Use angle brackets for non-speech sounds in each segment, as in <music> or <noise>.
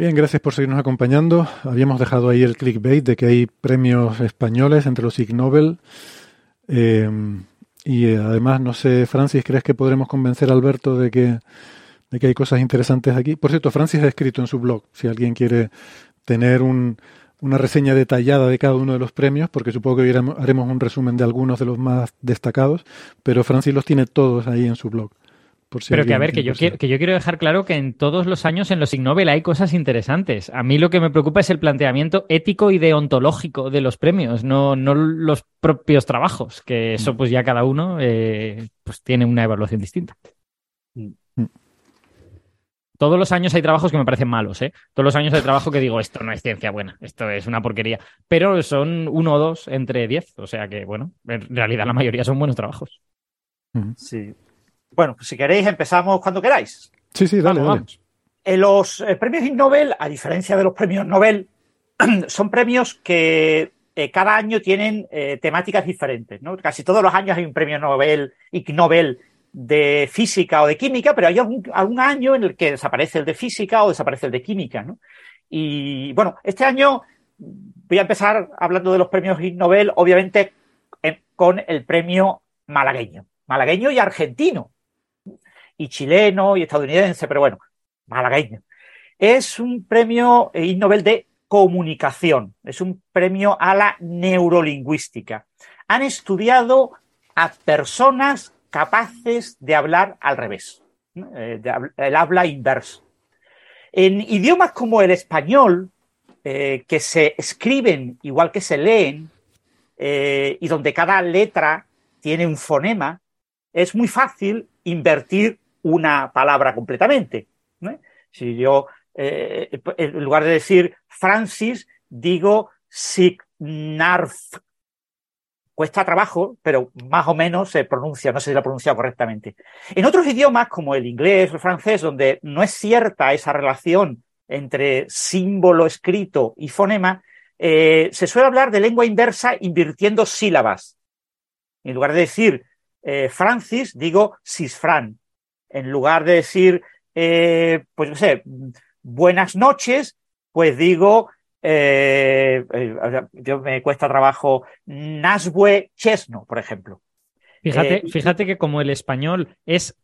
Bien, gracias por seguirnos acompañando. Habíamos dejado ahí el clickbait de que hay premios españoles entre los Ig Nobel. Eh, y eh, además, no sé, Francis, ¿crees que podremos convencer a Alberto de que, de que hay cosas interesantes aquí? Por cierto, Francis ha escrito en su blog, si alguien quiere tener un, una reseña detallada de cada uno de los premios, porque supongo que haremos- haremos un resumen de algunos de los más destacados, pero Francis los tiene todos ahí en su blog. Por si Pero que a ver, que yo, quiero, que yo quiero dejar claro que en todos los años en los Ig Nobel hay cosas interesantes. A mí lo que me preocupa es el planteamiento ético y deontológico de los premios, no, no los propios trabajos, que eso pues ya cada uno eh, pues tiene una evaluación distinta. Mm. Todos los años hay trabajos que me parecen malos, ¿eh? Todos los años hay trabajo que digo, esto no es ciencia buena, esto es una porquería. Pero son uno o dos entre diez, o sea que, bueno, en realidad la mayoría son buenos trabajos. Sí. Bueno, pues si queréis empezamos cuando queráis. Sí, sí, dale, Vamos, dale. vamos. Eh, los eh, premios Ig Nobel, a diferencia de los premios Nobel, <clears throat> son premios que eh, cada año tienen temáticas diferentes. ¿no? Casi todos los años hay un premio Nobel, Ig Nobel de física o de química, pero hay algún, algún año en el que desaparece el de física o desaparece el de química. ¿no? Y bueno, este año voy a empezar hablando de los premios Ig Nobel, obviamente con el premio malagueño, malagueño y argentino, y chileno y estadounidense, pero bueno, malagueño. Es un premio Ig Nobel de comunicación, es un premio a la neurolingüística. Han estudiado a personas capaces de hablar al revés. Eh, el habla inverso. En idiomas como el español, eh, que se escriben igual que se leen, eh, y donde cada letra tiene un fonema, es muy fácil invertir una palabra completamente. Si yo, eh, en lugar de decir Francis, digo Signarf. Cuesta trabajo, pero más o menos se pronuncia, no sé si lo he pronunciado correctamente. En otros idiomas, como el inglés el francés, donde no es cierta esa relación entre símbolo escrito y fonema, eh, se suele hablar de lengua inversa invirtiendo sílabas. En lugar de decir eh, Francis, digo Cisfran. En lugar de decir, eh, pues no sé, buenas noches, pues digo, eh, eh, yo me cuesta trabajo, Nasbue Chesno, por ejemplo. Fíjate, Eh, fíjate que como el español es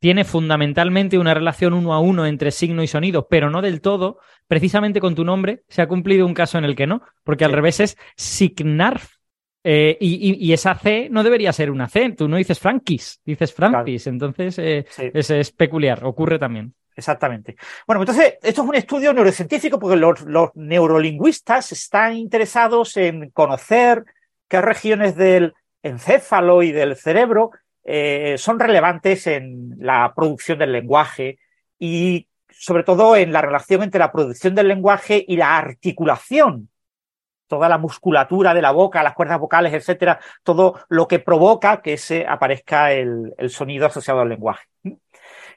tiene fundamentalmente una relación uno a uno entre signo y sonido, pero no del todo, precisamente con tu nombre se ha cumplido un caso en el que no, porque al revés es Signarf. Eh, y, y- y esa C no debería ser una C, tú no dices Frankis, dices Francis, entonces eh, Sí. es, es peculiar, ocurre también. Exactamente. Bueno, entonces, esto es un estudio neurocientífico porque los, los neurolingüistas están interesados en conocer qué regiones del encéfalo y del cerebro eh, son relevantes en la producción del lenguaje y sobre todo en la relación entre la producción del lenguaje y la articulación. Toda la musculatura de la boca, las cuerdas vocales, etcétera, todo lo que provoca que se aparezca el, sonido asociado al lenguaje.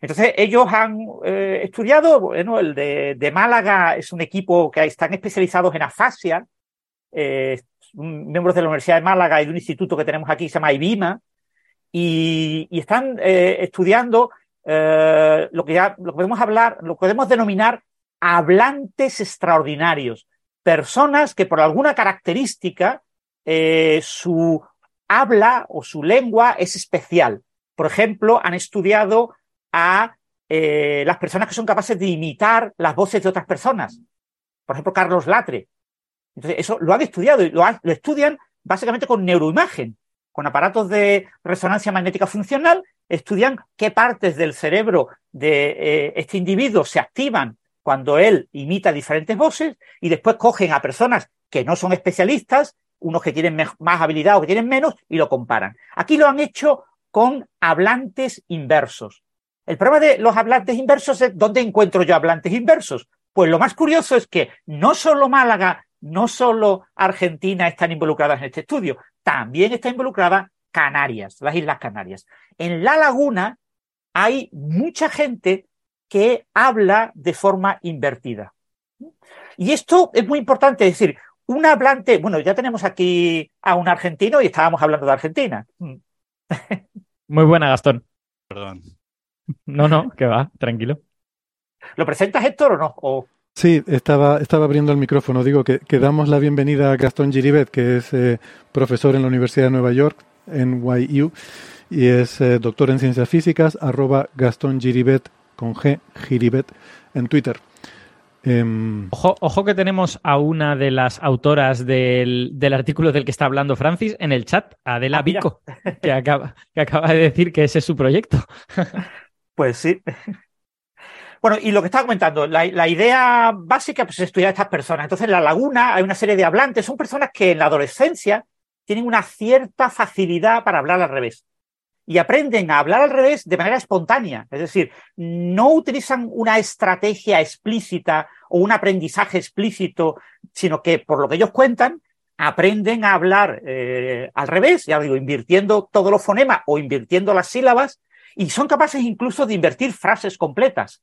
Entonces, ellos han eh, estudiado, bueno, el de, Málaga es un equipo que están especializados en afasia, eh, miembros de la Universidad de Málaga y de un instituto que tenemos aquí, se llama IBIMA, y, están eh, estudiando lo, que ya, lo podemos hablar, lo podemos denominar hablantes extraordinarios, personas que por alguna característica eh, su habla o su lengua es especial. Por ejemplo, han estudiado a eh, las personas que son capaces de imitar las voces de otras personas. Por ejemplo, Carlos Latre. Entonces, eso lo han estudiado y lo, estudian básicamente con neuroimagen, con aparatos de resonancia magnética funcional, estudian qué partes del cerebro de eh, este individuo se activan cuando él imita diferentes voces y después cogen a personas que no son especialistas, unos que tienen más habilidad o que tienen menos, y lo comparan. Aquí lo han hecho con hablantes inversos. El problema de los hablantes inversos es dónde encuentro yo hablantes inversos. Pues lo más curioso es que no solo Málaga, no solo Argentina están involucradas en este estudio, también está involucrada Canarias, las Islas Canarias. En La Laguna hay mucha gente que habla de forma invertida. Y esto es muy importante, es decir, un hablante, bueno, ya tenemos aquí a un argentino y estábamos hablando de Argentina. <laughs> Muy buena, Gastón. Perdón. No, no, que va, tranquilo. ¿Lo presentas, Héctor, o no? Sí, estaba, estaba abriendo el micrófono. Digo que, que damos la bienvenida a Gastón Giribet, que es eh, profesor en la Universidad de Nueva York, en NYU, y es eh, doctor en ciencias físicas, arroba Gastón Giribet, con G, Giribet, en Twitter. Em, ojo, ojo, que tenemos a una de las autoras del, del, artículo del que está hablando Francis en el chat, Adela ah, Vico, <laughs> que acaba, que acaba de decir que ese es su proyecto. <laughs> Pues sí. Bueno, y lo que estaba comentando, la, la idea básica pues, es estudiar a estas personas. Entonces, en la laguna hay una serie de hablantes, son personas que en la adolescencia tienen una cierta facilidad para hablar al revés y aprenden a hablar al revés de manera espontánea. Es decir, no utilizan una estrategia explícita o un aprendizaje explícito, sino que, por lo que ellos cuentan, aprenden a hablar eh, al revés, ya digo, invirtiendo todos los fonemas o invirtiendo las sílabas, y son capaces incluso de invertir frases completas.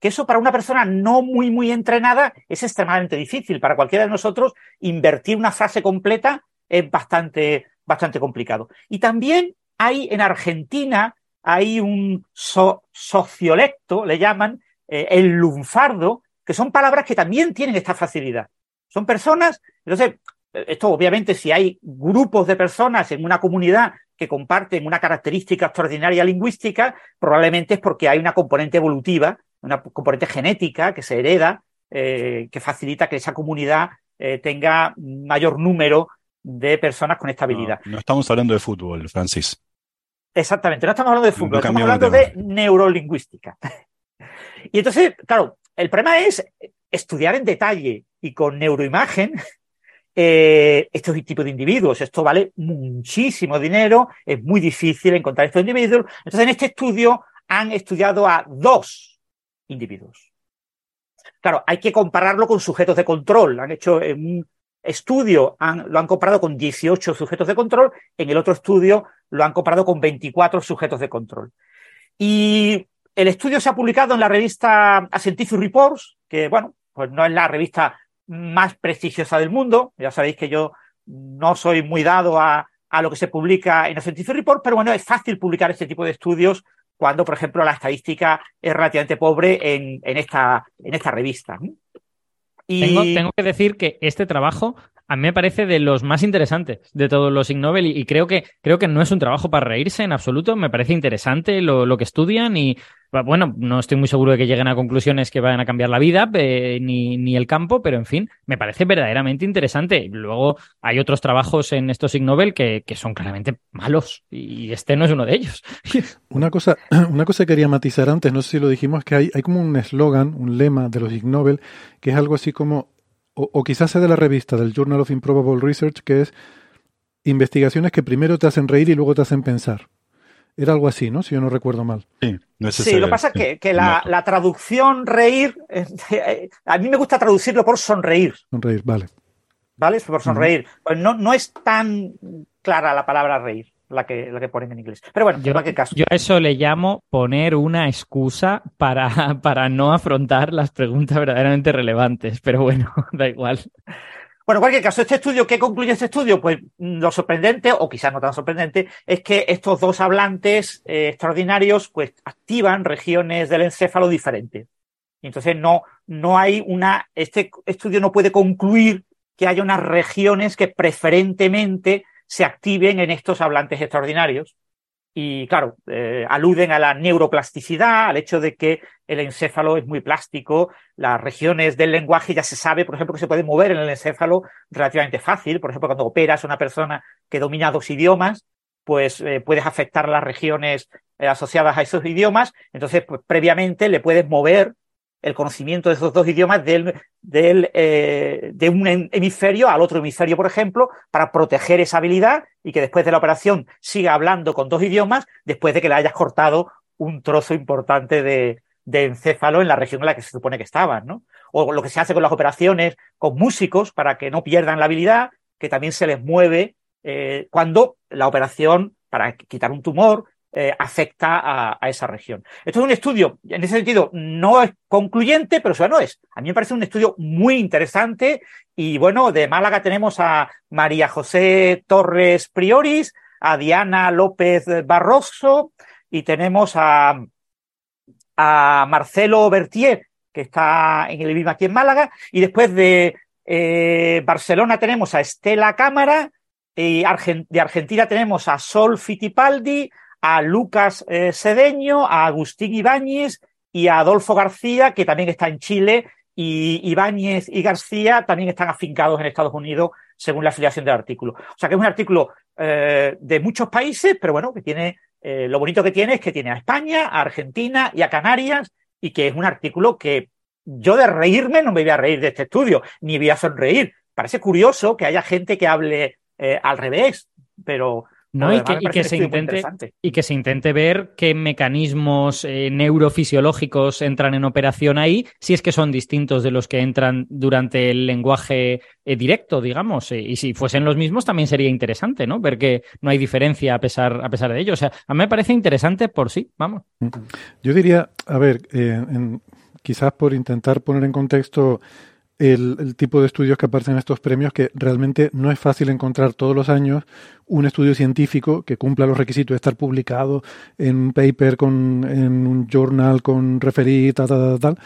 Que eso para una persona no muy, muy entrenada es extremadamente difícil. Para cualquiera de nosotros, invertir una frase completa es bastante, bastante complicado. Y también hay en Argentina, hay un sociolecto, le llaman, eh, el lunfardo, que son palabras que también tienen esta facilidad. Son personas, entonces, esto obviamente si hay grupos de personas en una comunidad que comparten una característica extraordinaria lingüística, probablemente es porque hay una componente evolutiva, una componente genética que se hereda, eh, que facilita que esa comunidad eh, tenga mayor número de personas con esta habilidad. no estamos hablando de fútbol, Francis. Exactamente, no estamos hablando de fútbol, estamos hablando de, neurolingüística. <laughs> y entonces, claro, el problema es estudiar en detalle y con neuroimagen <laughs> eh, estos tipos de individuos. Esto vale muchísimo dinero, es muy difícil encontrar estos individuos. Entonces, en este estudio han estudiado a dos individuos. Claro, hay que compararlo con sujetos de control. Han hecho un estudio lo han comparado con 18 sujetos de control, en el otro estudio lo han comparado con 24 sujetos de control. Y el estudio se ha publicado en la revista Scientific Reports, que bueno, pues no es la revista más prestigiosa del mundo. Ya sabéis que yo no soy muy dado a, a lo que se publica en Scientific Reports, pero bueno, es fácil publicar este tipo de estudios cuando, por ejemplo, la estadística es relativamente pobre en, en, esta, en esta revista. Tengo, que decir que este trabajo a mí me parece de los más interesantes de todos los Ig Nobel y, creo, que, creo que no es un trabajo para reírse en absoluto. Me parece interesante lo, que estudian y, bueno, no estoy muy seguro de que lleguen a conclusiones que vayan a cambiar la vida ni, ni, el campo, pero en fin, me parece verdaderamente interesante. Luego hay otros trabajos en estos Ig Nobel que, que son claramente malos y este no es uno de ellos. <laughs> Una cosa, <clears throat> una cosa que quería matizar antes, no sé si lo dijimos, que hay, hay como un eslogan, un lema de los Ig Nobel, que es algo así como, o, o quizás sea de la revista, del Journal of Improbable Research, que es investigaciones que primero te hacen reír y luego te hacen pensar. Era algo así, ¿no? Si yo no recuerdo mal. Sí, lo que pasa es que, la, la, traducción reír, <laughs> a mí me gusta traducirlo por sonreír. Sonreír, vale. ¿Vale? Por sonreír. Pues no, no es tan clara la palabra reír. La que, la que ponen en inglés. Pero bueno, yo, en cualquier caso. Yo a eso le llamo poner una excusa para, <laughs> para no afrontar las preguntas verdaderamente relevantes. Pero bueno, <laughs> da igual. Bueno, en cualquier caso, este estudio, ¿qué concluye este estudio? Pues mm, lo sorprendente, o quizás no tan sorprendente, es que estos dos hablantes eh, extraordinarios, pues activan regiones del encéfalo diferentes. Y entonces no, no hay una, este estudio no puede concluir que haya unas regiones que preferentemente se activen en estos hablantes extraordinarios. Y claro, eh, aluden a la neuroplasticidad, al hecho de que el encéfalo es muy plástico, las regiones del lenguaje ya se sabe, por ejemplo, que se puede mover en el encéfalo relativamente fácil. Por ejemplo, cuando operas a una persona que domina dos idiomas, pues eh, puedes afectar las regiones eh, asociadas a esos idiomas. Entonces, pues previamente le puedes mover el conocimiento de esos dos idiomas del, del, eh, de un hemisferio al otro hemisferio, por ejemplo, para proteger esa habilidad y que después de la operación siga hablando con dos idiomas después de que le hayas cortado un trozo importante de, de encéfalo en la región en la que se supone que estaban, ¿no? O lo que se hace con las operaciones con músicos para que no pierdan la habilidad, que también se les mueve eh, cuando la operación para quitar un tumor eh, afecta a, esa región. Esto es un estudio, en ese sentido, no es concluyente, pero eso no es. A mí me parece un estudio muy interesante y bueno, de Málaga tenemos a María José Torres Prioris, a Diana López Barroso y tenemos a, Marcelo Bertier, que está en el IBIM aquí en Málaga, y después de eh, Barcelona tenemos a Estela Cámara, y de Argentina tenemos a Sol Fitipaldi, a Lucas eh, Sedeño, a Agustín Ibáñez y a Adolfo García, que también está en Chile, y Ibáñez y García también están afincados en Estados Unidos según la afiliación del artículo. O sea que es un artículo eh, de muchos países, pero bueno, que tiene, eh, lo bonito que tiene es que tiene a España, a Argentina y a Canarias, y que es un artículo que yo de reírme no me voy a reír de este estudio, ni voy a sonreír. Parece curioso que haya gente que hable al revés, pero no, y, que, se intente, y que se intente ver qué mecanismos eh, neurofisiológicos entran en operación ahí, si es que son distintos de los que entran durante el lenguaje eh, directo, digamos. Eh, y si fuesen los mismos, también sería interesante, ¿no? Ver que no hay diferencia a pesar, a pesar de ello. O sea, a mí me parece interesante por sí, vamos. Yo diría, a ver, quizás por intentar poner en contexto el, tipo de estudios que aparecen en estos premios, que realmente no es fácil encontrar todos los años un estudio científico que cumpla los requisitos de estar publicado en un paper, con, en un journal con referí, tal, tal, tal,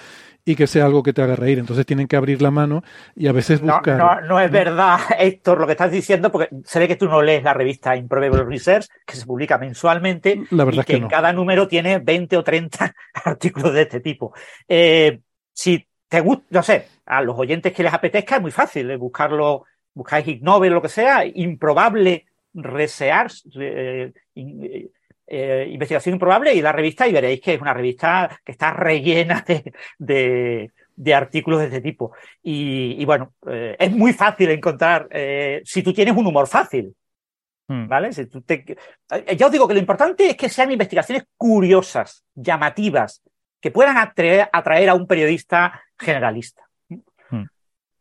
y que sea algo que te haga reír. Entonces tienen que abrir la mano y a veces buscar. No, no, es verdad, <laughs> Héctor, lo que estás diciendo, porque se ve que tú no lees la revista Improbable Research, que se publica mensualmente, la verdad y que, en cada número tiene 20 o 30 <laughs> artículos de este tipo. Eh, si te gusta, no sé, a los oyentes que les apetezca es muy fácil ¿eh? buscarlo, buscáis Ig Nobel o lo que sea, improbable resear, eh, eh, investigación improbable y la revista y veréis que es una revista que está rellena de, de, artículos de este tipo. Y, bueno, es muy fácil encontrar, si tú tienes un humor fácil, hmm. ¿Vale? Si tú te... Ya os digo que lo importante es que sean investigaciones curiosas, llamativas, que puedan atraer, atraer a un periodista generalista.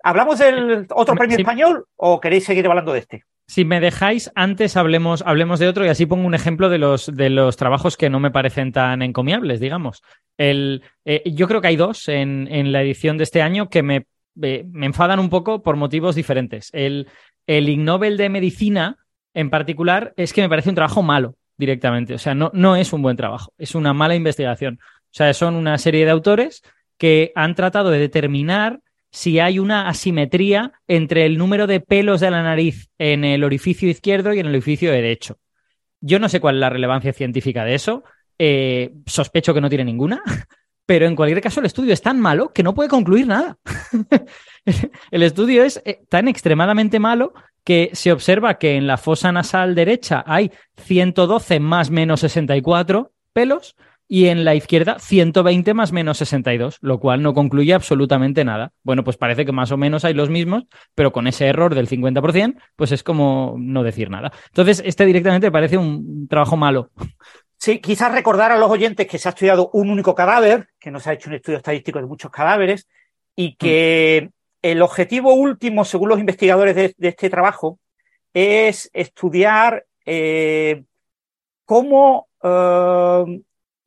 ¿Hablamos del otro premio español o queréis seguir hablando de este? Si me dejáis, antes hablemos, hablemos de otro y así pongo un ejemplo de los, de los trabajos que no me parecen tan encomiables, digamos. El, eh, yo creo que hay dos en, en, la edición de este año que me, eh, me enfadan un poco por motivos diferentes. El, el Ig Nobel de Medicina, en particular, es que me parece un trabajo malo directamente. O sea, no, no es un buen trabajo, es una mala investigación. O sea, son una serie de autores que han tratado de determinar si hay una asimetría entre el número de pelos de la nariz en el orificio izquierdo y en el orificio derecho. Yo no sé cuál es la relevancia científica de eso, eh, sospecho que no tiene ninguna, <laughs> pero en cualquier caso el estudio es tan malo que no puede concluir nada. <laughs> el estudio es eh, tan extremadamente malo que se observa que en la fosa nasal derecha hay 112 más menos 64 pelos y en la izquierda 120 más menos 62, lo cual no concluye absolutamente nada. Bueno, pues parece que más o menos hay los mismos, pero con ese error del 50%, pues es como no decir nada. Entonces, este directamente parece un trabajo malo. Sí, quizás recordar a los oyentes que se ha estudiado un único cadáver, que no se ha hecho un estudio estadístico de muchos cadáveres, y que el objetivo último, según los investigadores de, este trabajo, es estudiar eh, cómo eh,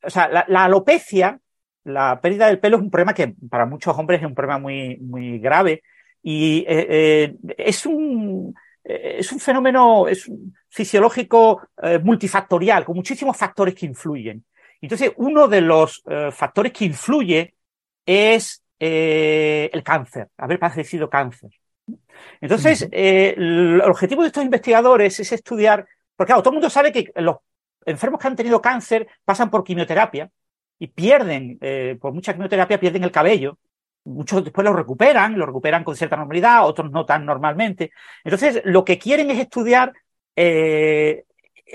o sea, la, alopecia, la pérdida del pelo es un problema que para muchos hombres es un problema muy, muy grave y eh, eh, es un eh, es un fenómeno es fisiológico multifactorial, con muchísimos factores que influyen. Entonces, uno de los factores que influye es el cáncer, haber padecido cáncer. Entonces, el objetivo de estos investigadores es estudiar, porque claro, todo el mundo sabe que los enfermos que han tenido cáncer pasan por quimioterapia y pierden, eh, por mucha quimioterapia, pierden el cabello. Muchos después lo recuperan, lo recuperan con cierta normalidad, otros no tan normalmente. Entonces, lo que quieren es estudiar eh,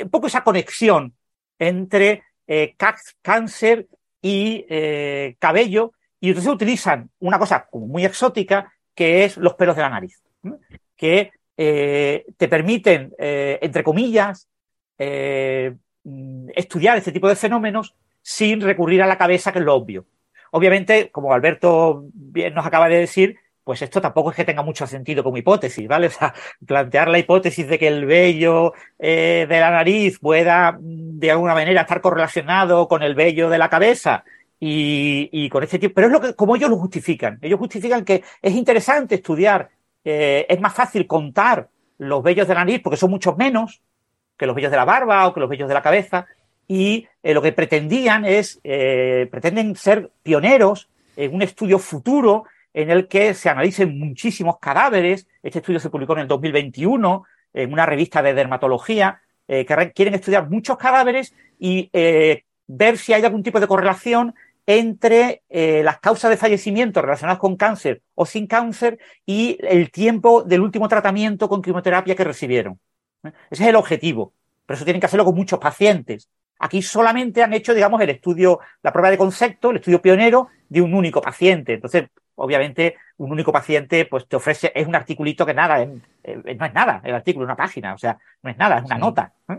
un poco esa conexión entre eh, cáncer y cabello Y entonces utilizan una cosa muy exótica, que es los pelos de la nariz, que te permiten, entre comillas, estudiar este tipo de fenómenos sin recurrir a la cabeza, que es lo obvio. Obviamente, como Alberto bien nos acaba de decir, pues esto tampoco es que tenga mucho sentido como hipótesis, ¿vale? <laughs> O sea, plantear la hipótesis de que el vello eh, de la nariz pueda mm, de alguna manera estar correlacionado con el vello de la cabeza y, y con este tipo, pero es lo que, como ellos lo justifican. Ellos justifican que es interesante estudiar, eh, es más fácil contar los vellos de la nariz porque son muchos menos que los vellos de la barba o que los vellos de la cabeza y eh, lo que pretendían es, eh, pretenden ser pioneros en un estudio futuro en el que se analicen muchísimos cadáveres. Este estudio se publicó en el 2021 en una revista de dermatología, eh, que quieren estudiar muchos cadáveres y ver si hay algún tipo de correlación entre las causas de fallecimiento relacionadas con cáncer o sin cáncer y el tiempo del último tratamiento con quimioterapia que recibieron. Ese es el objetivo. Pero eso tienen que hacerlo con muchos pacientes. Aquí solamente han hecho, digamos, el estudio, la prueba de concepto, el estudio pionero de un único paciente. Entonces, obviamente, un único paciente, pues te ofrece, es un articulito que nada, eh, no es nada, el artículo, una página, o sea, no es nada, es una Sí. nota. ¿eh?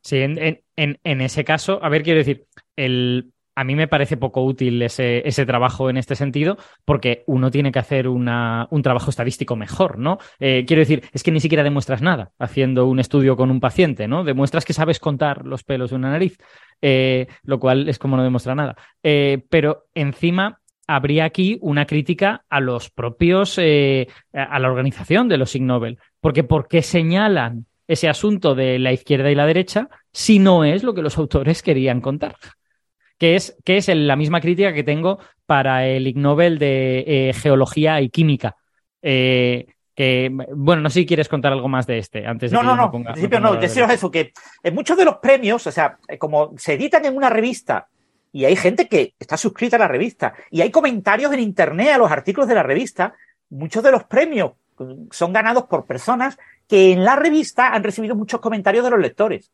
Sí, en- en ese caso, a ver, quiero decir, el, a mí me parece poco útil ese, ese trabajo en este sentido, porque uno tiene que hacer una- un trabajo estadístico mejor, ¿no? Eh, quiero decir, es que ni siquiera demuestras nada haciendo un estudio con un paciente, ¿no? Demuestras que sabes contar los pelos de una nariz, eh, lo cual es como no demuestra nada. Eh, pero encima habría aquí una crítica a los propios, a la organización de los Ig Nobel, porque ¿por qué señalan ese asunto de la izquierda y la derecha si no es lo que los autores querían contar? Que es, que es la misma crítica que tengo para el Ig Nobel de eh, Geología y Química. Eh, que, bueno, no sé si quieres contar algo más de este antes de No, que no, no, ponga- en principio no, deciros eso, que en muchos de los premios, o sea, como se editan en una revista y hay gente que está suscrita a la revista y hay comentarios en internet a los artículos de la revista, muchos de los premios son ganados por personas que en la revista han recibido muchos comentarios de los lectores.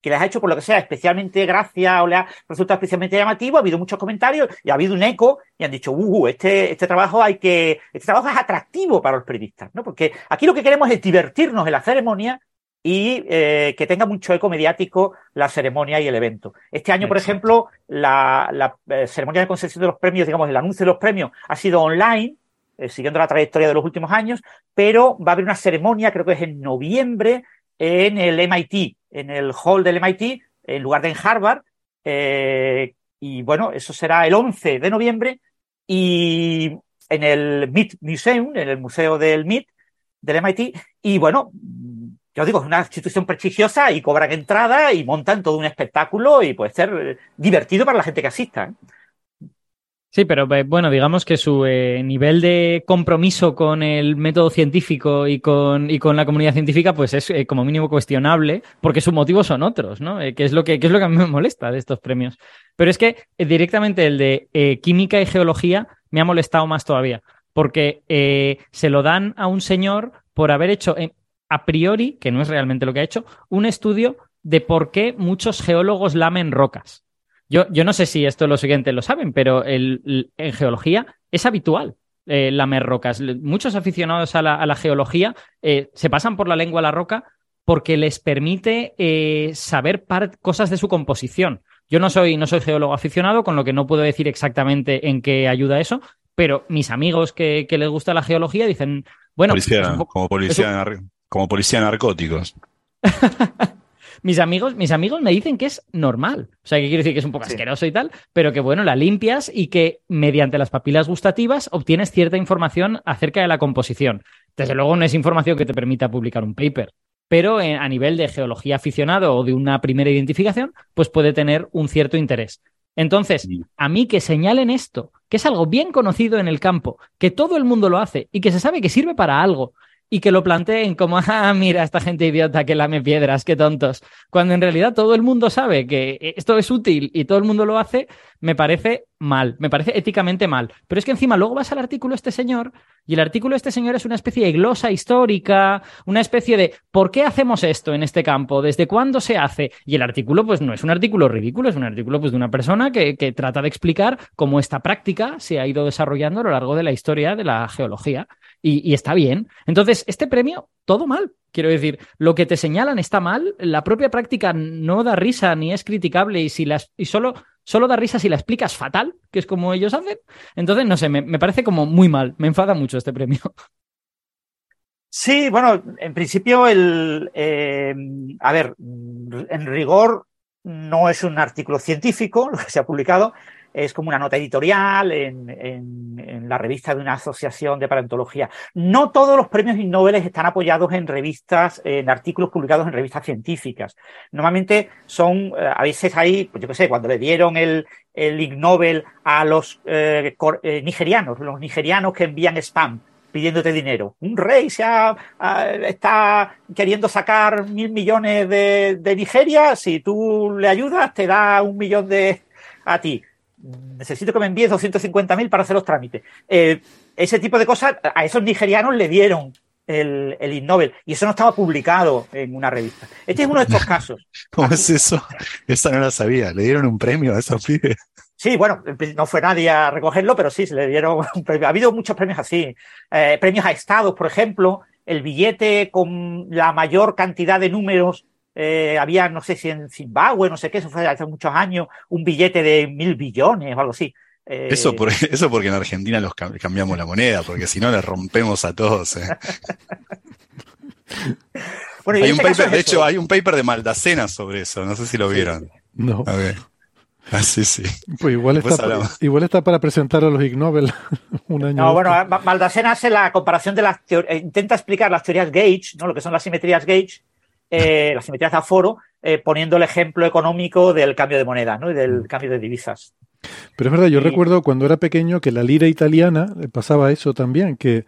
Que les ha hecho, por lo que sea, especialmente gracia o le ha resultado especialmente llamativo, ha habido muchos comentarios y ha habido un eco y han dicho, uh, este, este trabajo hay que, este trabajo es atractivo para los periodistas, ¿no? Porque aquí lo que queremos es divertirnos en la ceremonia y eh, que tenga mucho eco mediático la ceremonia y el evento. Este año, por Exacto. ejemplo, la, la eh, ceremonia de concesión de los premios, digamos, el anuncio de los premios ha sido online, eh, siguiendo la trayectoria de los últimos años, pero va a haber una ceremonia, creo que es en noviembre, en el MIT, en el hall del MIT, en lugar de en Harvard. eh, y bueno, eso será el 11 de noviembre. Y en el MIT Museum, en el Museo del MIT, del MIT. Y bueno, yo digo, es una institución prestigiosa y cobran entrada y montan todo un espectáculo y puede ser eh, divertido para la gente que asista. ¿eh? Sí, pero eh, bueno, digamos que su eh, nivel de compromiso con el método científico y con, y con la comunidad científica, pues es eh, como mínimo cuestionable, porque sus motivos son otros, ¿no? Que, es lo que, que es lo que a mí me molesta de estos premios. Pero es que directamente el de química y geología me ha molestado más todavía, porque se lo dan a un señor por haber hecho, a priori, que no es realmente lo que ha hecho, un estudio de por qué muchos geólogos lamen rocas. Yo, yo no sé si esto los siguientes lo saben, pero el- el- en geología es habitual eh, lamer rocas. Muchos aficionados a la, a la geología eh, se pasan por la lengua a la roca porque les permite eh, saber cosas de su composición. Yo no soy, no soy geólogo aficionado, con lo que no puedo decir exactamente en qué ayuda eso, pero mis amigos que, que les gusta la geología dicen, bueno, Policía, es un poco- como policía, nar- como policía narcóticos. <laughs> mis amigos, mis amigos me dicen que es normal. O sea, que quiere decir que es un poco Sí. asqueroso y tal, pero que bueno, la limpias y que mediante las papilas gustativas obtienes cierta información acerca de la composición. Desde luego no es información que te permita publicar un paper, pero eh, a nivel de geología aficionado o de una primera identificación, pues puede tener un cierto interés. Entonces, a mí que señalen esto, que es algo bien conocido en el campo, que todo el mundo lo hace y que se sabe que sirve para algo y que lo planteen como, <laughs> ah, mira, esta gente idiota que lame piedras, qué tontos, cuando en realidad todo el mundo sabe que esto es útil y todo el mundo lo hace, me parece mal, me parece éticamente mal. Pero es que encima luego vas al artículo de este señor y el artículo de este señor es una especie de glosa histórica, una especie de ¿por qué hacemos esto en este campo? ¿Desde cuándo se hace? Y el artículo pues no es un artículo ridículo, es un artículo pues de una persona que, que trata de explicar cómo esta práctica se ha ido desarrollando a lo largo de la historia de la geología y, y está bien. Entonces, este premio, todo mal. Quiero decir, lo que te señalan está mal, la propia práctica no da risa ni es criticable y, si las, y solo, solo da risa si la explicas fatal, que es como ellos hacen. Entonces, no sé, me, me parece como muy mal, me enfada mucho este premio. <laughs> Sí, bueno, en principio el, eh, a ver, en rigor no es un artículo científico lo que se ha publicado, es como una nota editorial en, en, en, la revista de una asociación de paleontología. No todos los premios Ig Nobel están apoyados en revistas, en artículos publicados en revistas científicas. Normalmente son, eh, a veces hay, pues yo qué sé, cuando le dieron el, el Ig Nobel a los eh, eh, nigerianos, los nigerianos que envían spam pidiéndote dinero. Un rey se ha, está queriendo sacar mil millones de, de Nigeria, si tú le ayudas, te da un millón de a ti necesito que me envíes 250.000 para hacer los trámites. Eh, ese tipo de cosas, a esos nigerianos le dieron el, el Ig Nobel y eso no estaba publicado en una revista. Este es uno de estos <laughs> casos. ¿Cómo es eso? Esa no la sabía. ¿Le dieron un premio a esos pibes? Sí, bueno, no fue nadie a recogerlo, pero sí, se le dieron <laughs> un premio. Ha habido muchos premios así. Eh, premios a estados, por ejemplo, el billete con la mayor cantidad de números eh, había, no sé si en Zimbabue, no sé qué, eso fue hace muchos años, un billete de mil billones o algo así. Eh, eso, por, <laughs> eso porque en Argentina los cambiamos la moneda, porque si no le rompemos a todos. Eh. <laughs> bueno, hay un paper, de hecho, hay un paper de Maldacena sobre eso, no sé si lo vieron. No. A ver. Ah, sí, sí. Pues igual está, para, igual está para presentar a los Ig Nobel <laughs> un año. No, bueno, Maldacena hace la comparación de las intenta explicar las teorías Gauge, ¿no? Lo que son las simetrías Gauge, eh, las simetrías de aforo, eh, poniendo el ejemplo económico del cambio de moneda ¿no? y del cambio de divisas. Pero es verdad, yo y... recuerdo cuando era pequeño que la lira italiana pasaba eso también, que,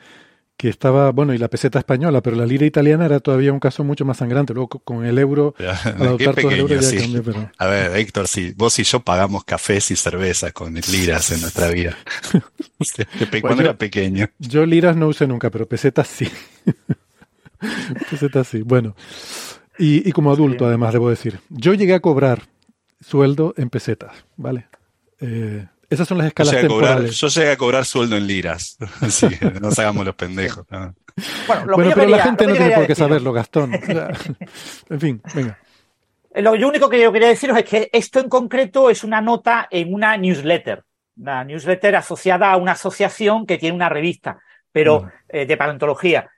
que estaba, bueno, y la peseta española, pero la lira italiana era todavía un caso mucho más sangrante. Luego con el euro, <laughs> al adoptar todo el euro ya sí. cambió. Pero... A ver, Héctor, si vos y yo pagamos cafés y cervezas con liras en nuestra vida. <laughs> <laughs> cuando bueno, era pequeño. Yo liras no usé nunca, pero pesetas sí. <laughs> pesetas sí. Bueno. Y, y, como adulto, sí. además, debo decir. Yo llegué a cobrar sueldo en pesetas, ¿vale? Eh, esas son las escalas yo temporales. Cobrar, yo llegué a cobrar sueldo en liras. <laughs> Sí, no nos hagamos los pendejos. ¿no? Bueno, bueno pero quería, la gente no tiene por qué saberlo, Gastón. <laughs> O sea, en fin, venga. Lo único que yo quería deciros es que esto en concreto es una nota en una newsletter. Una newsletter asociada a una asociación que tiene una revista, pero eh, de paleontología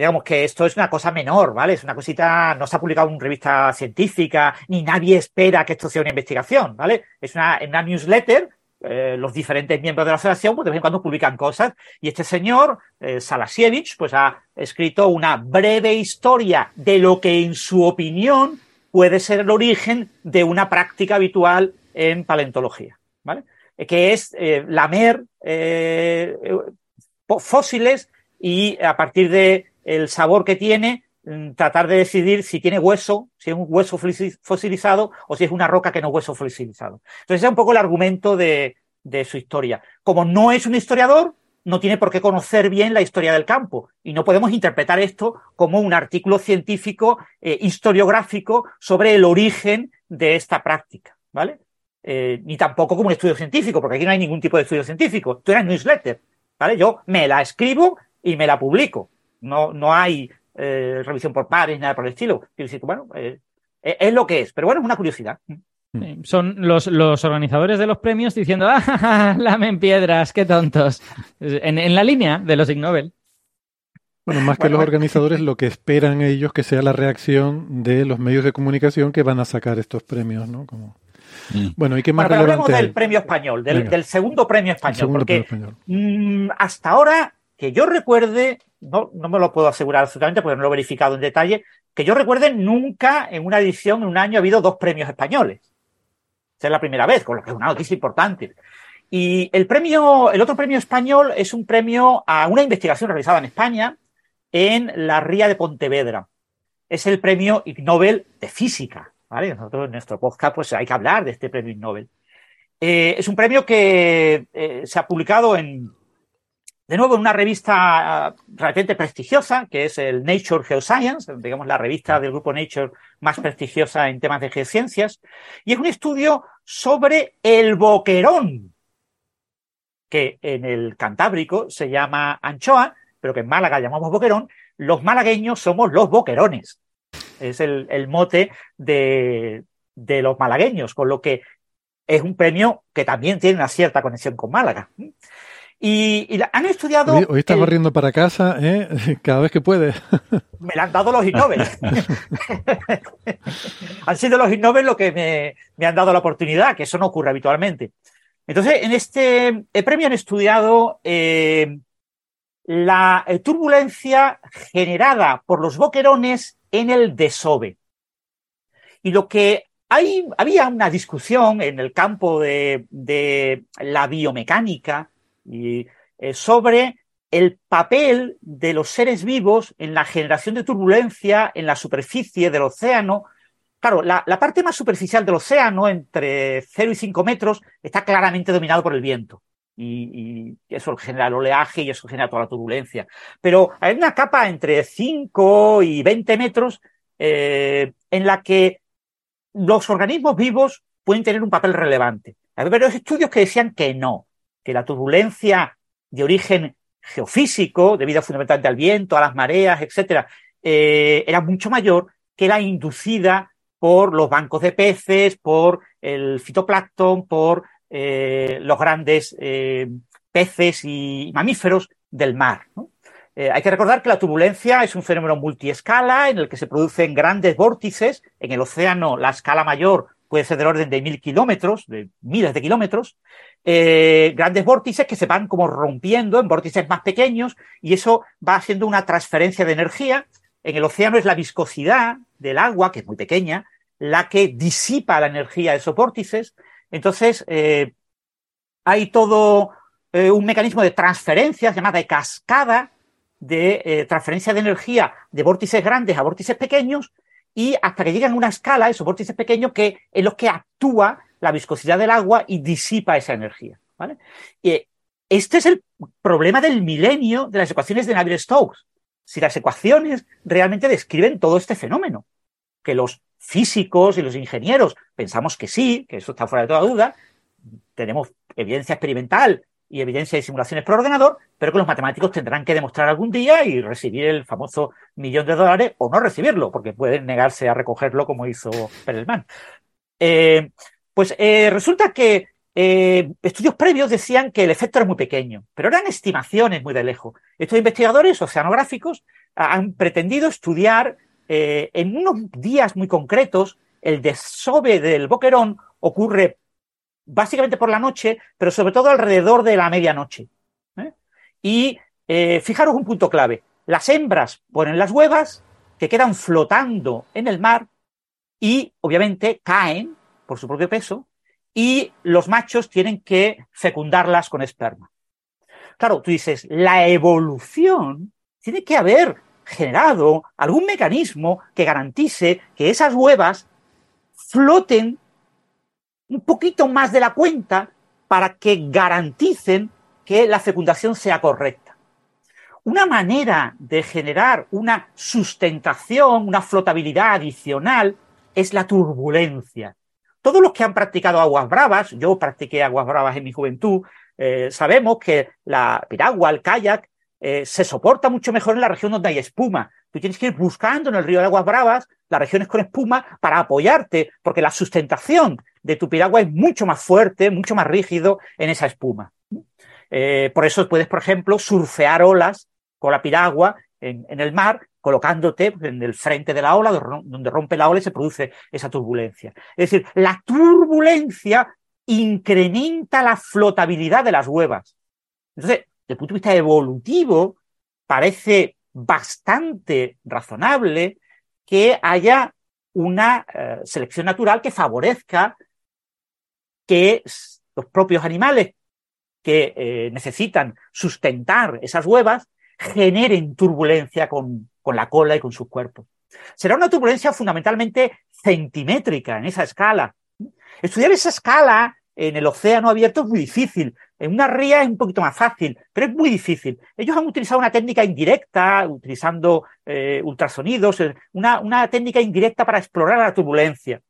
digamos que esto es una cosa menor, ¿vale? Es una cosita, no se ha publicado en revista científica, ni nadie espera que esto sea una investigación, ¿vale? Es una, newsletter, eh, los diferentes miembros de la asociación, pues de vez en cuando publican cosas, y este señor, eh, Salasievich, pues ha escrito una breve historia de lo que en su opinión puede ser el origen de una práctica habitual en paleontología, ¿vale? Que es eh, lamer fósiles y a partir de el sabor que tiene, mm, tratar de decidir si tiene hueso, si es un hueso fosilizado o si es una roca que no es hueso fosilizado. Entonces, ese es un poco el argumento de, su historia. Como no es un historiador, no tiene por qué conocer bien la historia del campo y no podemos interpretar esto como un artículo científico eh, historiográfico sobre el origen de esta práctica, ¿vale? Eh, ni tampoco como un estudio científico, porque aquí no hay ningún tipo de estudio científico. Esto era newsletter, ¿vale? Yo me la escribo y me la publico. No, no hay eh, revisión por pares, nada por el estilo. Quiero decir, bueno, eh, es lo que es, pero bueno, es una curiosidad. Son los, los, organizadores de los premios diciendo, ¡ah, lamen piedras, qué tontos! En, en, la línea de los Ig Nobel. Bueno, más que bueno, los organizadores, lo que esperan ellos que sea la reacción de los medios de comunicación que van a sacar estos premios, ¿no? Como... Mm. Bueno, ¿y qué más bueno, pero hablemos del premio español, del, del, segundo premio español, segundo porque premio español. Mmm, hasta ahora, que yo recuerde, no, no me lo puedo asegurar absolutamente porque no lo he verificado en detalle, que yo recuerde nunca en una edición, en un año, ha habido dos premios españoles. Esa es la primera vez, con lo que es una noticia importante. Y el premio, el otro premio español es un premio a una investigación realizada en España en la Ría de Pontevedra. Es el premio Ig Nobel de física, ¿vale? Nosotros en nuestro podcast pues hay que hablar de este premio Ig Nobel. Eh, es un premio que eh, se ha publicado en, de nuevo, en una revista realmente prestigiosa, que es el Nature Geoscience, digamos la revista del grupo Nature más prestigiosa en temas de geociencias, y es un estudio sobre el boquerón, que en el Cantábrico se llama anchoa, pero que en Málaga llamamos boquerón. Los malagueños somos los boquerones. Es el, mote de, de los malagueños, con lo que es un premio que también tiene una cierta conexión con Málaga. Y, han estudiado. Hoy, estás corriendo para casa, ¿eh? <laughs> cada vez que puedes. <laughs> Me la han dado los Nobel. <laughs> han sido los Nobel lo que me, han dado la oportunidad, que eso no ocurre habitualmente. Entonces, en este premio han estudiado eh, la eh, turbulencia generada por los boquerones en el desove. Y lo que hay, había una discusión en el campo de, de la biomecánica y, eh, sobre el papel de los seres vivos en la generación de turbulencia en la superficie del océano. Claro, la, parte más superficial del océano, entre 0 y 5 metros, está claramente dominado por el viento. Y, eso genera el oleaje y eso genera toda la turbulencia. Pero hay una capa entre 5 y 20 metros eh, en la que los organismos vivos pueden tener un papel relevante. Hay varios estudios que decían que no, la turbulencia de origen geofísico, debido fundamentalmente al viento, a las mareas, etcétera, eh, era mucho mayor que la inducida por los bancos de peces, por el fitoplancton, por eh, los grandes eh, peces y mamíferos del mar. hay que recordar que la turbulencia es un fenómeno multiescala en el que se producen grandes vórtices. En el océano, la escala mayor puede ser del orden de mil kilómetros, de miles de kilómetros, eh, grandes vórtices que se van como rompiendo en vórtices más pequeños y eso va haciendo una transferencia de energía. En el océano es la viscosidad del agua, que es muy pequeña, la que disipa la energía de esos vórtices. Entonces, eh, hay todo eh, un mecanismo de transferencia llamada de cascada de transferencia de energía de vórtices grandes a vórtices pequeños y hasta que llegan a una escala, esos vórtices pequeños, que en los que actúa la viscosidad del agua y disipa esa energía. ¿vale? Y este es el problema del milenio de las ecuaciones de Navier-Stokes. Si las ecuaciones realmente describen todo este fenómeno, que los físicos y los ingenieros pensamos que sí, que eso está fuera de toda duda, tenemos evidencia experimental y evidencia de simulaciones por ordenador, pero que los matemáticos tendrán que demostrar algún día y recibir el famoso millón de dólares o no recibirlo, porque pueden negarse a recogerlo como hizo Perelman. Eh, pues eh, resulta que eh, estudios previos decían que el efecto era muy pequeño, pero eran estimaciones muy de lejos. Estos investigadores oceanográficos han pretendido estudiar eh, en unos días muy concretos el desove del boquerón ocurre básicamente por la noche, pero sobre todo alrededor de la medianoche. Y fijaros un punto clave. Las hembras ponen las huevas que quedan flotando en el mar y obviamente caen por su propio peso y los machos tienen que fecundarlas con esperma. Claro, tú dices, la evolución tiene que haber generado algún mecanismo que garantice que esas huevas floten un poquito más de la cuenta para que garanticen que la fecundación sea correcta. Una manera de generar una sustentación, una flotabilidad adicional, es la turbulencia. Todos los que han practicado aguas bravas, yo practiqué aguas bravas en mi juventud, eh, sabemos que la piragua, el kayak, eh, se soporta mucho mejor en la región donde hay espuma. Tú tienes que ir buscando en el río de aguas bravas las regiones con espuma para apoyarte, porque la sustentación de tu piragua es mucho más fuerte, mucho más rígido en esa espuma. Eh, por eso puedes, por ejemplo, surfear olas con la piragua en, el mar, colocándote en el frente de la ola, donde rompe la ola y se produce esa turbulencia. Es decir, la turbulencia incrementa la flotabilidad de las huevas. Entonces, desde el punto de vista evolutivo, parece bastante razonable que haya una eh, selección natural que favorezca que los propios animales que eh, necesitan sustentar esas huevas generen turbulencia con, la cola y con sus cuerpos. Será una turbulencia fundamentalmente centimétrica en esa escala. Estudiar esa escala en el océano abierto es muy difícil. En una ría es un poquito más fácil, pero es muy difícil. Ellos han utilizado una técnica indirecta, utilizando eh, ultrasonidos, eh, una, una técnica indirecta para explorar la turbulencia.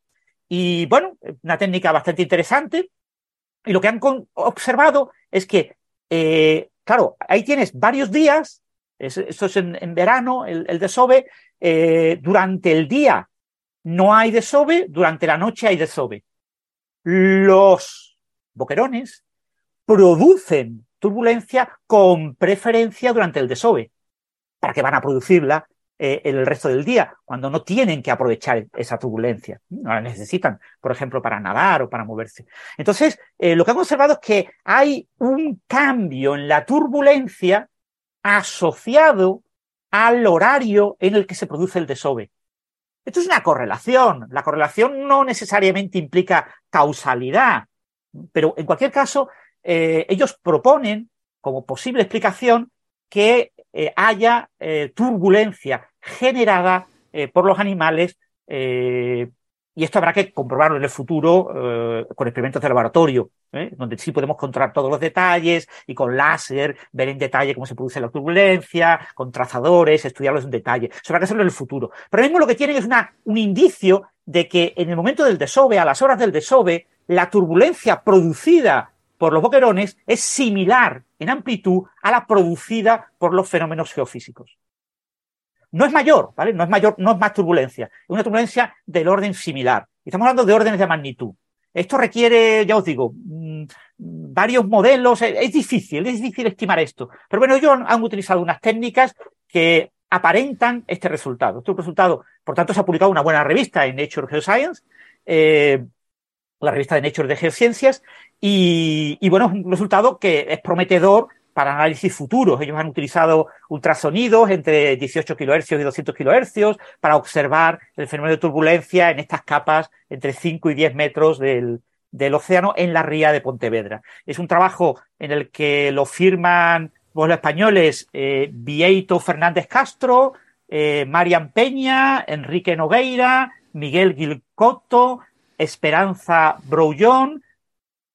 Y bueno, una técnica bastante interesante. Y lo que han observado es que, eh, claro, ahí tienes varios días, esto es en, verano, el, desove, durante el día no hay desove, durante la noche hay desove. Los boquerones producen turbulencia con preferencia durante el desove. ¿Para qué van a producirla eh, el resto del día cuando no tienen que aprovechar esa turbulencia? No la necesitan, por ejemplo, para nadar o para moverse. Entonces, eh, lo que han observado es que hay un cambio en la turbulencia asociado al horario en el que se produce el desove. Esto es una correlación. La correlación no necesariamente implica causalidad, pero en cualquier caso, eh, ellos proponen como posible explicación que eh, haya eh, turbulencia generada por los animales y esto habrá que comprobarlo en el futuro con experimentos de laboratorio, donde sí podemos controlar todos los detalles y con láser ver en detalle cómo se produce la turbulencia, con trazadores, estudiarlos en detalle. Eso habrá que hacerlo en el futuro. Pero mismo lo que tienen es una, un indicio de que en el momento del desove, a las horas del desove, la turbulencia producida por los boquerones es similar en amplitud a la producida por los fenómenos geofísicos. No es mayor, ¿vale? No es mayor, no es más turbulencia, es una turbulencia del orden similar. Estamos hablando de órdenes de magnitud. Esto requiere, ya os digo, mm, varios modelos, es, difícil, es difícil estimar esto. Pero bueno, ellos han utilizado unas técnicas que aparentan este resultado. Este resultado, por tanto, se ha publicado una buena revista en Nature Geoscience. Eh, la revista de Nature de Geociencias, y, bueno, es un resultado que es prometedor para análisis futuros. Ellos han utilizado ultrasonidos entre 18 kHz y 200 kHz para observar el fenómeno de turbulencia en estas capas entre 5 y 10 metros del, océano en la ría de Pontevedra. Es un trabajo en el que lo firman los españoles eh, Vieito Fernández Castro, eh, Marian Peña, Enrique Nogueira, Miguel Gilcotto, Esperanza Brouillon,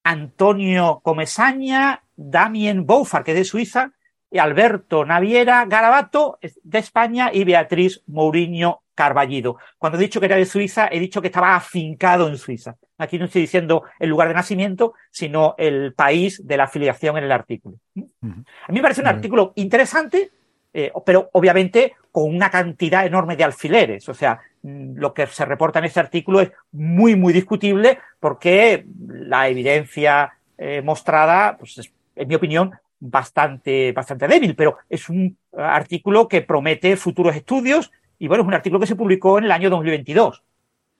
Antonio Comesaña, Damien Boufar, que es de Suiza, y Alberto Naviera Garabato, de España, y Beatriz Mourinho Carballido. Cuando he dicho que era de Suiza, he dicho que estaba afincado en Suiza. Aquí no estoy diciendo el lugar de nacimiento, sino el país de la afiliación en el artículo. A mí me parece un artículo interesante, eh, pero obviamente con una cantidad enorme de alfileres. O sea, mm, lo que se reporta en este artículo es muy, muy discutible porque la evidencia eh, mostrada, pues es, en mi opinión, bastante, bastante débil, pero es un artículo que promete futuros estudios y bueno, es un artículo que se publicó en el año 2022,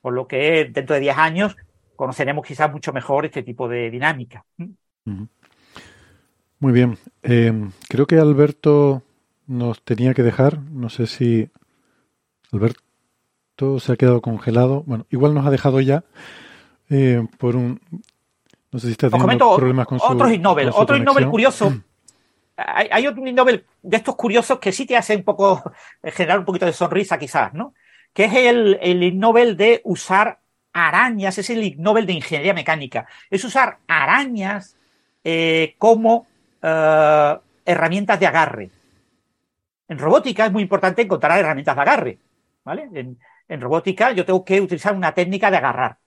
por lo que dentro de 10 años conoceremos quizás mucho mejor este tipo de dinámica. Muy bien. Eh, creo que Alberto nos tenía que dejar. No sé si Alberto se ha quedado congelado. Bueno, igual nos ha dejado ya eh, por un... No sé si está teniendo problemas con su Otros Innobel. Otro Innobel curioso. hay, hay, otro Innobel de estos curiosos que sí te hace un poco... generar un poquito de sonrisa quizás, ¿no? Que es el, el Nobel de usar arañas, es el Nobel de Ingeniería Mecánica. Es usar arañas eh, como eh, herramientas de agarre. En robótica es muy importante encontrar herramientas de agarre. ¿vale? En, robótica yo tengo que utilizar una técnica de agarrar.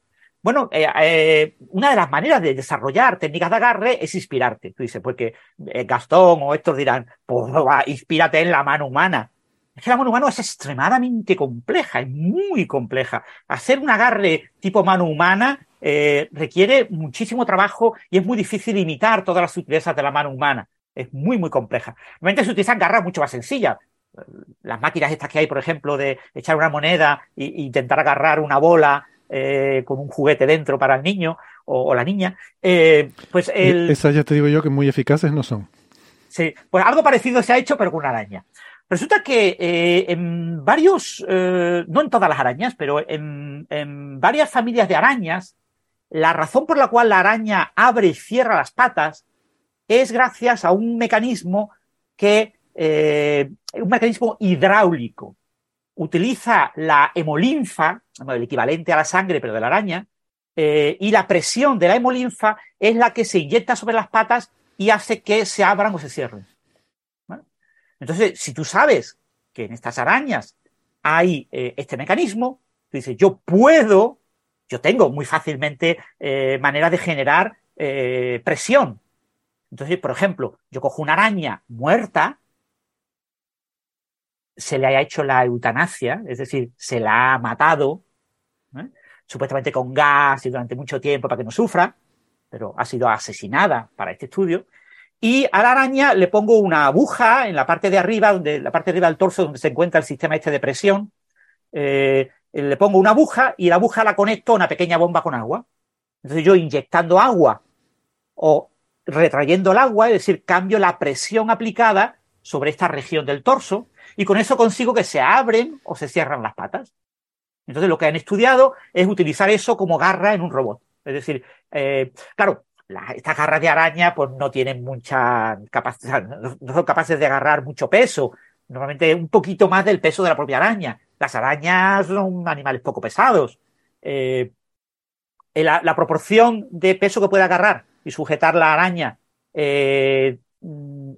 Bueno, eh, eh, una de las maneras de desarrollar técnicas de agarre es inspirarte. Tú dices, porque pues eh, Gastón o estos dirán, pues inspírate en la mano humana. Es que la mano humana es extremadamente compleja, es muy compleja. Hacer un agarre tipo mano humana requiere muchísimo trabajo y es muy difícil imitar todas las sutilezas de la mano humana es muy, muy compleja. Normalmente se utilizan garras mucho más sencillas. Las máquinas estas que hay, por ejemplo, de echar una moneda e intentar agarrar una bola eh, con un juguete dentro para el niño o, la niña, eh, pues el... Esas ya te digo yo que muy eficaces no son. Sí, pues algo parecido se ha hecho, pero con una araña. Resulta que eh, en varios, no en todas las arañas, pero en, en, varias familias de arañas, la razón por la cual la araña abre y cierra las patas es gracias a un mecanismo que, eh, un mecanismo hidráulico. Utiliza la hemolinfa, el equivalente a la sangre, pero de la araña, y la presión de la hemolinfa es la que se inyecta sobre las patas y hace que se abran o se cierren. Entonces, si tú sabes que en estas arañas hay este mecanismo, tú dices, yo puedo, yo tengo muy fácilmente manera de generar presión. Entonces, por ejemplo, yo cojo una araña muerta, se le haya hecho la eutanasia, es decir, se la ha matado, ¿eh? supuestamente con gas y durante mucho tiempo para que no sufra, pero ha sido asesinada para este estudio. Y a la araña le pongo una aguja en la parte de arriba, donde, la parte de arriba del torso, donde se encuentra el sistema este de presión. Eh, le pongo una aguja y la aguja la conecto a una pequeña bomba con agua. Entonces yo inyectando agua o retrayendo el agua, es decir, cambio la presión aplicada sobre esta región del torso y con eso consigo que se abren o se cierran las patas. Entonces, lo que han estudiado es utilizar eso como garra en un robot. Es decir, eh, claro, estas garras de araña pues no tienen mucha capacidad, no son capaces de agarrar mucho peso, normalmente un poquito más del peso de la propia araña. Las arañas son animales poco pesados. Eh, la, la, proporción de peso que puede agarrar y sujetar la araña eh,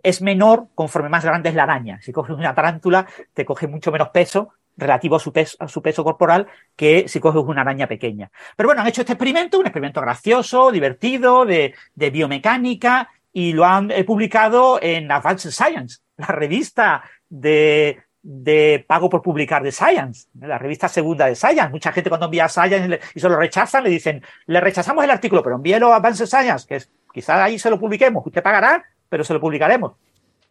es menor conforme más grande es la araña. Si coges una tarántula, te coge mucho menos peso relativo a su, peso, a su peso corporal que si coges una araña pequeña. Pero bueno, han hecho este experimento, un experimento gracioso, divertido, de, biomecánica, y lo han eh, publicado en Advanced Science, la revista de, pago por publicar de Science, la revista segunda de Science. Mucha gente cuando envía Science y se lo rechazan, le dicen, le rechazamos el artículo, pero envíelo a Advanced Science, que es, quizás ahí se lo publiquemos, usted pagará, pero se lo publicaremos.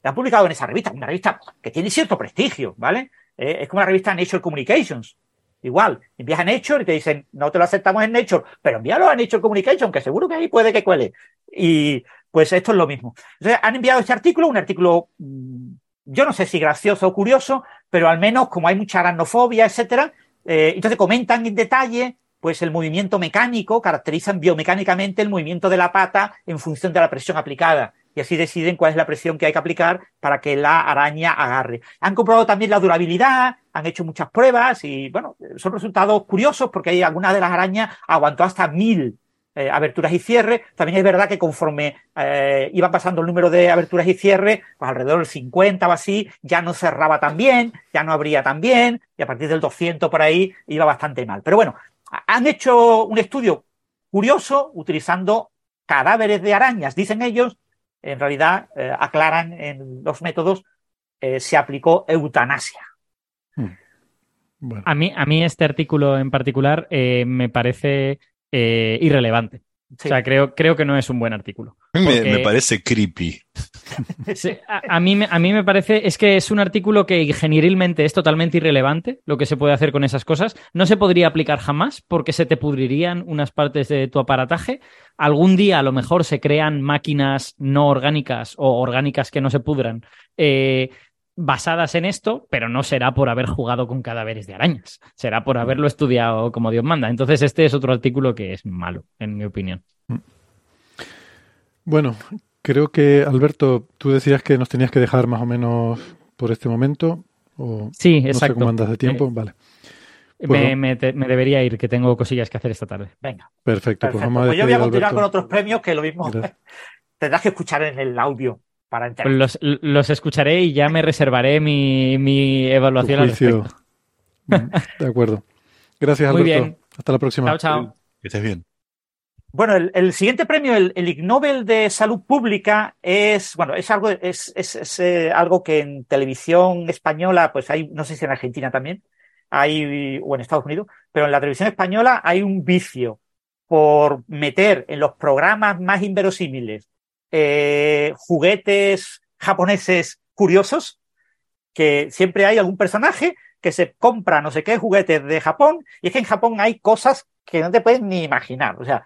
Le han publicado en esa revista, una revista que tiene cierto prestigio, ¿vale? Eh, es como la revista Nature Communications. Igual, envías a Nature y te dicen, no te lo aceptamos en Nature, pero envíalo a Nature Communications, que seguro que ahí puede que cuele. Y pues esto es lo mismo. Entonces, han enviado este artículo, un artículo mm, yo no sé si gracioso o curioso, pero al menos como hay mucha aracnofobia, etcétera, eh, entonces comentan en detalle pues el movimiento mecánico, caracterizan biomecánicamente el movimiento de la pata en función de la presión aplicada y así deciden cuál es la presión que hay que aplicar para que la araña agarre. Han comprobado también la durabilidad, han hecho muchas pruebas y bueno, son resultados curiosos porque hay algunas de las arañas aguantó hasta mil eh, aberturas y cierres. También es verdad que conforme eh, iba pasando el número de aberturas y cierres, pues alrededor del 50 o así, ya no cerraba tan bien, ya no abría tan bien, y a partir del 200 por ahí iba bastante mal. Pero bueno, han hecho un estudio curioso utilizando cadáveres de arañas, dicen ellos, en realidad eh, aclaran en los métodos, se aplicó eutanasia. Hmm. A, mí, a mí este artículo en particular me parece eh, O sea, creo, creo que no es un buen artículo. Me, parece creepy. <laughs> a, mí, a mí me parece, es que es un artículo que ingenierilmente es totalmente irrelevante lo que se puede hacer con esas cosas. No se podría aplicar jamás porque se te pudrirían unas partes de tu aparataje. Algún día a lo mejor se crean máquinas no orgánicas o orgánicas que no se pudran. Eh, basadas en esto, pero no será por haber jugado con cadáveres de arañas, será por haberlo estudiado como Dios manda. Entonces este es otro artículo que es malo, en mi opinión. Bueno, creo que Alberto, tú decías que nos tenías que dejar más o menos por este momento. O sí, exacto. No sé cómo andas de tiempo, eh, vale. me, debería ir, que tengo cosillas que hacer esta tarde. Venga. Perfecto, Pues, vamos a pues yo voy a continuar con otros premios que lo mismo <laughs> tendrás que escuchar en el audio para Los, los, escucharé y ya me reservaré mi, mi evaluación al respecto. Mm, de acuerdo. Gracias, Alberto. Muy bien. Hasta la próxima. Chao, chao. Que estés bien. Bueno, el, siguiente premio, el, el, Ig Nobel de Salud Pública, es, bueno, es algo, es, es, eh, algo que en televisión española, pues hay, no sé si en Argentina también, hay, o en Estados Unidos, pero en la televisión española hay un vicio por meter en los programas más inverosímiles eh, juguetes japoneses curiosos, que siempre hay algún personaje que se compra no sé qué juguetes de Japón, y es que en Japón hay cosas que no te puedes ni imaginar, o sea,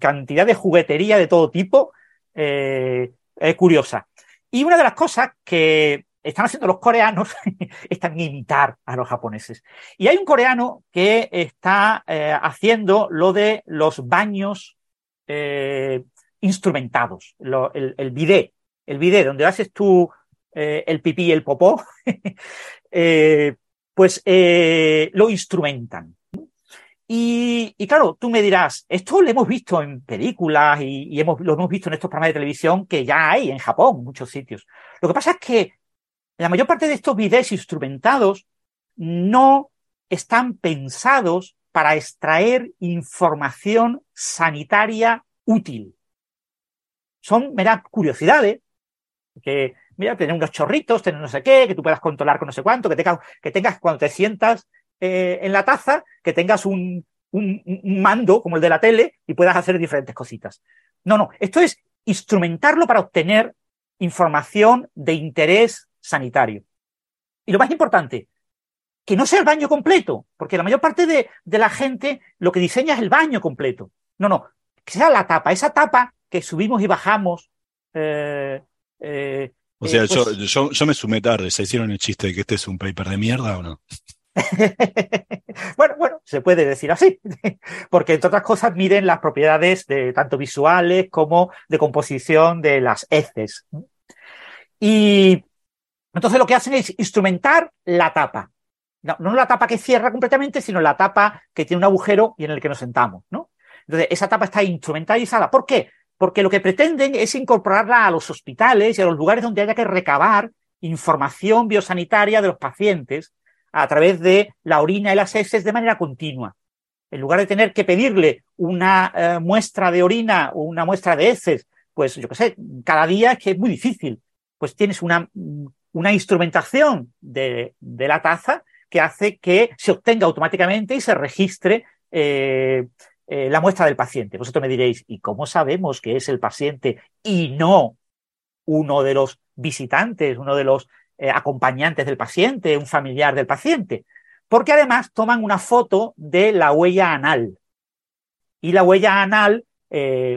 cantidad de juguetería de todo tipo, eh, es curiosa. Y una de las cosas que están haciendo los coreanos <laughs> están imitar a los japoneses. Y hay un coreano que está eh, haciendo lo de los baños instrumentados, el, el bidet, el bidet donde haces tú eh, el pipí y el popó, <laughs> eh, pues eh, lo instrumentan. Y, claro, tú me dirás, esto lo hemos visto en películas y, hemos, lo hemos visto en estos programas de televisión que ya hay en Japón, en muchos sitios. Lo que pasa es que la mayor parte de estos videos instrumentados no están pensados para extraer información sanitaria útil. Son meras curiosidades, que, mira, tener unos chorritos, tener no sé qué, que tú puedas controlar con no sé cuánto, que tengas, que tengas cuando te sientas eh, en la taza, que tengas un, un, mando como el de la tele y puedas hacer diferentes cositas. No, no, esto es instrumentarlo para obtener información de interés sanitario. Y lo más importante, que no sea el baño completo, porque la mayor parte de, la gente lo que diseña es el baño completo. No, no, que sea la tapa, esa tapa que subimos y bajamos. Eh, eh, o sea, pues yo, yo, me sumé tarde, ¿se hicieron el chiste de que este es un paper de mierda o no? <laughs> bueno, bueno, se puede decir así, <laughs> porque entre otras cosas miden las propiedades de tanto visuales como de composición de las heces. Y entonces lo que hacen es instrumentar la tapa. No, no la tapa que cierra completamente, sino la tapa que tiene un agujero y en el que nos sentamos, ¿no? Entonces, esa tapa está instrumentalizada. ¿Por qué? Porque lo que pretenden es incorporarla a los hospitales y a los lugares donde haya que recabar información biosanitaria de los pacientes a través de la orina y las heces de manera continua. En lugar de tener que pedirle una eh, muestra de orina o una muestra de heces, pues yo qué sé, cada día es que es muy difícil. Pues tienes una, una instrumentación de, de la taza que hace que se obtenga automáticamente y se registre eh, eh, la muestra del paciente. Vosotros me diréis, ¿y cómo sabemos que es el paciente y no uno de los visitantes, uno de los eh, acompañantes del paciente, un familiar del paciente? Porque además toman una foto de la huella anal. Y la huella anal,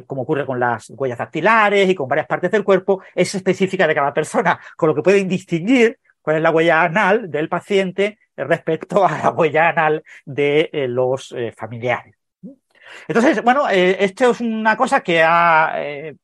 como ocurre con las huellas dactilares y con varias partes del cuerpo, es específica de cada persona, con lo que pueden distinguir cuál es la huella anal del paciente respecto a la huella anal de eh, los eh, familiares. Entonces, bueno, eh, esto es una cosa que ha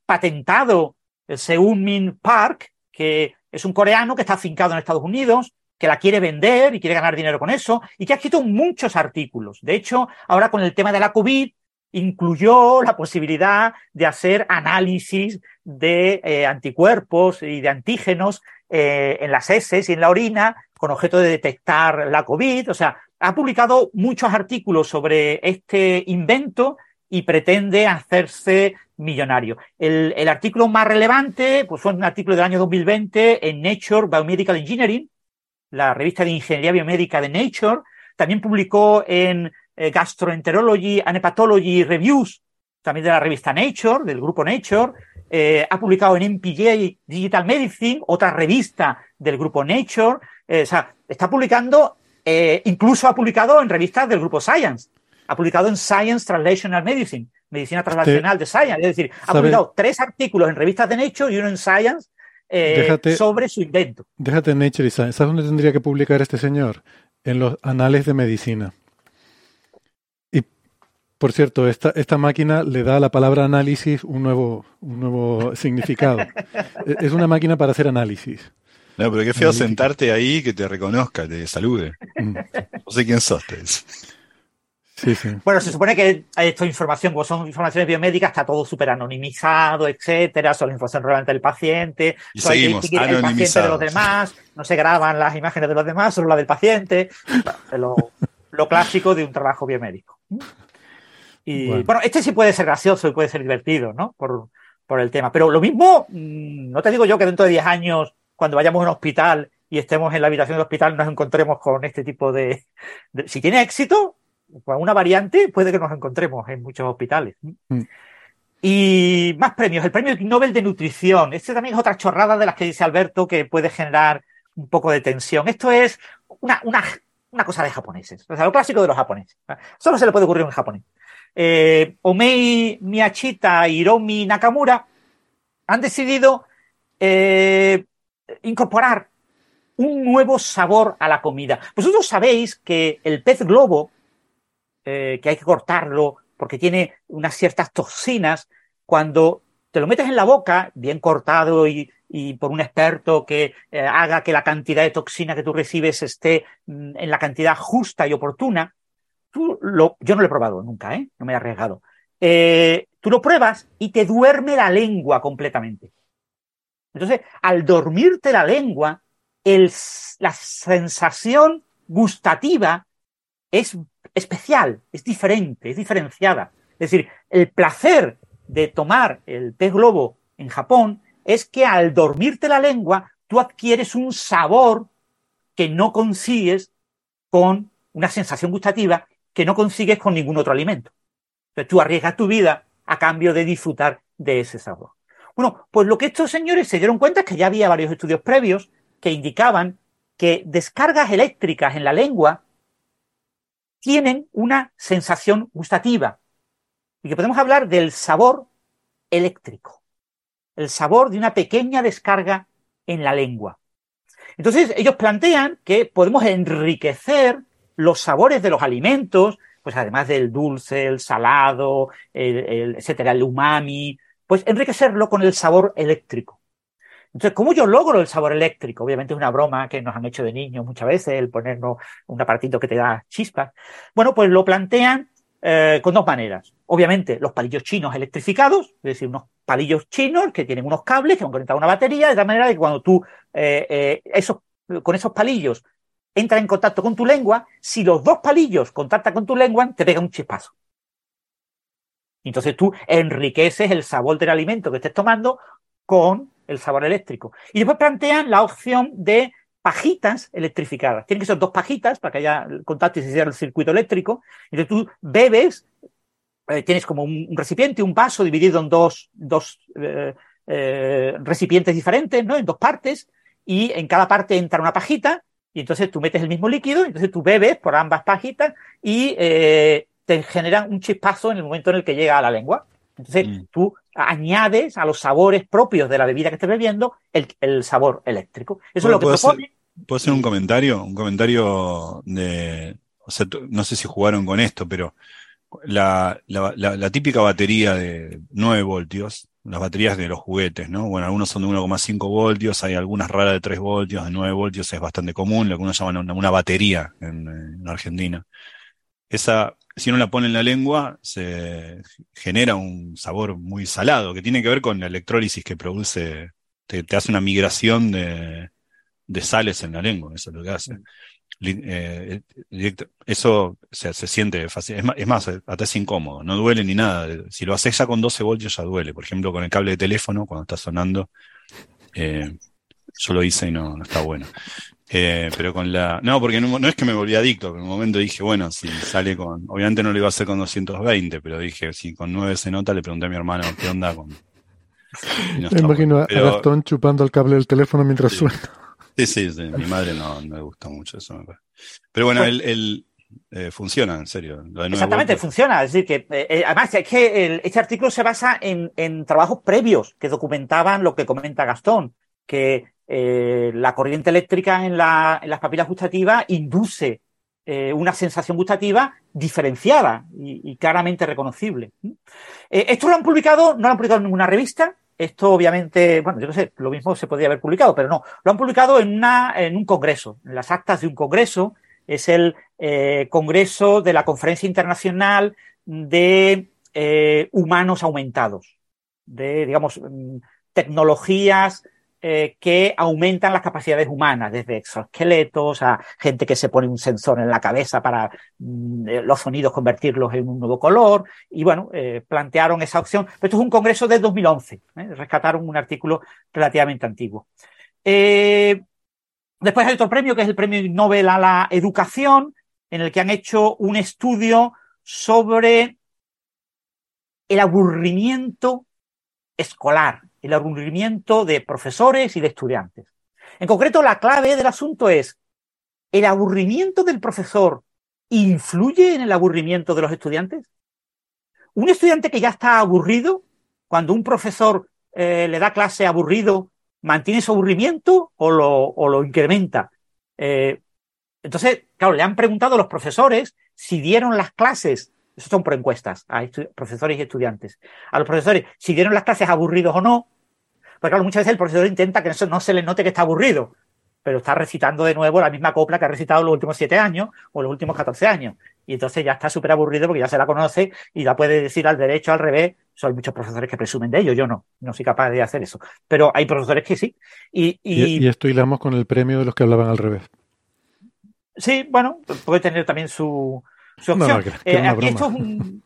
patentado Seung-min Park, que es un coreano que está afincado en Estados Unidos, que la quiere vender y quiere ganar dinero con eso, y que ha escrito muchos artículos. De hecho, ahora con el tema de la COVID, incluyó la posibilidad de hacer análisis de anticuerpos y de antígenos en las heces y en la orina con objeto de detectar la COVID. O sea, ha publicado muchos artículos sobre este invento y pretende hacerse millonario. El, artículo más relevante pues fue un artículo del año 2020 en Nature Biomedical Engineering, la revista de ingeniería biomédica de Nature. También publicó en eh, Gastroenterology and Hepatology Reviews, también de la revista Nature, del grupo Nature. Eh, ha publicado en MPJ Digital Medicine, otra revista del grupo Nature. Eh, o sea, está publicando, eh, incluso ha publicado en revistas del grupo Science. Ha publicado en Science Translational Medicine, Medicina Translacional de Science. Es decir, ha publicado tres artículos en revistas de Nature y uno en Science eh, sobre su invento. Déjate Nature y Science. ¿Sabes dónde tendría que publicar este señor? En los anales de medicina. Y, por cierto, esta, esta máquina le da a la palabra análisis un nuevo, un nuevo significado. <laughs> es una máquina para hacer análisis. No, pero qué feo sentarte ahí, que te reconozca, te salude. Mm. No sé quién sos. Sí, sí. Bueno, se supone que esto información, como son informaciones biomédicas, está todo súper anonimizado, etcétera, solo información relevante del paciente, y seguimos, el paciente de los demás, no se graban las imágenes de los demás, solo la del paciente, <laughs> lo, lo clásico de un trabajo biomédico. Y bueno. este sí puede ser gracioso y puede ser divertido, ¿no? Por, por el tema. Pero lo mismo, mm, no te digo yo que dentro de 10 años cuando vayamos a un hospital y estemos en la habitación del hospital nos encontremos con este tipo de... si tiene éxito, con una variante, puede que nos encontremos en muchos hospitales. Mm. Y más premios. El premio Nobel de Nutrición. Este también es otra chorrada de las que dice Alberto que puede generar un poco de tensión. Esto es una, una, una cosa de japoneses. O sea, lo clásico de los japoneses. Solo se le puede ocurrir en japonés. Eh, Omei Miyachita y Hiromi Nakamura han decidido eh, incorporar un nuevo sabor a la comida. Vosotros sabéis que el pez globo, eh, que hay que cortarlo porque tiene unas ciertas toxinas, cuando te lo metes en la boca, bien cortado y, por un experto que eh, haga que la cantidad de toxina que tú recibes esté mm, en la cantidad justa y oportuna, tú lo, yo no lo he probado nunca, ¿eh? no me he arriesgado. Eh, tú lo pruebas y te duerme la lengua completamente. Entonces, al dormirte la lengua, la sensación gustativa es especial, es diferente, es diferenciada. Es decir, el placer de tomar el pez globo en Japón es que al dormirte la lengua, tú adquieres un sabor que no consigues con una sensación gustativa que no consigues con ningún otro alimento. Entonces tú arriesgas tu vida a cambio de disfrutar de ese sabor. Bueno, pues lo que estos señores se dieron cuenta es que ya había varios estudios previos que indicaban que descargas eléctricas en la lengua tienen una sensación gustativa y que podemos hablar del sabor eléctrico, el sabor de una pequeña descarga en la lengua. Entonces ellos plantean que podemos enriquecer los sabores de los alimentos, pues además del dulce, el salado, el, etcétera, el umami, pues enriquecerlo con el sabor eléctrico. Entonces, ¿cómo yo logro el sabor eléctrico? Obviamente es una broma que nos han hecho de niños muchas veces, el ponernos un aparatito que te da chispas. Bueno, pues lo plantean eh, con dos maneras. Obviamente, los palillos chinos electrificados, es decir, unos palillos chinos que tienen unos cables que van conectados a una batería, de tal manera que cuando tú eh, eh, esos, con esos palillos entran en contacto con tu lengua, si los dos palillos contactan con tu lengua, te pega un chispazo. Entonces tú enriqueces el sabor del alimento que estés tomando con el sabor eléctrico. Y después plantean la opción de pajitas electrificadas. Tienen que ser dos pajitas para que haya contacto y se cierre el circuito eléctrico. Entonces tú bebes, eh, tienes como un, recipiente, un vaso dividido en dos, dos eh, eh, recipientes diferentes, ¿no? En dos partes, y en cada parte entra una pajita, y entonces tú metes el mismo líquido, entonces tú bebes por ambas pajitas y te generan un chispazo en el momento en el que llega a la lengua. Entonces mm. tú añades a los sabores propios de la bebida que estés bebiendo el, sabor eléctrico. Eso es lo que propone. ¿Puedo hacer un comentario? Un comentario de. O sea, no sé si jugaron con esto, pero la, la, típica batería de 9 voltios, las baterías de los juguetes, ¿no? Bueno, algunos son de 1,5 voltios, hay algunas raras de 3 voltios, de 9 voltios es bastante común, lo que uno llama una, batería en, en Argentina. Esa si uno la pone en la lengua, se genera un sabor muy salado, que tiene que ver con la electrólisis que produce, te, hace una migración de, sales en la lengua, eso es lo que hace. Eh, eso se, siente fácil, es más, hasta es incómodo, no duele ni nada. Si lo haces ya con 12 voltios ya duele, por ejemplo con el cable de teléfono cuando está sonando, eh, yo lo hice y no, no está bueno. Eh, pero con la. No, porque no, es que me volví adicto, pero en un momento dije, bueno, si sale con. Obviamente no lo iba a hacer con 220, pero dije, si con 9 se nota, le pregunté a mi hermano, ¿qué onda con.? me imagino a Gastón chupando el cable del teléfono mientras suena. Sí, sí, sí, mi madre no, no le gusta mucho eso. Pero bueno, él, eh, funciona, en serio. Exactamente, funciona. Es decir, que eh, además es que este artículo se basa en, en trabajos previos que documentaban lo que comenta Gastón, que eh, la corriente eléctrica en, las papilas gustativas induce eh, una sensación gustativa diferenciada y, claramente reconocible. Eh, esto lo han publicado, no lo han publicado en ninguna revista. Esto obviamente, bueno, yo no sé, lo mismo se podría haber publicado, pero no. Lo han publicado en, un congreso, en las actas de un congreso. Es el Congreso de la Conferencia Internacional de Humanos Aumentados, de, digamos, mm, tecnologías eh, que aumentan las capacidades humanas, desde exoesqueletos a gente que se pone un sensor en la cabeza para mm, eh, los sonidos convertirlos en un nuevo color. Y bueno, eh, plantearon esa opción. Pero esto es un congreso de 2011. Rescataron un artículo relativamente antiguo. después hay otro premio, que es el premio Nobel a la educación, en el que han hecho un estudio sobre el aburrimiento escolar el aburrimiento de profesores y de estudiantes. En concreto, la clave del asunto es, ¿el aburrimiento del profesor influye en el aburrimiento de los estudiantes? Un estudiante que ya está aburrido, cuando un profesor eh, le da clase aburrido, ¿mantiene su aburrimiento o lo, incrementa? Eh, entonces, claro, le han preguntado a los profesores si dieron las clases eso son por encuestas a profesores y estudiantes. A los profesores, si dieron las clases aburridos o no, pues claro, muchas veces el profesor intenta que eso no se le note que está aburrido, pero está recitando de nuevo la misma copla que ha recitado los últimos siete años o los últimos 14 años. y entonces ya está súper aburrido porque ya se la conoce y la puede decir al derecho, al revés. So, hay muchos profesores que presumen de ello, yo no, no soy capaz de hacer eso. Pero hay profesores que sí. Y, y... y esto hilamos con el premio de los que hablaban al revés. Sí, bueno, puede tener también su, su opción. No, no, que, que eh, aquí esto es un,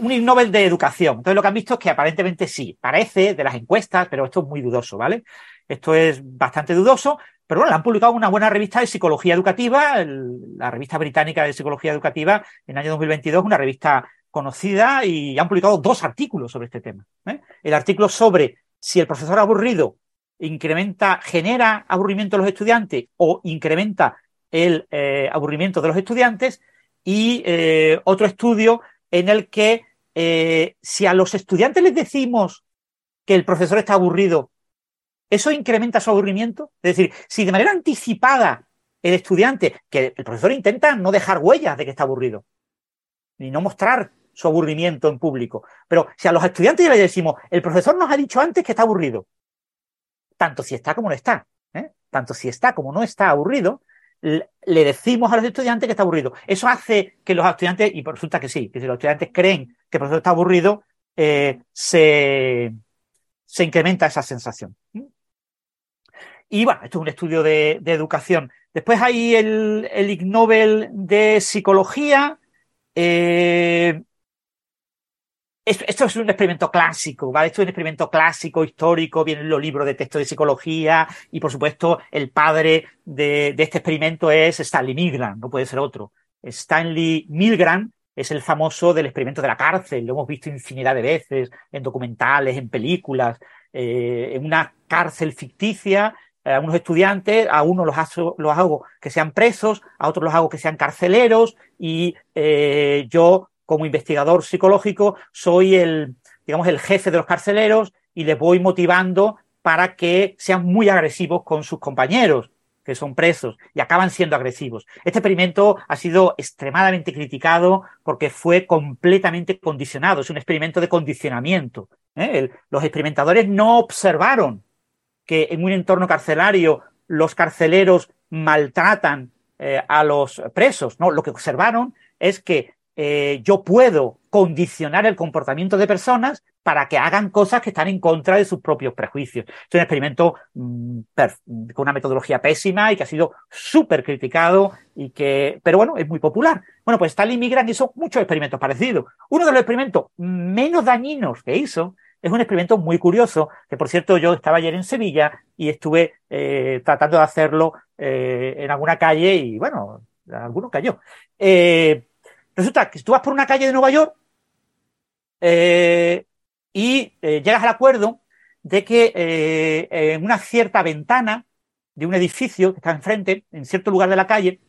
un Nobel de educación. Entonces lo que han visto es que aparentemente sí, parece de las encuestas, pero esto es muy dudoso, ¿vale? Esto es bastante dudoso, pero bueno, han publicado una buena revista de psicología educativa, la revista británica de psicología educativa en el año 2022, una revista conocida y han publicado dos artículos sobre este tema. ¿eh? El artículo sobre si el profesor aburrido incrementa, genera aburrimiento de los estudiantes o incrementa el eh, aburrimiento de los estudiantes y eh, otro estudio en el que eh, si a los estudiantes les decimos que el profesor está aburrido, ¿eso incrementa su aburrimiento? Es decir, si de manera anticipada el estudiante, que el profesor intenta no dejar huellas de que está aburrido, ni no mostrar su aburrimiento en público, pero si a los estudiantes les decimos, el profesor nos ha dicho antes que está aburrido, tanto si está como no está, ¿eh? tanto si está como no está aburrido, le decimos a los estudiantes que está aburrido. Eso hace que los estudiantes, y resulta que sí, que si los estudiantes creen que el profesor está aburrido, eh, se, se, incrementa esa sensación. Y bueno, esto es un estudio de, de educación. Después hay el, el Ig Nobel de Psicología. Eh, esto, es un experimento clásico, ¿vale? Esto es un experimento clásico, histórico, vienen los libros de texto de psicología y, por supuesto, el padre de, este experimento es Stanley Milgram, no puede ser otro. Stanley Milgram es el famoso del experimento de la cárcel, lo hemos visto infinidad de veces en documentales, en películas, eh, en una cárcel ficticia, a unos estudiantes, a unos los, hago, los hago que sean presos, a otros los hago que sean carceleros y eh, yo como investigador psicológico, soy el, digamos, el jefe de los carceleros y les voy motivando para que sean muy agresivos con sus compañeros que son presos y acaban siendo agresivos. Este experimento ha sido extremadamente criticado porque fue completamente condicionado, es un experimento de condicionamiento. ¿eh? Los experimentadores no observaron que en un entorno carcelario los carceleros maltratan eh, a los presos, no, lo que observaron es que eh, yo puedo condicionar el comportamiento de personas para que hagan cosas que están en contra de sus propios prejuicios. Es un experimento mmm, con una metodología pésima y que ha sido súper criticado y que, pero bueno, es muy popular. Bueno, pues Stanley Milgram hizo muchos experimentos parecidos. Uno de los experimentos menos dañinos que hizo es un experimento muy curioso, que por cierto yo estaba ayer en Sevilla y estuve eh, tratando de hacerlo eh, en alguna calle y bueno, alguno cayó. Resulta que tú vas por una calle de Nueva York eh, y eh, llegas al acuerdo de que eh, en una cierta ventana de un edificio que está enfrente, en cierto lugar de la calle,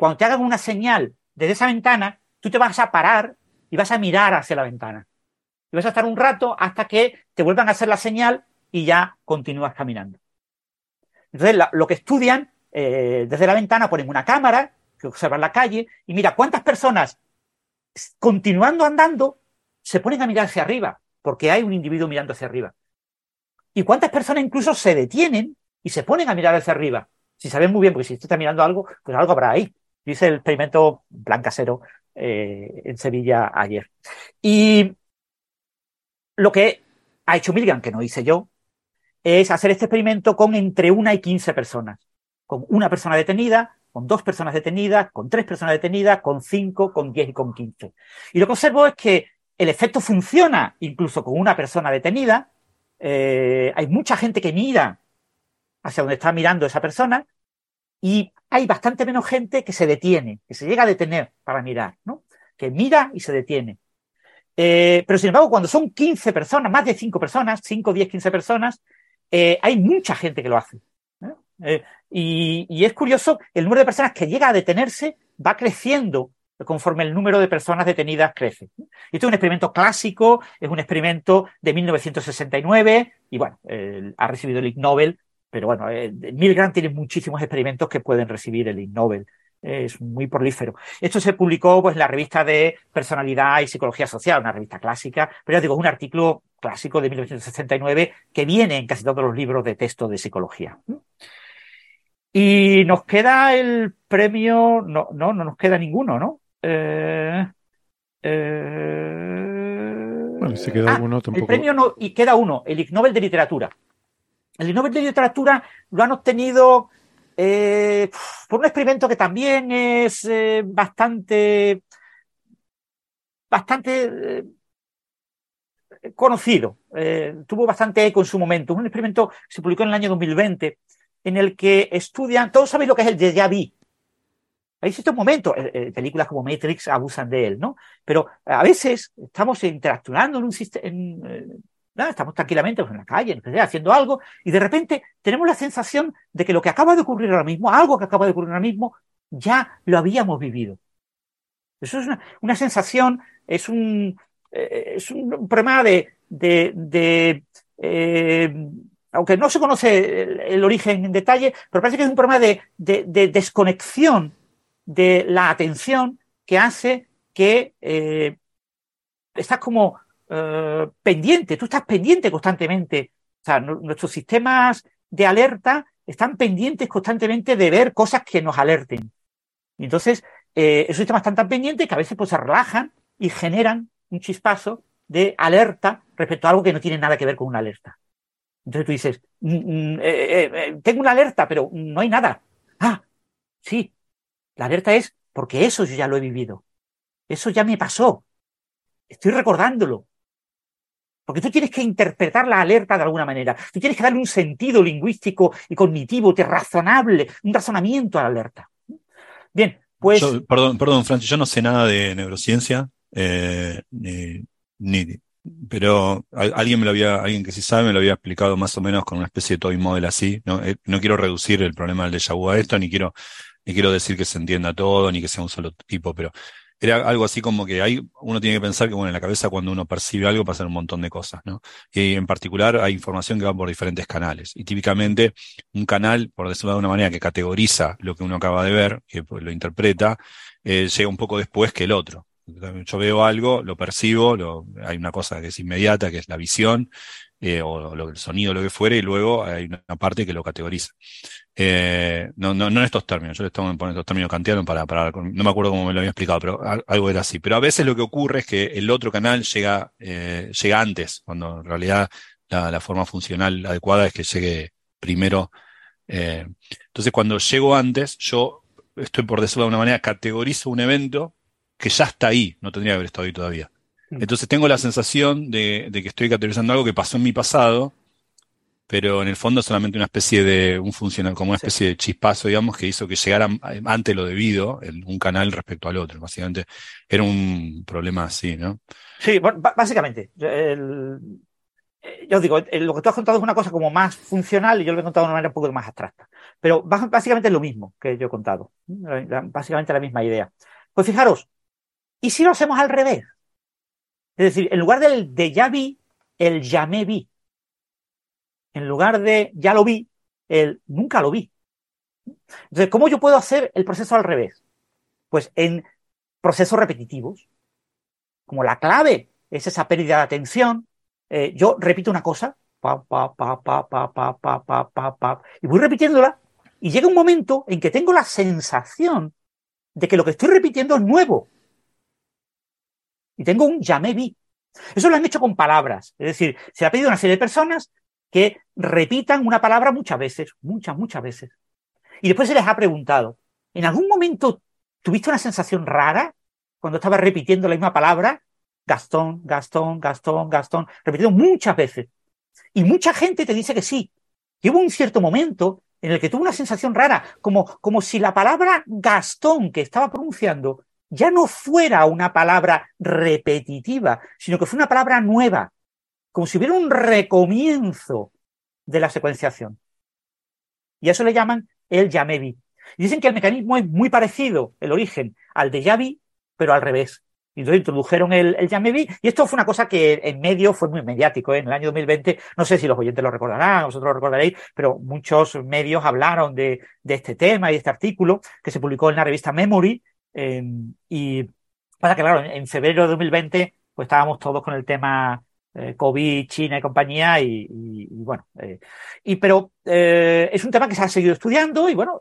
cuando te hagan una señal desde esa ventana, tú te vas a parar y vas a mirar hacia la ventana. Y vas a estar un rato hasta que te vuelvan a hacer la señal y ya continúas caminando. Entonces, la, lo que estudian desde la ventana ponen una cámara que observan la calle y mira cuántas personas continuando andando se ponen a mirar hacia arriba, porque hay un individuo mirando hacia arriba. Y cuántas personas incluso se detienen y se ponen a mirar hacia arriba. Si saben muy bien, porque si usted está mirando algo, pues algo habrá ahí. Dice el experimento plan casero eh, en Sevilla ayer. Y lo que ha hecho Milgram, que no hice yo, es hacer este experimento con entre una y quince personas. Con una persona detenida, con dos personas detenidas, con tres personas detenidas, con cinco, con diez y con quince. Y lo que observo es que el efecto funciona incluso con una persona detenida. Eh, hay mucha gente que mira hacia donde está mirando esa persona y hay bastante menos gente que se detiene, que se llega a detener para mirar, ¿no? Que mira y se detiene. Eh, pero sin embargo, cuando son 15 personas, más de 5 personas, 5, 10, 15 personas, eh, hay mucha gente que lo hace. Eh, y, es curioso, el número de personas que llega a detenerse va creciendo conforme el número de personas detenidas crece. Esto es un experimento clásico, es un experimento de 1969 y bueno, eh, ha recibido el Ig Nobel, pero bueno, eh, Milgram tiene muchísimos experimentos que pueden recibir el Ig Nobel. Es muy prolífero. Esto se publicó pues, en la revista de Personalidad y Psicología Social, una revista clásica, pero ya digo, es un artículo clásico de 1969 que viene en casi todos los libros de texto de psicología. Y nos queda el premio, no, no, no nos queda ninguno, ¿no? Eh, bueno, si queda ah, uno tampoco. El premio no, y queda uno, el Ig Nobel de Literatura. El Ig Nobel de Literatura lo han obtenido eh, por un experimento que también es eh, bastante, bastante eh, conocido, tuvo bastante eco en su momento. Un experimento que se publicó en el año 2020 en el que estudian, todos sabéis lo que es el déjà vu. Existe un momento, películas como Matrix abusan de él, ¿no? Pero a veces estamos interactuando en un sistema, estamos tranquilamente en la calle, haciendo algo, y de repente tenemos la sensación de que lo que acaba de ocurrir ahora mismo, algo que acaba de ocurrir ahora mismo, ya lo habíamos vivido. Eso es una, sensación, es un, eh, es un problema de, de, eh, aunque no se conoce el, origen en detalle, pero parece que es un problema de, de desconexión de la atención que hace que eh, estás como eh, pendiente, tú estás pendiente constantemente. O sea, nuestros sistemas de alerta están pendientes constantemente de ver cosas que nos alerten. Y entonces, eh, esos sistemas están tan pendientes que a veces pues, se relajan y generan un chispazo de alerta respecto a algo que no tiene nada que ver con una alerta. Entonces tú dices, mm, mm, eh, tengo una alerta, pero no hay nada. Ah, sí, la alerta es porque eso yo ya lo he vivido. Eso ya me pasó. Estoy recordándolo. Porque tú tienes que interpretar la alerta de alguna manera. Tú tienes que darle un sentido lingüístico y cognitivo, razonable, un razonamiento a la alerta. Bien, pues. perdón, perdón, Francis, yo no sé nada de neurociencia, eh, ni, pero alguien me lo había, alguien que sí sabe me lo había explicado más o menos con una especie de toy model así. No, eh, no quiero reducir el problema del déjà vu a esto, ni quiero, ni quiero decir que se entienda todo, ni que sea un solo tipo, pero era algo así como que hay, uno tiene que pensar que, bueno, en la cabeza cuando uno percibe algo pasan un montón de cosas, ¿no? Y en particular hay información que va por diferentes canales. Y típicamente un canal, por decirlo de una manera, que categoriza lo que uno acaba de ver, que lo interpreta, eh, llega un poco después que el otro. Yo veo algo, lo percibo, hay una cosa que es inmediata, que es la visión, eh, o, el sonido, lo que fuere, y luego hay una parte que lo categoriza. Eh, no, no, en estos términos, yo le estaba poniendo estos términos kantianos para, no me acuerdo cómo me lo había explicado, pero algo era así. Pero a veces lo que ocurre es que el otro canal llega, eh, llega antes, cuando en realidad la, forma funcional adecuada es que llegue primero. Entonces, cuando llego antes, yo estoy, por decirlo de una manera, categorizo un evento que ya está ahí, no tendría que haber estado ahí todavía. Mm. Entonces tengo la sensación de, que estoy categorizando algo que pasó en mi pasado, pero en el fondo solamente una especie de, un funcional, como una especie de chispazo, digamos, que hizo que llegara antes lo debido en un canal respecto al otro. Básicamente era un problema así, ¿no? Sí, básicamente. El, yo os digo, lo que tú has contado es una cosa como más funcional y yo lo he contado de una manera un poco más abstracta. Pero básicamente es lo mismo que yo he contado. Básicamente la misma idea. Pues fijaros, ¿y si lo hacemos al revés? Es decir, en lugar del de ya vi, el ya me vi. En lugar de ya lo vi, el nunca lo vi. Entonces, ¿cómo yo puedo hacer el proceso al revés? Pues en procesos repetitivos. Como la clave es esa pérdida de atención, eh, yo repito una cosa, pa, pa, pa, pa, pa, pa, pa, pa, pa, y voy repitiéndola, y llega un momento en que tengo la sensación de que lo que estoy repitiendo es nuevo. Y tengo un ya me vi. Eso lo han hecho con palabras. Es decir, se ha pedido a una serie de personas que repitan una palabra muchas veces, muchas, muchas veces. Y después se les ha preguntado, ¿en algún momento tuviste una sensación rara cuando estabas repitiendo la misma palabra? Gastón, Gastón, Gastón, Gastón, repetido muchas veces. Y mucha gente te dice que sí. Hubo un cierto momento en el que tuvo una sensación rara, como, como si la palabra Gastón que estaba pronunciando ya no fuera una palabra repetitiva, sino que fue una palabra nueva, como si hubiera un recomienzo de la secuenciación. Y a eso le llaman el Yamevi. Y dicen que el mecanismo es muy parecido, el origen, al de Yavi, pero al revés. Y entonces introdujeron el, el Yamevi, y esto fue una cosa que en medio fue muy mediático. ¿eh? En el año 2020, no sé si los oyentes lo recordarán, vosotros lo recordaréis, pero muchos medios hablaron de, de este tema y de este artículo que se publicó en la revista Memory, Y para que, claro, en febrero de 2020, pues estábamos todos con el tema eh, COVID, China y compañía, y, bueno, eh, y pero eh, es un tema que se ha seguido estudiando y bueno,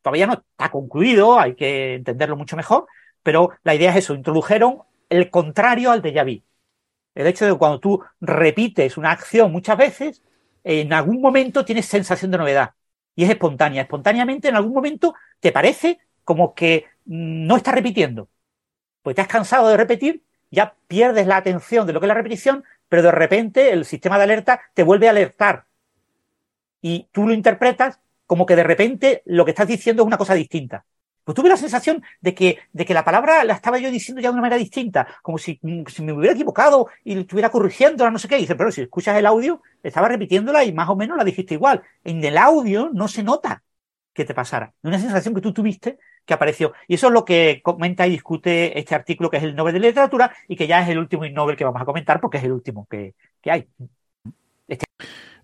todavía no está concluido, hay que entenderlo mucho mejor, pero la idea es eso, introdujeron el contrario al déjà vu. El hecho de que cuando tú repites una acción muchas veces, en algún momento tienes sensación de novedad y es espontánea. Espontáneamente en algún momento te parece como que no estás repitiendo. Pues te has cansado de repetir, ya pierdes la atención de lo que es la repetición, pero de repente el sistema de alerta te vuelve a alertar. Y tú lo interpretas como que de repente lo que estás diciendo es una cosa distinta. Pues tuve la sensación de que, de que la palabra la estaba yo diciendo ya de una manera distinta, como si, si me hubiera equivocado y estuviera corrigiendo, no sé qué. Dice, pero si escuchas el audio, estaba repitiéndola y más o menos la dijiste igual. En el audio no se nota que te pasara. Una sensación que tú tuviste que apareció. Y eso es lo que comenta y discute este artículo, que es el Nobel de Literatura, y que ya es el último Nobel que vamos a comentar, porque es el último que, que hay.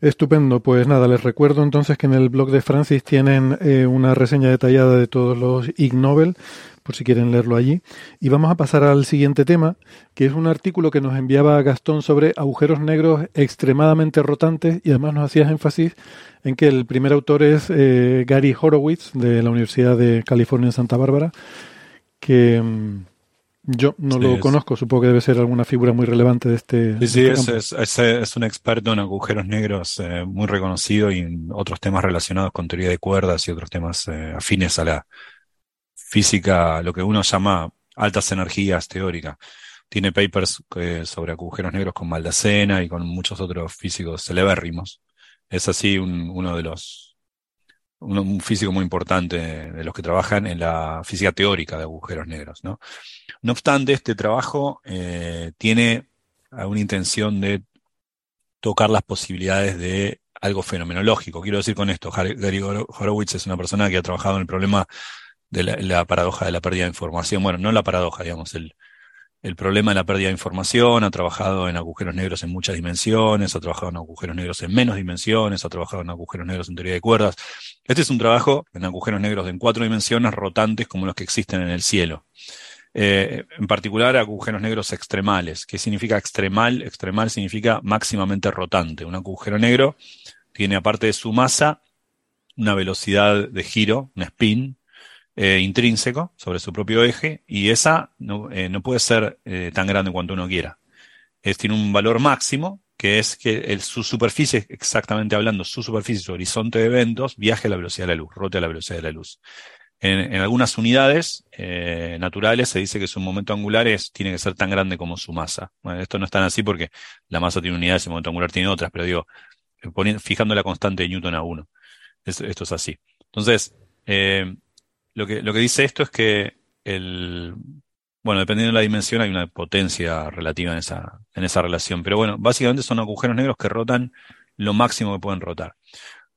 Estupendo, pues nada, les recuerdo entonces que en el blog de Francis tienen eh, una reseña detallada de todos los Ig Nobel, por si quieren leerlo allí. Y vamos a pasar al siguiente tema, que es un artículo que nos enviaba Gastón sobre agujeros negros extremadamente rotantes y además nos hacías énfasis en que el primer autor es eh, Gary Horowitz de la Universidad de California en Santa Bárbara, que... Mm, yo no Sí, lo es- conozco, supongo que debe ser alguna figura muy relevante de este. Sí, sí, de este es, es- es un experto en agujeros negros eh, muy reconocido y en otros temas relacionados con teoría de cuerdas y otros temas eh, afines a la física, lo que uno llama altas energías teórica. Tiene papers eh, sobre agujeros negros con Maldacena y con muchos otros físicos celebérrimos. Es así un- uno de los, un físico muy importante de los que trabajan en la física teórica de agujeros negros, ¿no? No obstante, este trabajo eh, tiene una intención de tocar las posibilidades de algo fenomenológico. Quiero decir con esto, Gary Hor- Horowitz es una persona que ha trabajado en el problema de la, la paradoja de la pérdida de información. Bueno, no la paradoja, digamos, el, el problema de la pérdida de información, ha trabajado en agujeros negros en muchas dimensiones, ha trabajado en agujeros negros en menos dimensiones, ha trabajado en agujeros negros en teoría de cuerdas. Este es un trabajo en agujeros negros en cuatro dimensiones rotantes como los que existen en el cielo. Eh, en particular agujeros negros extremales. ¿Qué significa extremal? Extremal significa máximamente rotante. Un agujero negro tiene aparte de su masa una velocidad de giro, un spin, eh, intrínseco sobre su propio eje y esa no, eh, no puede ser eh, tan grande cuanto uno quiera. Es, tiene un valor máximo que es que el- su superficie, exactamente hablando, su superficie, su horizonte de eventos, viaje a la velocidad de la luz, rote a la velocidad de la luz. En, en algunas unidades eh, naturales se dice que su momento angular es, tiene que ser tan grande como su masa. Bueno, esto no es tan así porque la masa tiene unidades el momento angular tiene otras, pero digo, eh, poni- fijando la constante de Newton a 1. Es- esto es así. Entonces, eh, lo que, lo que dice esto es que el, bueno, dependiendo de la dimensión hay una potencia relativa en esa, en esa relación. Pero bueno, básicamente son agujeros negros que rotan lo máximo que pueden rotar.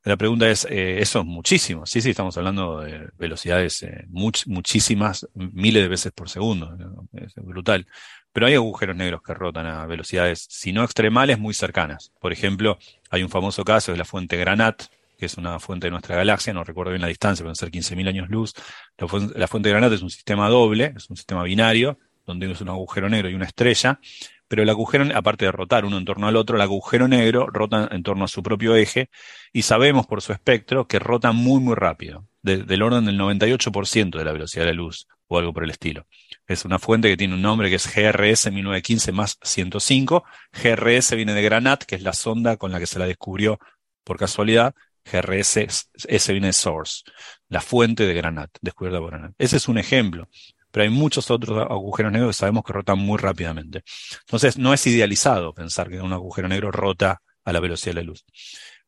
La pregunta es, eh, eso es muchísimo. Sí, sí, estamos hablando de velocidades eh, much- muchísimas, miles de veces por segundo. Es brutal. Pero hay agujeros negros que rotan a velocidades, si no extremales, muy cercanas. Por ejemplo, hay un famoso caso de la fuente Granat, que es una fuente de nuestra galaxia, no recuerdo bien la distancia, pueden ser 15.000 años luz. La, fu- la fuente Granat es un sistema doble, es un sistema binario, donde es un agujero negro y una estrella, pero el agujero, aparte de rotar uno en torno al otro, el agujero negro rota en torno a su propio eje y sabemos por su espectro que rota muy, muy rápido, de- del orden del 98% de la velocidad de la luz o algo por el estilo. Es una fuente que tiene un nombre que es GRS 1915 más 105. GRS viene de Granat, que es la sonda con la que se la descubrió por casualidad. GRS es- S viene de Source, la fuente de Granat, descubierta por Granat. Ese es un ejemplo, pero hay muchos otros agujeros negros que sabemos que rotan muy rápidamente. Entonces, no es idealizado pensar que un agujero negro rota a la velocidad de la luz.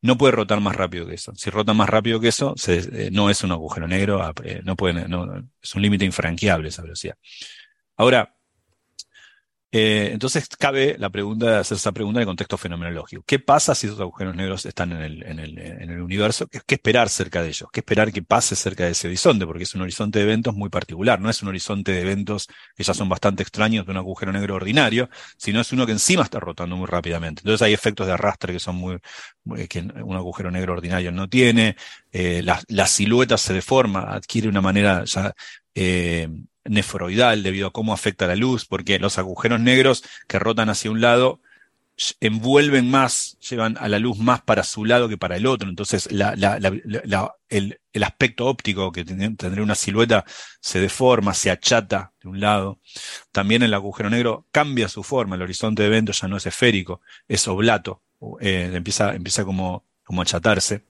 No puede rotar más rápido que eso. Si rota más rápido que eso, eh, no es un agujero negro, ah, eh, no puede, no- es un límite infranqueable esa velocidad. Ahora, eh, entonces cabe la pregunta, hacer esa pregunta en el contexto fenomenológico. ¿Qué pasa si esos agujeros negros están en el, en el, en el universo? ¿Qué, qué esperar cerca de ellos? ¿Qué esperar que pase cerca de ese horizonte? Porque es un horizonte de eventos muy particular. No es un horizonte de eventos que ya son bastante extraños de un agujero negro ordinario, sino es uno que encima está rotando muy rápidamente. Entonces hay efectos de arrastre que son muy, muy- que un agujero negro ordinario no tiene. Eh, la, la silueta se deforma, adquiere una manera ya eh, nefroidal debido a cómo afecta la luz, porque los agujeros negros que rotan hacia un lado envuelven más, llevan a la luz más para su lado que para el otro. Entonces, el, aspecto óptico que tendría una silueta se deforma, se achata de un lado. También el agujero negro cambia su forma, el horizonte de eventos ya no es esférico, es oblato, eh, empieza, empieza como, como a achatarse.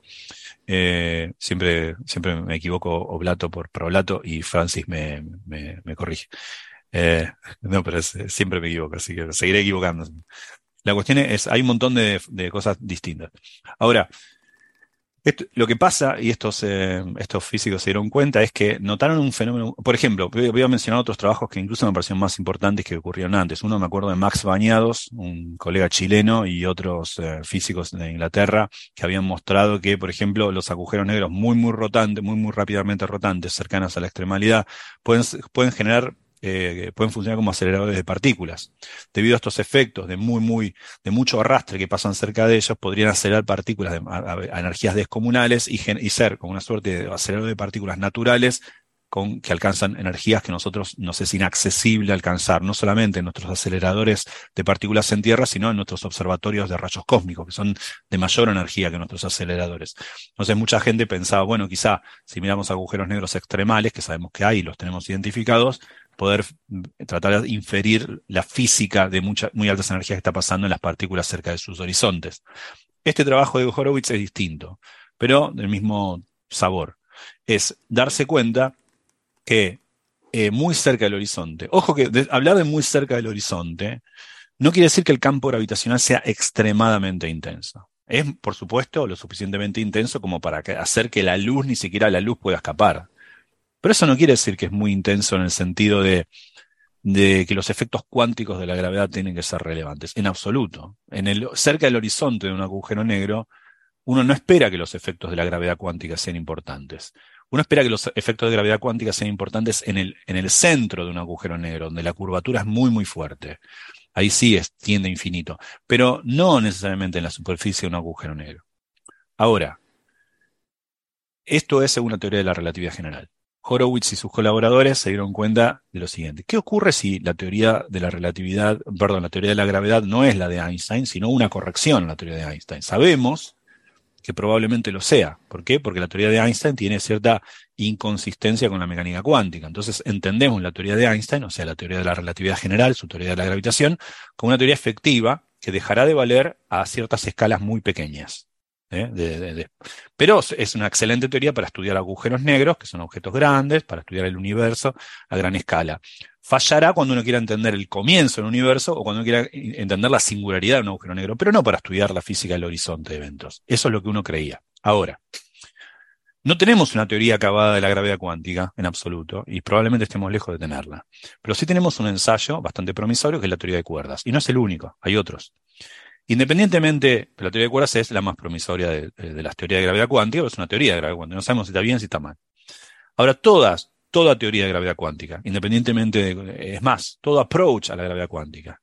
Eh, siempre, siempre me equivoco oblato por problato y Francis me, me, corrige. Eh, no, pero siempre me equivoco, así que seguiré equivocando. La cuestión es, hay un montón de, cosas distintas. Ahora, lo que pasa, y estos, eh, estos físicos se dieron cuenta, es que notaron un fenómeno. Por ejemplo, voy a mencionar otros trabajos que incluso me parecieron más importantes que ocurrieron antes. Uno me acuerdo de Max Bañados, un colega chileno, y otros eh, físicos de Inglaterra, que habían mostrado que, por ejemplo, los agujeros negros muy, muy rotantes, muy, muy rápidamente rotantes, cercanos a la extremalidad, pueden, pueden generar eh, pueden funcionar como aceleradores de partículas. Debido a estos efectos de muy, muy, de mucho arrastre que pasan cerca de ellos, podrían acelerar partículas a, energías descomunales y, y, ser como una suerte de acelerador de partículas naturales con, que alcanzan energías que nosotros nos es inaccesible alcanzar, no solamente en nuestros aceleradores de partículas en Tierra, sino en nuestros observatorios de rayos cósmicos, que son de mayor energía que nuestros aceleradores. Entonces mucha gente pensaba, bueno, quizá si miramos agujeros negros extremales, que sabemos que hay y los tenemos identificados, poder tratar de inferir la física de mucha, muy altas energías que está pasando en las partículas cerca de sus horizontes. Este trabajo de Horowitz es distinto, pero del mismo sabor. Es darse cuenta que eh, muy cerca del horizonte, ojo que hablar de muy cerca del horizonte no quiere decir que el campo gravitacional sea extremadamente intenso. Es, por supuesto, lo suficientemente intenso como para hacer que la luz, ni siquiera la luz pueda escapar. Pero eso no quiere decir que es muy intenso en el sentido de, que los efectos cuánticos de la gravedad tienen que ser relevantes. En absoluto. En el, cerca del horizonte de un agujero negro, uno no espera que los efectos de la gravedad cuántica sean importantes. Uno espera que los efectos de gravedad cuántica sean importantes en el, en el centro de un agujero negro, donde la curvatura es muy, muy fuerte. Ahí sí es, tiende a infinito, pero no necesariamente en la superficie de un agujero negro. Ahora, esto es según la teoría de la relatividad general. Horowitz y sus colaboradores se dieron cuenta de lo siguiente. ¿Qué ocurre si la teoría de la relatividad, perdón, la teoría de la gravedad no es la de Einstein, sino una corrección a la teoría de Einstein? Sabemos que probablemente lo sea. ¿Por qué? Porque la teoría de Einstein tiene cierta inconsistencia con la mecánica cuántica. Entonces entendemos la teoría de Einstein, o sea, la teoría de la relatividad general, su teoría de la gravitación, como una teoría efectiva que dejará de valer a ciertas escalas muy pequeñas. ¿Eh? Pero es una excelente teoría para estudiar agujeros negros, que son objetos grandes, para estudiar el universo a gran escala. Fallará cuando uno quiera entender el comienzo del universo o cuando uno quiera entender la singularidad de un agujero negro, pero no para estudiar la física del horizonte de eventos. Eso es lo que uno creía. Ahora, no tenemos una teoría acabada de la gravedad cuántica en absoluto, y probablemente estemos lejos de tenerla. Pero sí tenemos un ensayo bastante promisorio que es la teoría de cuerdas. Y no es el único, hay otros. Independientemente, la teoría de cuerdas es la más promisoria de, las teorías de gravedad cuántica, es una teoría de gravedad cuántica, no sabemos si está bien, si está mal. Ahora, todas, toda teoría de gravedad cuántica, independientemente de, es más, todo approach a la gravedad cuántica,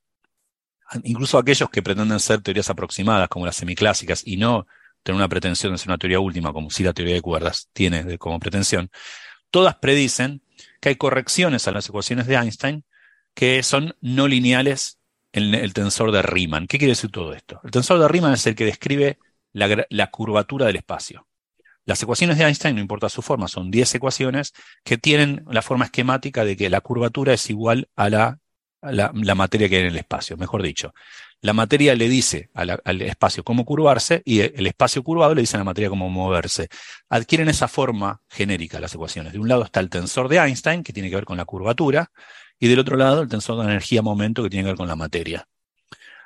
incluso aquellos que pretenden ser teorías aproximadas, como las semiclásicas, y no tener una pretensión de ser una teoría última, como si la teoría de cuerdas tiene como pretensión, todas predicen que hay correcciones a las ecuaciones de Einstein que son no lineales el tensor de Riemann. ¿Qué quiere decir todo esto? El tensor de Riemann es el que describe la, curvatura del espacio. Las ecuaciones de Einstein, no importa su forma, son 10 ecuaciones que tienen la forma esquemática de que la curvatura es igual a la, la, materia que hay en el espacio. Mejor dicho, la materia le dice al espacio cómo curvarse y el espacio curvado le dice a la materia cómo moverse. Adquieren esa forma genérica las ecuaciones. De un lado está el tensor de Einstein, que tiene que ver con la curvatura, y del otro lado el tensor de energía-momento que tiene que ver con la materia.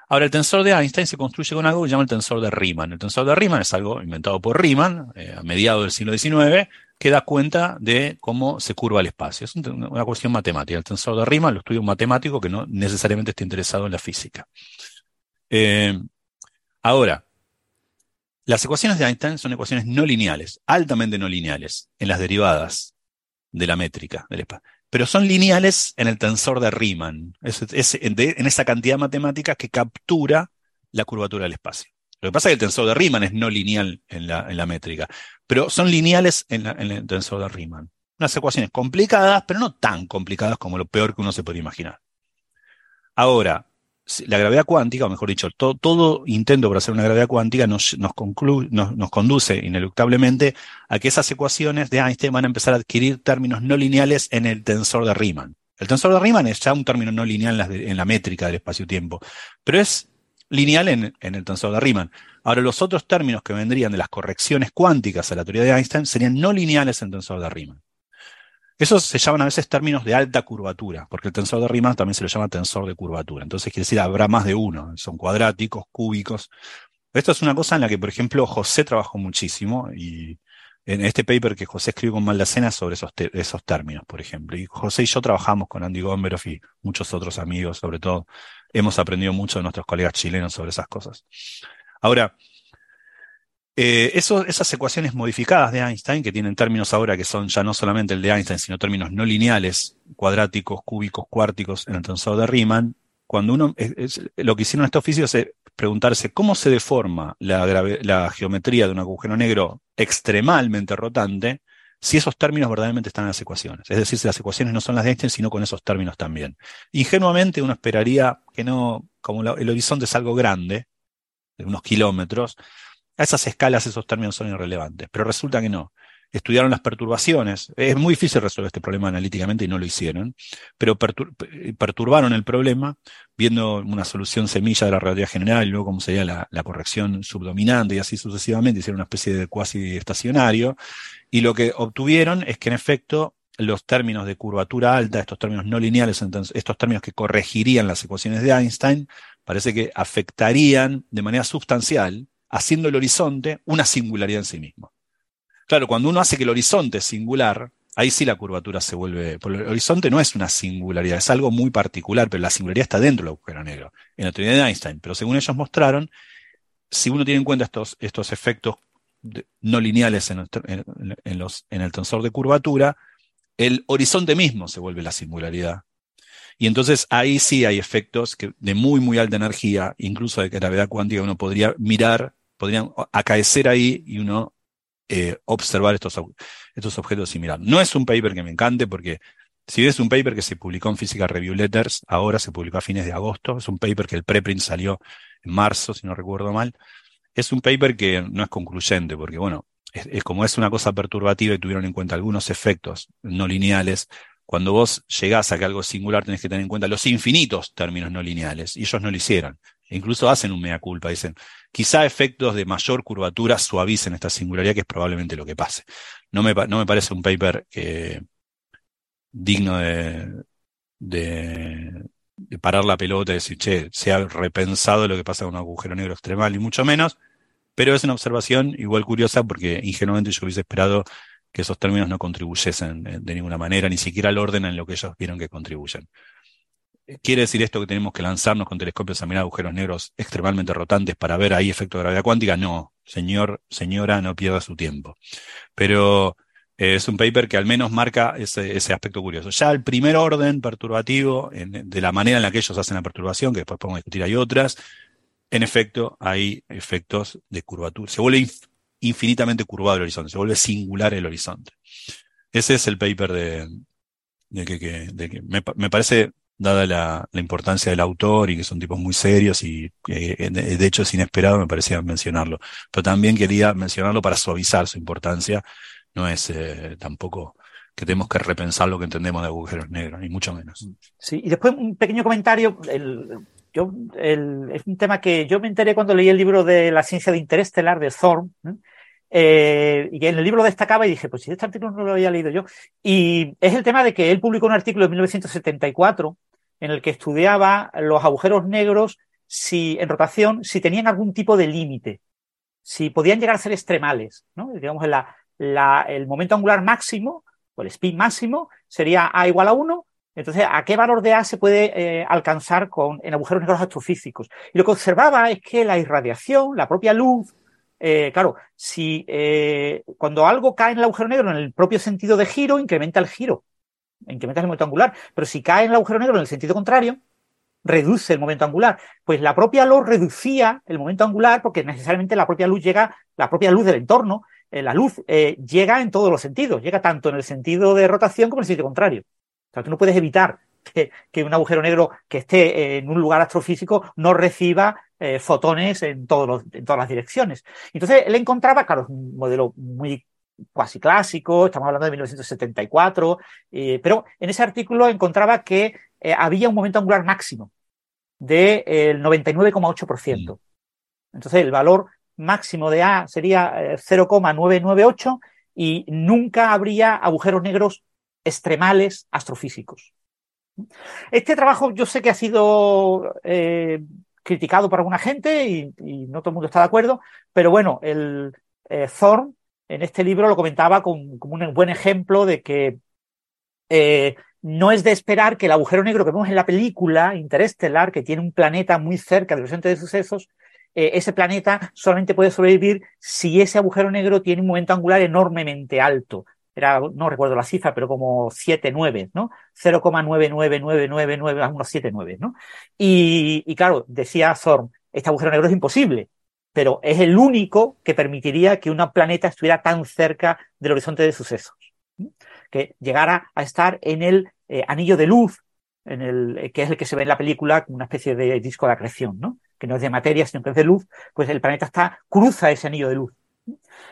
Ahora, el tensor de Einstein se construye con algo que se llama el tensor de Riemann. El tensor de Riemann es algo inventado por Riemann eh, a mediados del siglo XIX que da cuenta de cómo se curva el espacio. Es una cuestión matemática. El tensor de Riemann lo estudia un matemático que no necesariamente esté interesado en la física. Eh, ahora, las ecuaciones de Einstein son ecuaciones no lineales, altamente no lineales, en las derivadas de la métrica del espacio pero son lineales en el tensor de Riemann, en esa cantidad matemática que captura la curvatura del espacio. Lo que pasa es que el tensor de Riemann es no lineal en la, métrica, pero son lineales en, el tensor de Riemann. Unas ecuaciones complicadas, pero no tan complicadas como lo peor que uno se puede imaginar. Ahora, la gravedad cuántica, o mejor dicho, todo, todo intento por hacer una gravedad cuántica nos, nos, conduce ineluctablemente a que esas ecuaciones de Einstein van a empezar a adquirir términos no lineales en el tensor de Riemann. El tensor de Riemann es ya un término no lineal en la, en la métrica del espacio-tiempo, pero es lineal en, el tensor de Riemann. Ahora, los otros términos que vendrían de las correcciones cuánticas a la teoría de Einstein serían no lineales en el tensor de Riemann. Esos se llaman a veces términos de alta curvatura, porque el tensor de Riemann también se lo llama tensor de curvatura. Entonces quiere decir, habrá más de uno, son cuadráticos, cúbicos. Esto es una cosa en la que, por ejemplo, José trabajó muchísimo y en este paper que José escribió con Maldacena sobre esos, esos términos, por ejemplo. Y José y yo trabajamos con Andy Gomberov y muchos otros amigos, sobre todo. Hemos aprendido mucho de nuestros colegas chilenos sobre esas cosas. Ahora, eh, esas ecuaciones modificadas de Einstein, que tienen términos ahora que son ya no solamente el de Einstein, sino términos no lineales, cuadráticos, cúbicos, cuárticos en el tensor de Riemann, cuando uno, lo que hicieron este oficio es preguntarse cómo se deforma la, la geometría de un agujero negro extremadamente rotante si esos términos verdaderamente están en las ecuaciones. Es decir, si las ecuaciones no son las de Einstein, sino con esos términos también. Ingenuamente uno esperaría que no, como el horizonte es algo grande, de unos kilómetros, a esas escalas esos términos son irrelevantes, pero resulta que no. Estudiaron las perturbaciones. Es muy difícil resolver este problema analíticamente y no lo hicieron, pero perturbaron el problema viendo una solución semilla de la relatividad general y luego cómo sería la, corrección subdominante y así sucesivamente. Hicieron una especie de cuasi estacionario y lo que obtuvieron es que en efecto los términos de curvatura alta, estos términos no lineales, estos términos que corregirían las ecuaciones de Einstein, parece que afectarían de manera sustancial haciendo el horizonte una singularidad en sí mismo. Claro, cuando uno hace que el horizonte es singular, ahí sí la curvatura se vuelve. Porque el horizonte no es una singularidad, es algo muy particular, pero la singularidad está dentro del agujero negro, en la teoría de Einstein. Pero según ellos mostraron, si uno tiene en cuenta estos, estos efectos no lineales en el tensor de curvatura, el horizonte mismo se vuelve la singularidad. Y entonces ahí sí hay efectos que, de muy, muy alta energía, incluso de gravedad cuántica, uno podría mirar podrían acaecer ahí y uno eh, observar estos, estos objetos y mirar. No es un paper que me encante porque si es un paper que se publicó en Physical Review Letters, ahora se publicó a fines de agosto, es un paper que el preprint salió en marzo, si no recuerdo mal, es un paper que no es concluyente porque, bueno, es, como es una cosa perturbativa y tuvieron en cuenta algunos efectos no lineales, cuando vos llegás a que algo singular tenés que tener en cuenta los infinitos términos no lineales, y ellos no lo hicieron. Incluso hacen un mea culpa, dicen, quizá efectos de mayor curvatura suavicen esta singularidad, que es probablemente lo que pase. No me, no me parece un paper eh, digno de, de, parar la pelota y decir, che, se ha repensado lo que pasa con un agujero negro extremal, ni mucho menos, pero es una observación igual curiosa porque ingenuamente yo hubiese esperado que esos términos no contribuyesen de ninguna manera, ni siquiera al orden en lo que ellos vieron que contribuyen. ¿Quiere decir esto que tenemos que lanzarnos con telescopios a mirar agujeros negros extremadamente rotantes para ver ahí efecto de gravedad cuántica? No, señor, señora, no pierda su tiempo. Pero eh, es un paper que al menos marca ese, aspecto curioso. Ya el primer orden perturbativo, de la manera en la que ellos hacen la perturbación, que después podemos discutir, hay otras, en efecto, hay efectos de curvatura. Se vuelve infinitamente curvado el horizonte, se vuelve singular el horizonte. Ese es el paper de, que, me parece dada la, importancia del autor y que son tipos muy serios y de hecho es inesperado, me parecía mencionarlo. Pero también quería mencionarlo para suavizar su importancia. No es eh, tampoco que tenemos que repensar lo que entendemos de agujeros negros, ni mucho menos. Sí, y después un pequeño comentario. El, yo, el, es un tema que yo me enteré cuando leí el libro de la ciencia de interestelar de Thorne, eh, y que en el libro destacaba y dije, pues si este artículo no lo había leído yo. Y es el tema de que él publicó un artículo en 1974 en el que estudiaba los agujeros negros si en rotación, si tenían algún tipo de límite, si podían llegar a ser extremales, ¿no? Digamos, la, la, el momento angular máximo, o el spin máximo, sería A igual a 1. Entonces, ¿a qué valor de A se puede eh, alcanzar con, en agujeros negros astrofísicos? Y lo que observaba es que la irradiación, la propia luz, eh, claro, si eh, cuando algo cae en el agujero negro en el propio sentido de giro, incrementa el giro, incrementa el momento angular, pero si cae en el agujero negro en el sentido contrario, reduce el momento angular. Pues la propia luz reducía el momento angular porque necesariamente la propia luz llega, la propia luz del entorno, eh, la luz llega en todos los sentidos, llega tanto en el sentido de rotación como en el sentido contrario. O sea, tú no puedes evitar que, un agujero negro que esté en un lugar astrofísico no reciba eh, fotones en, todos en todas las direcciones. Entonces él encontraba, claro, un modelo muy cuasi clásico, estamos hablando de 1974, eh, pero en ese artículo encontraba que eh, había un momento angular máximo del 99,8%. Entonces el valor máximo de A sería 0,998 y nunca habría agujeros negros extremales astrofísicos. Este trabajo yo sé que ha sido eh, criticado por alguna gente y, no todo el mundo está de acuerdo, pero bueno, el eh, Thorne en este libro lo comentaba como, un buen ejemplo de que eh, no es de esperar que el agujero negro que vemos en la película Interestelar, que tiene un planeta muy cerca del centro de sucesos, ese planeta solamente puede sobrevivir si ese agujero negro tiene un momento angular enormemente alto era, no recuerdo la cifra, pero como 7, 9, ¿no? 0,99999, unos 7, 9, ¿no? Y, y claro, decía Thorne, este agujero negro es imposible, pero es el único que permitiría que un planeta estuviera tan cerca del horizonte de sucesos, que llegara a estar en el eh, anillo de luz, en el, que es el que se ve en la película, una especie de disco de acreción, ¿no? Que no es de materia, sino que es de luz, pues el planeta está, cruza ese anillo de luz.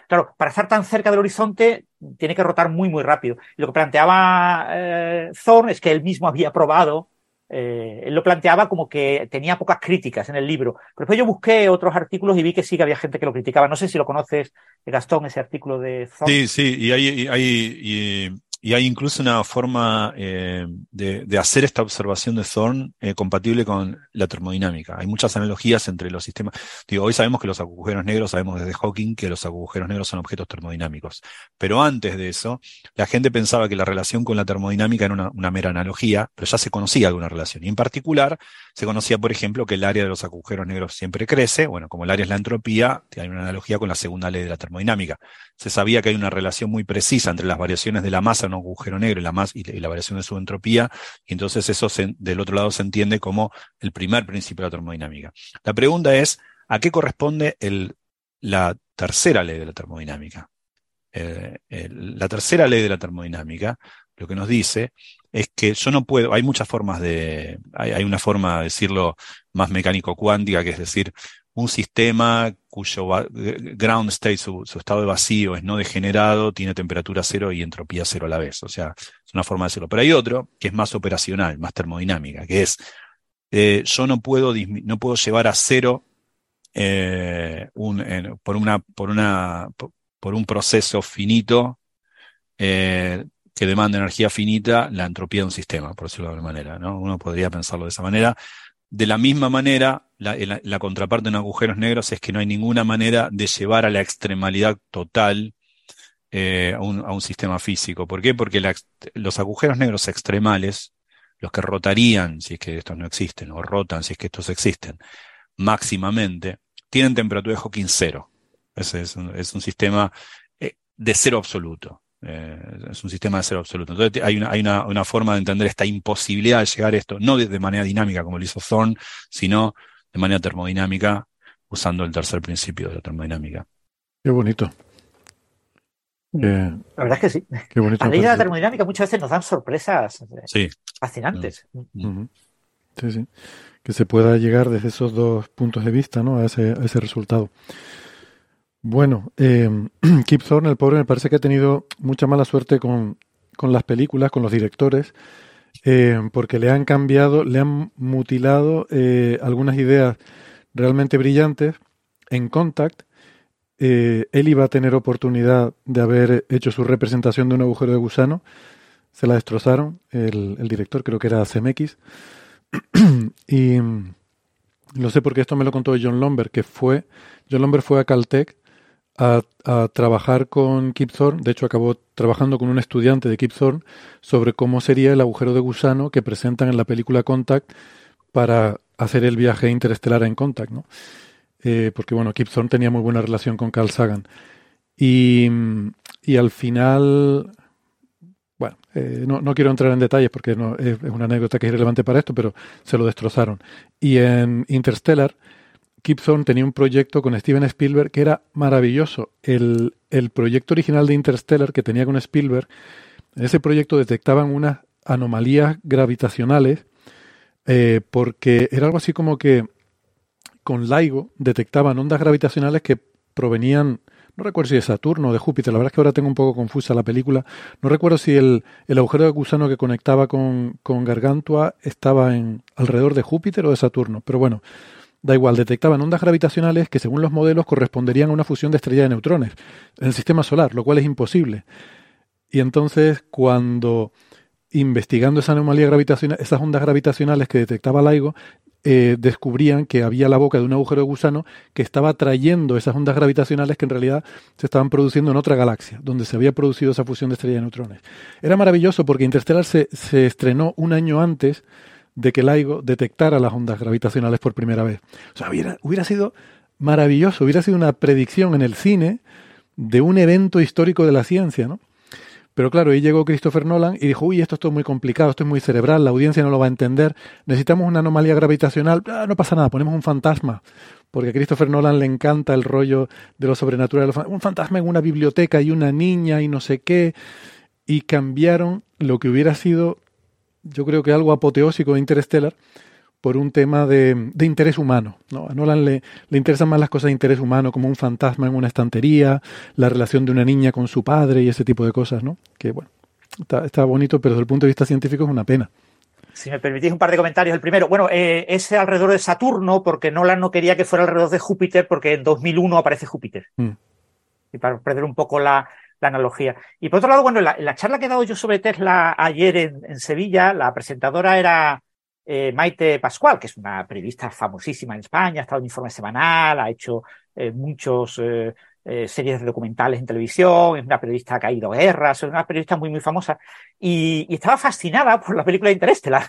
Claro, para estar tan cerca del horizonte tiene que rotar muy, muy rápido. Y lo que planteaba eh, Thorne es que él mismo había probado, eh, él lo planteaba como que tenía pocas críticas en el libro. Pero después yo busqué otros artículos y vi que sí que había gente que lo criticaba. No sé si lo conoces, Gastón, ese artículo de Thorne. Sí, sí, y hay, hay incluso una forma eh, de, de, hacer esta observación de Thorne eh, compatible con la termodinámica. Hay muchas analogías entre los sistemas. Digo, hoy sabemos que los agujeros negros, sabemos desde Hawking que los agujeros negros son objetos termodinámicos. Pero antes de eso, la gente pensaba que la relación con la termodinámica era una, una mera analogía, pero ya se conocía alguna relación. Y en particular, se conocía, por ejemplo, que el área de los agujeros negros siempre crece. Bueno, como el área es la entropía, hay una analogía con la segunda ley de la termodinámica. Se sabía que hay una relación muy precisa entre las variaciones de la masa un agujero negro y la, más, y, la variación de su entropía, y entonces eso del otro lado se entiende como el primer principio de la termodinámica. La pregunta es, ¿a qué corresponde el, la tercera ley de la termodinámica? Eh, la tercera ley de la termodinámica lo que nos dice es que yo no puedo, hay muchas formas de, hay, hay una forma de decirlo más mecánico-cuántica, que es decir, un sistema cuyo ground state, su, estado de vacío es no degenerado, tiene temperatura cero y entropía cero a la vez. O sea, es una forma de decirlo. Pero hay otro que es más operacional, más termodinámica, que es, eh, yo no puedo, no puedo llevar a cero eh, un, por, una, por, una, por un proceso finito eh, que demanda energía finita la entropía de un sistema, por decirlo de alguna manera. ¿no? Uno podría pensarlo de esa manera. De la misma manera, la, contraparte en agujeros negros es que no hay ninguna manera de llevar a la extremalidad total eh, a, un, sistema físico. ¿Por qué? Porque los agujeros negros extremales, los que rotarían si es que estos no existen, o rotan si es que estos existen, máximamente, tienen temperatura de Hawking cero. Ese es un, sistema eh, de cero absoluto. Eh, es un sistema de cero absoluto. Entonces hay, una, hay una, una, forma de entender esta imposibilidad de llegar a esto, no de, manera dinámica como lo hizo Thorne, sino de manera termodinámica, usando el tercer principio de la termodinámica. Qué bonito. la verdad es que sí. Qué bonito a la de la termodinámica muchas veces nos dan sorpresas eh, fascinantes. Mm. Sí, sí. Que se pueda llegar desde esos dos puntos de vista ¿no? a, ese, a ese resultado. Bueno, eh, <clears throat> Kip Thorne, el pobre, me parece que ha tenido mucha mala suerte con, con las películas, con los directores, eh, porque le han cambiado, le han mutilado eh, algunas ideas realmente brillantes en Contact. Eh, él iba a tener oportunidad de haber hecho su representación de un agujero de gusano. Se la destrozaron, el, el director creo que era CMX. <clears throat> y lo sé porque esto me lo contó John Lomber, que fue, John Lomber fue a Caltech a, trabajar con Kip Thorne, de hecho acabó trabajando con un estudiante de Kip Thorne sobre cómo sería el agujero de gusano que presentan en la película Contact para hacer el viaje interestelar en Contact, ¿no? Eh, porque bueno, Kip Thorne tenía muy buena relación con Carl Sagan. Y, y al final, bueno, eh, no, no, quiero entrar en detalles porque no, es, es, una anécdota que es irrelevante para esto, pero se lo destrozaron. Y en Interstellar, Thorne tenía un proyecto con Steven Spielberg que era maravilloso. El, el proyecto original de Interstellar que tenía con Spielberg, en ese proyecto detectaban unas anomalías gravitacionales eh, porque era algo así como que con LIGO detectaban ondas gravitacionales que provenían, no recuerdo si de Saturno o de Júpiter, la verdad es que ahora tengo un poco confusa la película, no recuerdo si el, el agujero de gusano que conectaba con, con Gargantua estaba en alrededor de Júpiter o de Saturno, pero bueno, da igual, detectaban ondas gravitacionales que según los modelos corresponderían a una fusión de estrella de neutrones en el sistema solar, lo cual es imposible. Y entonces cuando investigando esa anomalía gravitacional, esas ondas gravitacionales que detectaba LIGO, eh, descubrían que había la boca de un agujero de gusano que estaba trayendo esas ondas gravitacionales que en realidad se estaban produciendo en otra galaxia, donde se había producido esa fusión de estrella de neutrones. Era maravilloso porque Interstellar se estrenó un año antes de que LIGO detectara las ondas gravitacionales por primera vez. O sea, hubiera, hubiera sido maravilloso, hubiera sido una predicción en el cine de un evento histórico de la ciencia, ¿no? Pero claro, ahí llegó Christopher Nolan y dijo, uy, esto es todo muy complicado, esto es muy cerebral, la audiencia no lo va a entender, necesitamos una anomalía gravitacional, ah, no pasa nada, ponemos un fantasma, porque a Christopher Nolan le encanta el rollo de lo sobrenatural, un fantasma en una biblioteca y una niña y no sé qué, y cambiaron lo que hubiera sido, yo creo que algo apoteósico de Interstellar, por un tema de, de interés humano. ¿no? A Nolan le, le, interesan más las cosas de interés humano, como un fantasma en una estantería, la relación de una niña con su padre y ese tipo de cosas, ¿no? Que bueno, está, está bonito, pero desde el punto de vista científico es una pena. Si me permitís un par de comentarios. El primero, bueno, eh, es alrededor de Saturno, porque Nolan no quería que fuera alrededor de Júpiter, porque en 2001 aparece Júpiter. Mm. Y para perder un poco la, la, analogía. Y por otro lado, bueno, la, la charla que he dado yo sobre Tesla ayer en, en Sevilla, la presentadora era eh, Maite Pascual, que es una periodista famosísima en España, ha estado en Informe Semanal, ha hecho eh, muchos eh, eh, series de documentales en televisión, es una periodista que ha ido a guerras, es una periodista muy, muy famosa, y, y estaba fascinada por la película Interestelar.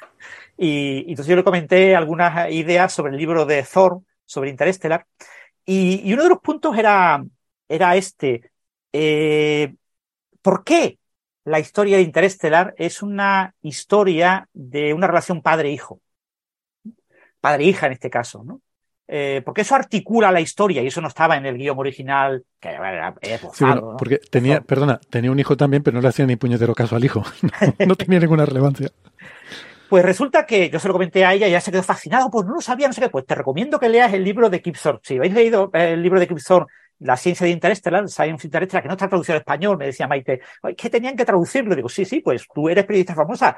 Y, y, entonces yo le comenté algunas ideas sobre el libro de Thor, sobre Interestelar, y, y uno de los puntos era, era este, eh, ¿por qué la historia de Interestelar es una historia de una relación padre-hijo. Padre-hija en este caso, ¿no? Eh, porque eso articula la historia y eso no estaba en el guion original, que era esbozado, sí, bueno, Porque tenía, perdona, tenía un hijo también, pero no le hacía ni puñetero caso al hijo. <laughs> No, no tenía ninguna relevancia. Pues resulta que yo se lo comenté a ella y ella se quedó fascinado, pues no lo sabía, no sé qué. Pues te recomiendo que leas el libro de Kip Thorne. Si habéis leído el libro de Kip Thorne, la ciencia de Interestelar, Science Interestelar, que no está traducido al español, me decía Maite, que tenían que traducirlo. Digo, sí, sí, pues tú eres periodista famosa,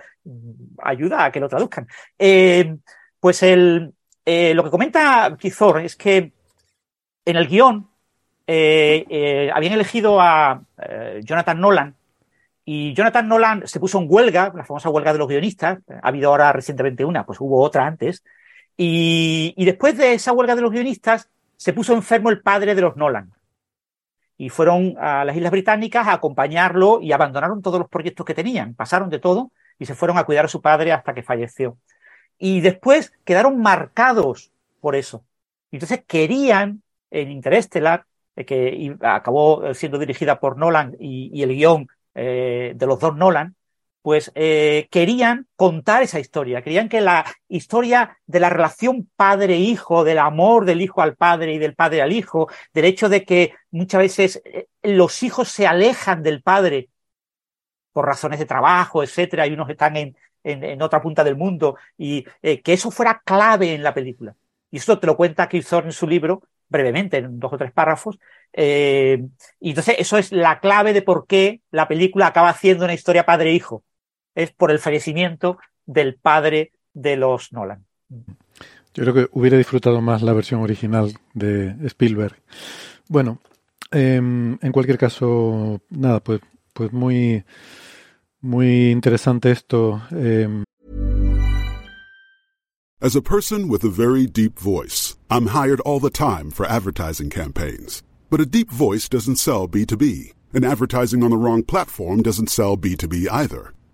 ayuda a que lo traduzcan. Eh, pues el, eh, lo que comenta Kizor es que en el guion eh, habían elegido a Jonathan Nolan y Jonathan Nolan se puso en huelga, la famosa huelga de los guionistas, ha habido ahora recientemente una, pues hubo otra antes, y después de esa huelga de los guionistas se puso enfermo el padre de los Nolan. Y fueron a las Islas Británicas a acompañarlo y abandonaron todos los proyectos que tenían. Pasaron de todo y se fueron a cuidar a su padre hasta que falleció. Y después quedaron marcados por eso. Entonces querían en Interestelar, eh, que acabó siendo dirigida por Nolan y, y el guion eh, de los dos Nolan, pues eh, querían contar esa historia, querían que la historia de la relación padre-hijo, del amor del hijo al padre y del padre al hijo, del hecho de que muchas veces eh, los hijos se alejan del padre por razones de trabajo, etcétera, y unos están en, otra punta del mundo, y eh, que eso fuera clave en la película. Y esto te lo cuenta Keith en su libro, brevemente, en dos o tres párrafos. Y entonces eso es la clave de por qué la película acaba siendo una historia padre-hijo es por el fallecimiento del padre de los Nolan. Yo creo que hubiera disfrutado más la versión original de Spielberg. Bueno, eh, en cualquier caso, nada, pues, pues muy, muy interesante esto. Eh. As a person with a very deep voice, I'm hired all the time for advertising campaigns. But a deep voice doesn't sell B2B, and advertising on the wrong platform doesn't sell B2B either.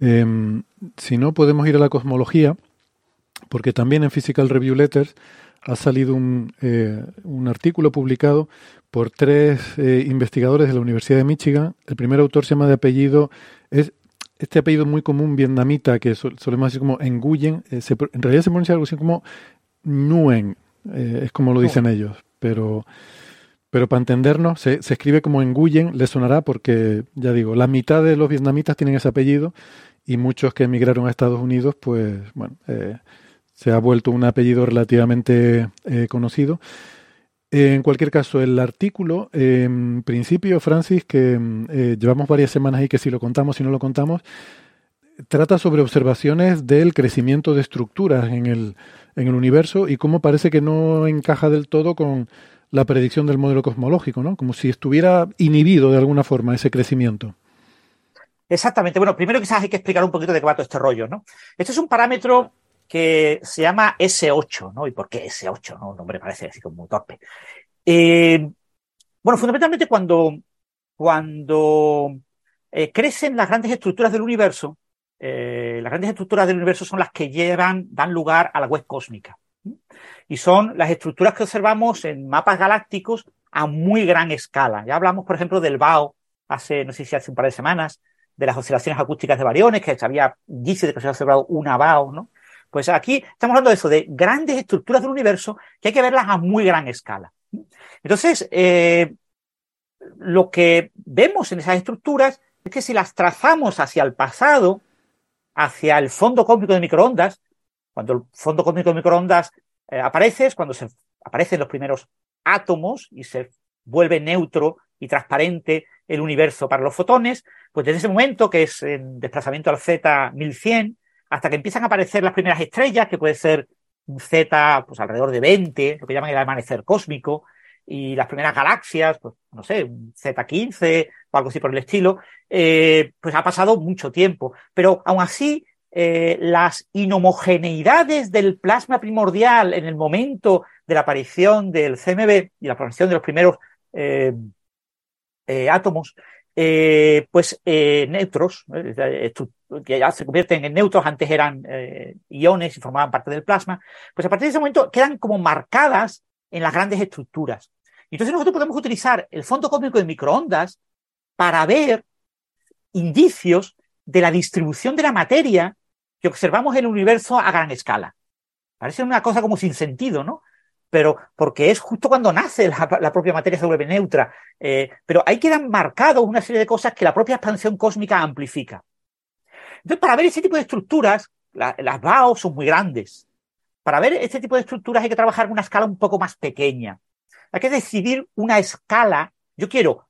Eh, si no, podemos ir a la cosmología, porque también en Physical Review Letters ha salido un, eh, un artículo publicado por tres eh, investigadores de la Universidad de Michigan. El primer autor se llama de apellido, es este apellido muy común vietnamita que sol, solemos decir como Nguyen, eh, se, en realidad se pronuncia algo así como Nguyen, es como lo dicen ellos, pero, pero para entendernos se, escribe como Nguyen, le sonará porque, ya digo, la mitad de los vietnamitas tienen ese apellido y muchos que emigraron a Estados Unidos, pues bueno, eh, se ha vuelto un apellido relativamente eh, conocido. En cualquier caso, el artículo, en principio, Francis, que eh, llevamos varias semanas ahí, que si lo contamos, si no lo contamos, trata sobre observaciones del crecimiento de estructuras en el, en el universo y cómo parece que no encaja del todo con la predicción del modelo cosmológico, ¿no? Como si estuviera inhibido de alguna forma ese crecimiento. Exactamente. Bueno, primero quizás hay que explicar un poquito de qué va todo este rollo, ¿no? Este es un parámetro que se llama S8, ¿no? ¿Y por qué S8? ¿no? Un nombre parece así como muy torpe. Eh, bueno, fundamentalmente cuando, cuando eh, crecen las grandes estructuras del universo, eh, las grandes estructuras del universo son las que llevan, dan lugar a la web cósmica. Y son las estructuras que observamos en mapas galácticos a muy gran escala. Ya hablamos, por ejemplo, del BAO hace, no sé si hace un par de semanas, de las oscilaciones acústicas de bariones, que había indicios de que se había observado una BAO, ¿no? Pues aquí estamos hablando de eso, de grandes estructuras del universo que hay que verlas a muy gran escala. Entonces, eh, lo que vemos en esas estructuras es que si las trazamos hacia el pasado, hacia el fondo cósmico de microondas, cuando el fondo cósmico de microondas eh, aparece, es cuando se aparecen los primeros átomos y se vuelve neutro y transparente el universo para los fotones, pues desde ese momento, que es en desplazamiento al Z 1100, hasta que empiezan a aparecer las primeras estrellas, que puede ser un Z pues alrededor de 20, lo que llaman el amanecer cósmico, y las primeras galaxias, pues no sé, un Z15 o algo así por el estilo, eh, pues ha pasado mucho tiempo. Pero aún así, eh, las inhomogeneidades del plasma primordial en el momento de la aparición del CMB y la aparición de los primeros eh, átomos, pues neutros, que ya se convierten en neutros, antes eran eh, iones y formaban parte del plasma, pues a partir de ese momento quedan como marcadas en las grandes estructuras. Entonces nosotros podemos utilizar el fondo cósmico de microondas para ver indicios de la distribución de la materia que observamos el universo a gran escala. Parece una cosa como sin sentido, ¿no? Pero porque es justo cuando nace la, propia materia se neutra. Eh, pero ahí quedan marcados una serie de cosas que la propia expansión cósmica amplifica. Entonces, para ver ese tipo de estructuras, la, las BAO son muy grandes. Para ver este tipo de estructuras hay que trabajar en una escala un poco más pequeña. Hay que decidir una escala. Yo quiero,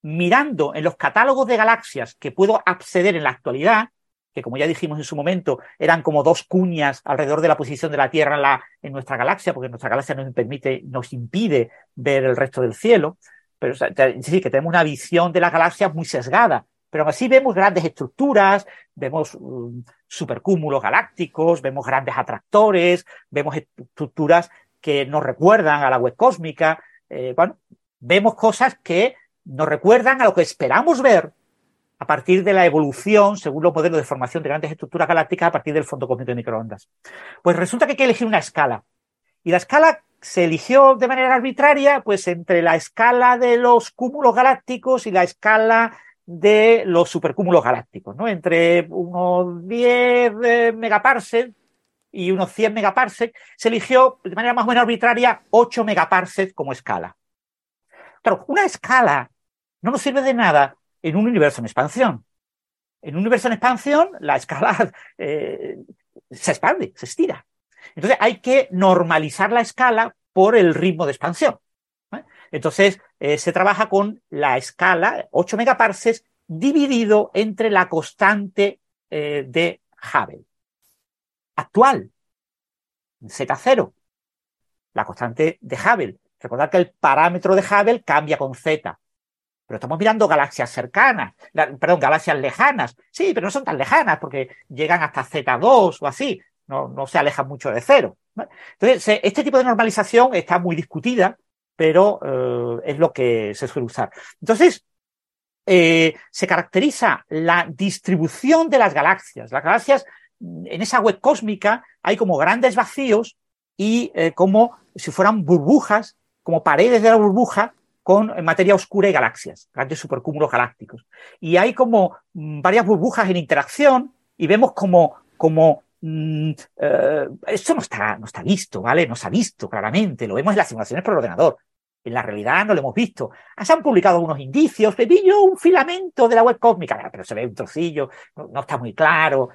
mirando en los catálogos de galaxias que puedo acceder en la actualidad, que como ya dijimos en su momento, eran como dos cuñas alrededor de la posición de la Tierra en, la, en nuestra galaxia, porque nuestra galaxia nos permite, nos impide ver el resto del cielo. Pero es decir, que tenemos una visión de las galaxias muy sesgada pero así vemos grandes estructuras, vemos um, supercúmulos galácticos, vemos grandes atractores, vemos estructuras que nos recuerdan a la web cósmica, eh, bueno, vemos cosas que nos recuerdan a lo que esperamos ver a partir de la evolución, según los modelos de formación de grandes estructuras galácticas, a partir del fondo cósmico de microondas. Pues resulta que hay que elegir una escala. Y la escala se eligió de manera arbitraria, pues entre la escala de los cúmulos galácticos y la escala de los supercúmulos galácticos, ¿no? Entre unos 10 eh, megaparsecs y unos 100 megaparsecs, se eligió de manera más o menos arbitraria 8 megaparsecs como escala. Claro, una escala no nos sirve de nada en un universo en expansión. En un universo en expansión, la escala <laughs> eh, se expande, se estira. Entonces hay que normalizar la escala por el ritmo de expansión. Entonces eh, se trabaja con la escala 8 megaparsecs dividido entre la constante eh, de Hubble actual, Z0, la constante de Hubble. Recordad que el parámetro de Hubble cambia con Z. Pero estamos mirando galaxias cercanas, perdón, galaxias lejanas. Sí, pero no son tan lejanas porque llegan hasta Z2 o así. No, se alejan mucho de cero. Entonces, este tipo de normalización está muy discutida, pero eh, es lo que se suele usar. Entonces, eh, se caracteriza la distribución de las galaxias. Las galaxias, en esa web cósmica, hay como grandes vacíos y eh, como si fueran burbujas, como paredes de la burbuja con materia oscura y galaxias, grandes supercúmulos galácticos. Y hay como mm, varias burbujas en interacción y vemos como, como mm, eh, esto no está, no está visto, ¿vale? No se ha visto claramente, lo vemos en las simulaciones por ordenador. En la realidad no lo hemos visto. Se han publicado unos indicios, yo un filamento de la web cósmica, pero se ve un trocillo, no, está muy claro.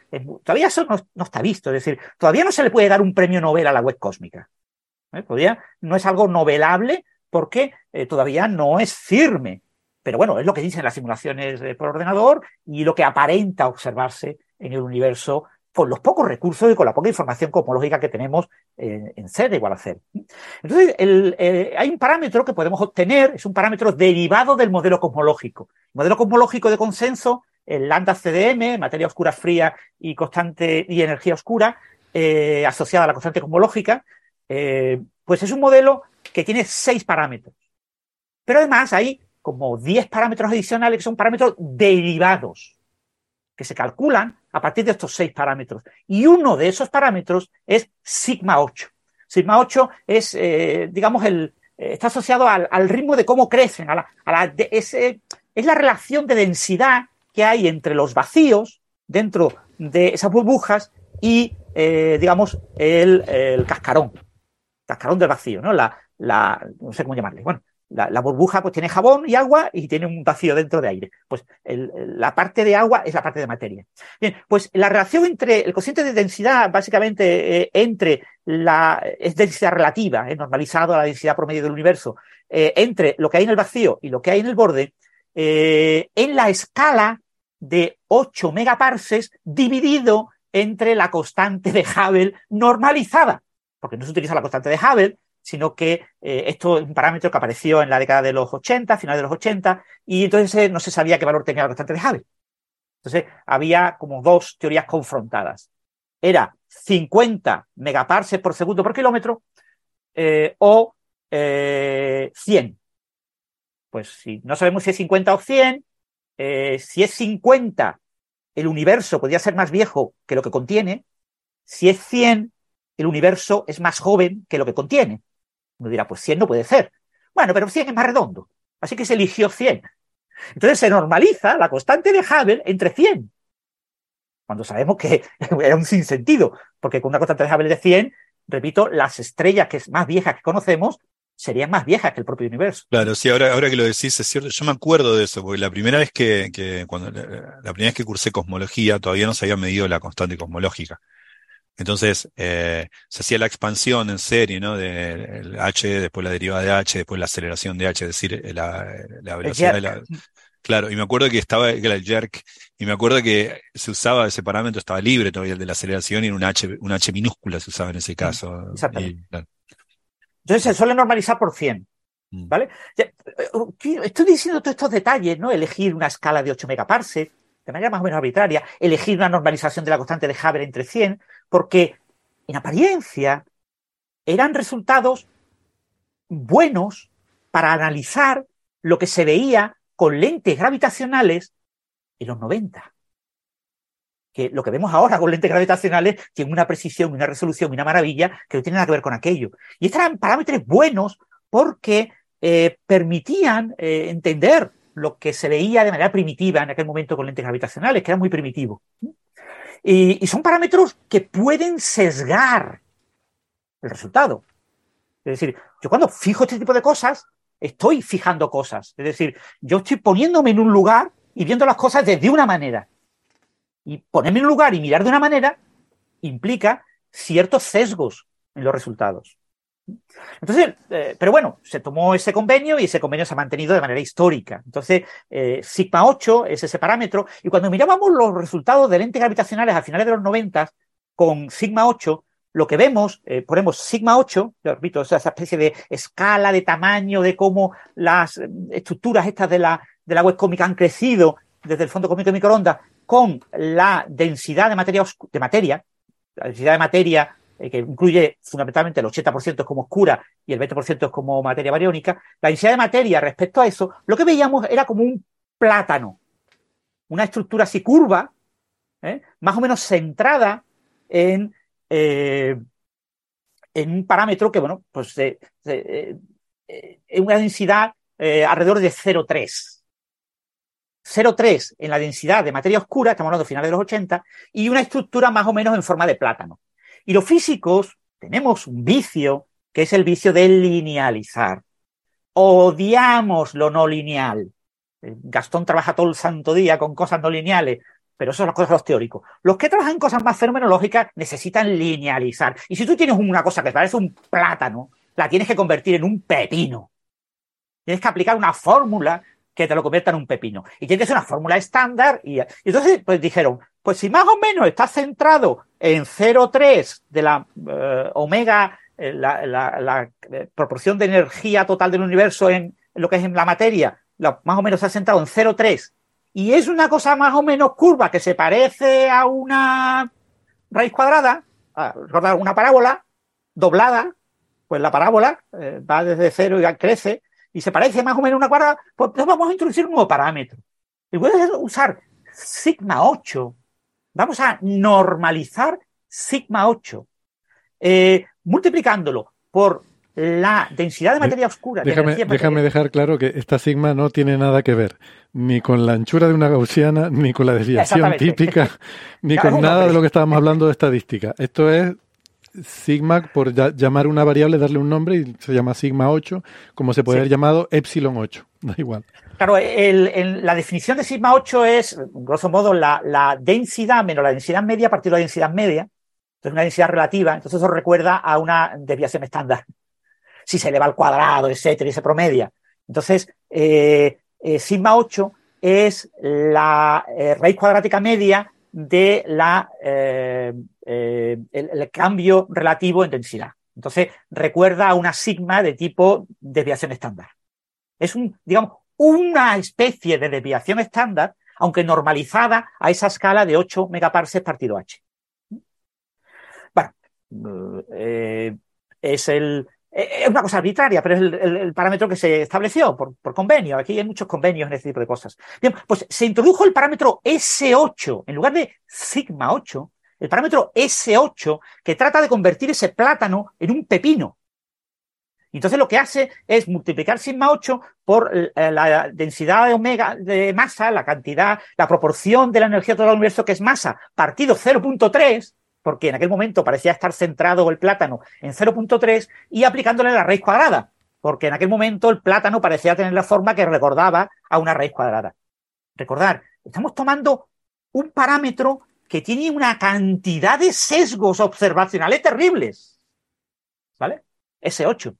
todavía eso no, está visto, es decir, todavía no se le puede dar un premio Nobel a la web cósmica. ¿eh? No es algo novelable porque eh, todavía no es firme. Pero bueno, es lo que dicen las simulaciones por ordenador y lo que aparenta observarse en el universo con los pocos recursos y con la poca información cosmológica que tenemos en C igual a C. Entonces, eh, hay un parámetro que podemos obtener, es un parámetro derivado del modelo cosmológico. El modelo cosmológico de consenso, el lambda CDM, materia oscura fría y constante y energía oscura, eh, asociada a la constante cosmológica, eh, pues es un modelo que tiene seis parámetros. Pero además hay como diez parámetros adicionales que son parámetros derivados que se calculan a partir de estos seis parámetros. Y uno de esos parámetros es sigma 8. Sigma 8 es, eh, digamos, el, eh, está asociado al, ritmo de cómo crecen, a la, es, es la relación de densidad que hay entre los vacíos dentro de esas burbujas y, eh, digamos, el, el, cascarón, cascarón del vacío, ¿no? La, la, no sé cómo llamarle. Bueno, la, burbuja pues tiene jabón y agua y tiene un vacío dentro de aire. Pues la parte de agua es la parte de materia. Bien, pues la relación entre el cociente de densidad, básicamente eh, entre la es densidad relativa, eh, normalizado a la densidad promedio del universo, eh, entre lo que hay en el vacío y lo que hay en el borde, en la escala de 8 megaparses dividido entre la constante de Hubble normalizada, porque no se utiliza la constante de Hubble, sino que eh, esto es un parámetro que apareció en la década de los 80, final de los 80, y entonces eh, no se sabía qué valor tenía la constante de Hubble. Entonces había como dos teorías confrontadas. Era 50 megaparsecs por segundo por kilómetro eh, o 100. Pues si no sabemos si es 50 o 100, si es 50, el universo podría ser más viejo que lo que contiene. Si es 100, el universo es más joven que lo que contiene. Uno dirá, pues 100 no puede ser. Bueno, pero 100 es más redondo. Así que se eligió 100. Entonces se normaliza la constante de Hubble entre 100. Cuando sabemos que <laughs> era un sinsentido, porque con una constante de Hubble de 100, repito, las estrellas que es más viejas que conocemos serían más viejas que el propio universo. Claro, sí, ahora, ahora que lo decís es cierto. Yo me acuerdo de eso, porque la primera vez que, que cuando la, la primera vez que cursé cosmología, todavía no se había medido la constante cosmológica. Entonces, eh, se hacía la expansión en serie, ¿no? De H, después la derivada de H, después la aceleración de H, es decir, la, la velocidad de la... Claro, y me acuerdo que estaba el jerk, y me acuerdo que se usaba ese parámetro, estaba libre todavía el de la aceleración, y en un H, un H minúscula se usaba en ese caso. Exactamente. Entonces se suele normalizar por 100. Mm. ¿Vale? Eh, estoy diciendo todos estos detalles, ¿no? Elegir una escala de 8 megaparsecs, de manera más o menos arbitraria, elegir una normalización de la constante de Hubble entre 100, porque en apariencia eran resultados buenos para analizar lo que se veía con lentes gravitacionales en los 90. Que lo que vemos ahora con lentes gravitacionales tiene una precisión, una resolución, una maravilla que no tiene nada que ver con aquello. Y estos eran parámetros buenos porque eh, permitían eh, entender lo que se veía de manera primitiva en aquel momento con lentes gravitacionales, que era muy primitivo. Y, son parámetros que pueden sesgar el resultado. Es decir, yo cuando fijo este tipo de cosas, estoy fijando cosas. Es decir, yo estoy poniéndome en un lugar y viendo las cosas desde una manera. Y ponerme en un lugar y mirar de una manera implica ciertos sesgos en los resultados. Entonces, eh, pero bueno, se tomó ese convenio y ese convenio se ha mantenido de manera histórica. Entonces, eh, sigma 8 es ese parámetro y cuando mirábamos los resultados de lentes gravitacionales a finales de los 90 con sigma 8, lo que vemos, eh, ponemos sigma 8, yo repito, esa especie de escala de tamaño de cómo las estructuras estas de la, de la web cómica han crecido desde el fondo cómico de microondas con la densidad de materia, de materia la densidad de materia eh, que incluye fundamentalmente el 80% es como oscura y el 20% es como materia bariónica, la densidad de materia respecto a eso, lo que veíamos era como un plátano, una estructura así curva, ¿eh? más o menos centrada en, eh, en un parámetro que, bueno, pues en una densidad alrededor de 0,3. 0,3 en la densidad de materia oscura, estamos hablando de finales de los 80, y una estructura más o menos en forma de plátano. Y los físicos tenemos un vicio, que es el vicio de linealizar. Odiamos lo no lineal. Eh, Gastón trabaja todo el santo día con cosas no lineales, pero eso son las cosas de los teóricos. Los que trabajan cosas más fenomenológicas necesitan linealizar. Y si tú tienes una cosa que parece un plátano, la tienes que convertir en un pepino. Tienes que aplicar una fórmula que te lo convierta en un pepino. Y tiene que ser una fórmula estándar. Y, y entonces, pues dijeron, pues si más o menos está centrado en 0,3 de la eh, omega, eh, la, eh, proporción de energía total del universo en, lo que es en la materia, más o menos está centrado en 0,3 y es una cosa más o menos curva que se parece a una raíz cuadrada, a, una parábola doblada, pues la parábola va desde cero y crece y se parece más o menos a una cuadrada, pues vamos a introducir un nuevo parámetro. Y puedes usar sigma 8 vamos a normalizar sigma 8, eh, multiplicándolo por la densidad de materia oscura. Déjame, déjame dejar claro que esta sigma no tiene nada que ver ni con la anchura de una gaussiana, ni con la desviación típica, <laughs> ni con nada de lo que estábamos hablando de estadística. Esto es sigma, por llamar una variable, darle un nombre y se llama sigma 8, como se puede haber llamado epsilon 8, <laughs> da igual. Claro, la definición de sigma 8 es, grosso modo, la, densidad menos la densidad media a partir de la densidad media. Entonces, una densidad relativa. Entonces, eso recuerda a una desviación estándar. Si se eleva al cuadrado, etcétera, y se promedia. Entonces, eh, eh, sigma 8 es la eh, raíz cuadrática media de la, el, cambio relativo en densidad. Entonces, recuerda a una sigma de tipo desviación estándar. Es un, digamos, una especie de desviación estándar, aunque normalizada a esa escala de 8 megaparsecs partido h. Bueno, eh, es el, eh, es una cosa arbitraria, pero es el, parámetro que se estableció por, por, convenio. Aquí hay muchos convenios en este tipo de cosas. Bien, pues se introdujo el parámetro S8 en lugar de sigma 8, el parámetro S8 que trata de convertir ese plátano en un pepino. Entonces lo que hace es multiplicar sigma 8 por eh, la densidad de omega de masa, la cantidad, la proporción de la energía total del universo que es masa, partido 0.3, porque en aquel momento parecía estar centrado el plátano en 0.3, y aplicándole la raíz cuadrada, porque en aquel momento el plátano parecía tener la forma que recordaba a una raíz cuadrada. Recordar, estamos tomando un parámetro que tiene una cantidad de sesgos observacionales terribles. ¿Vale? S8.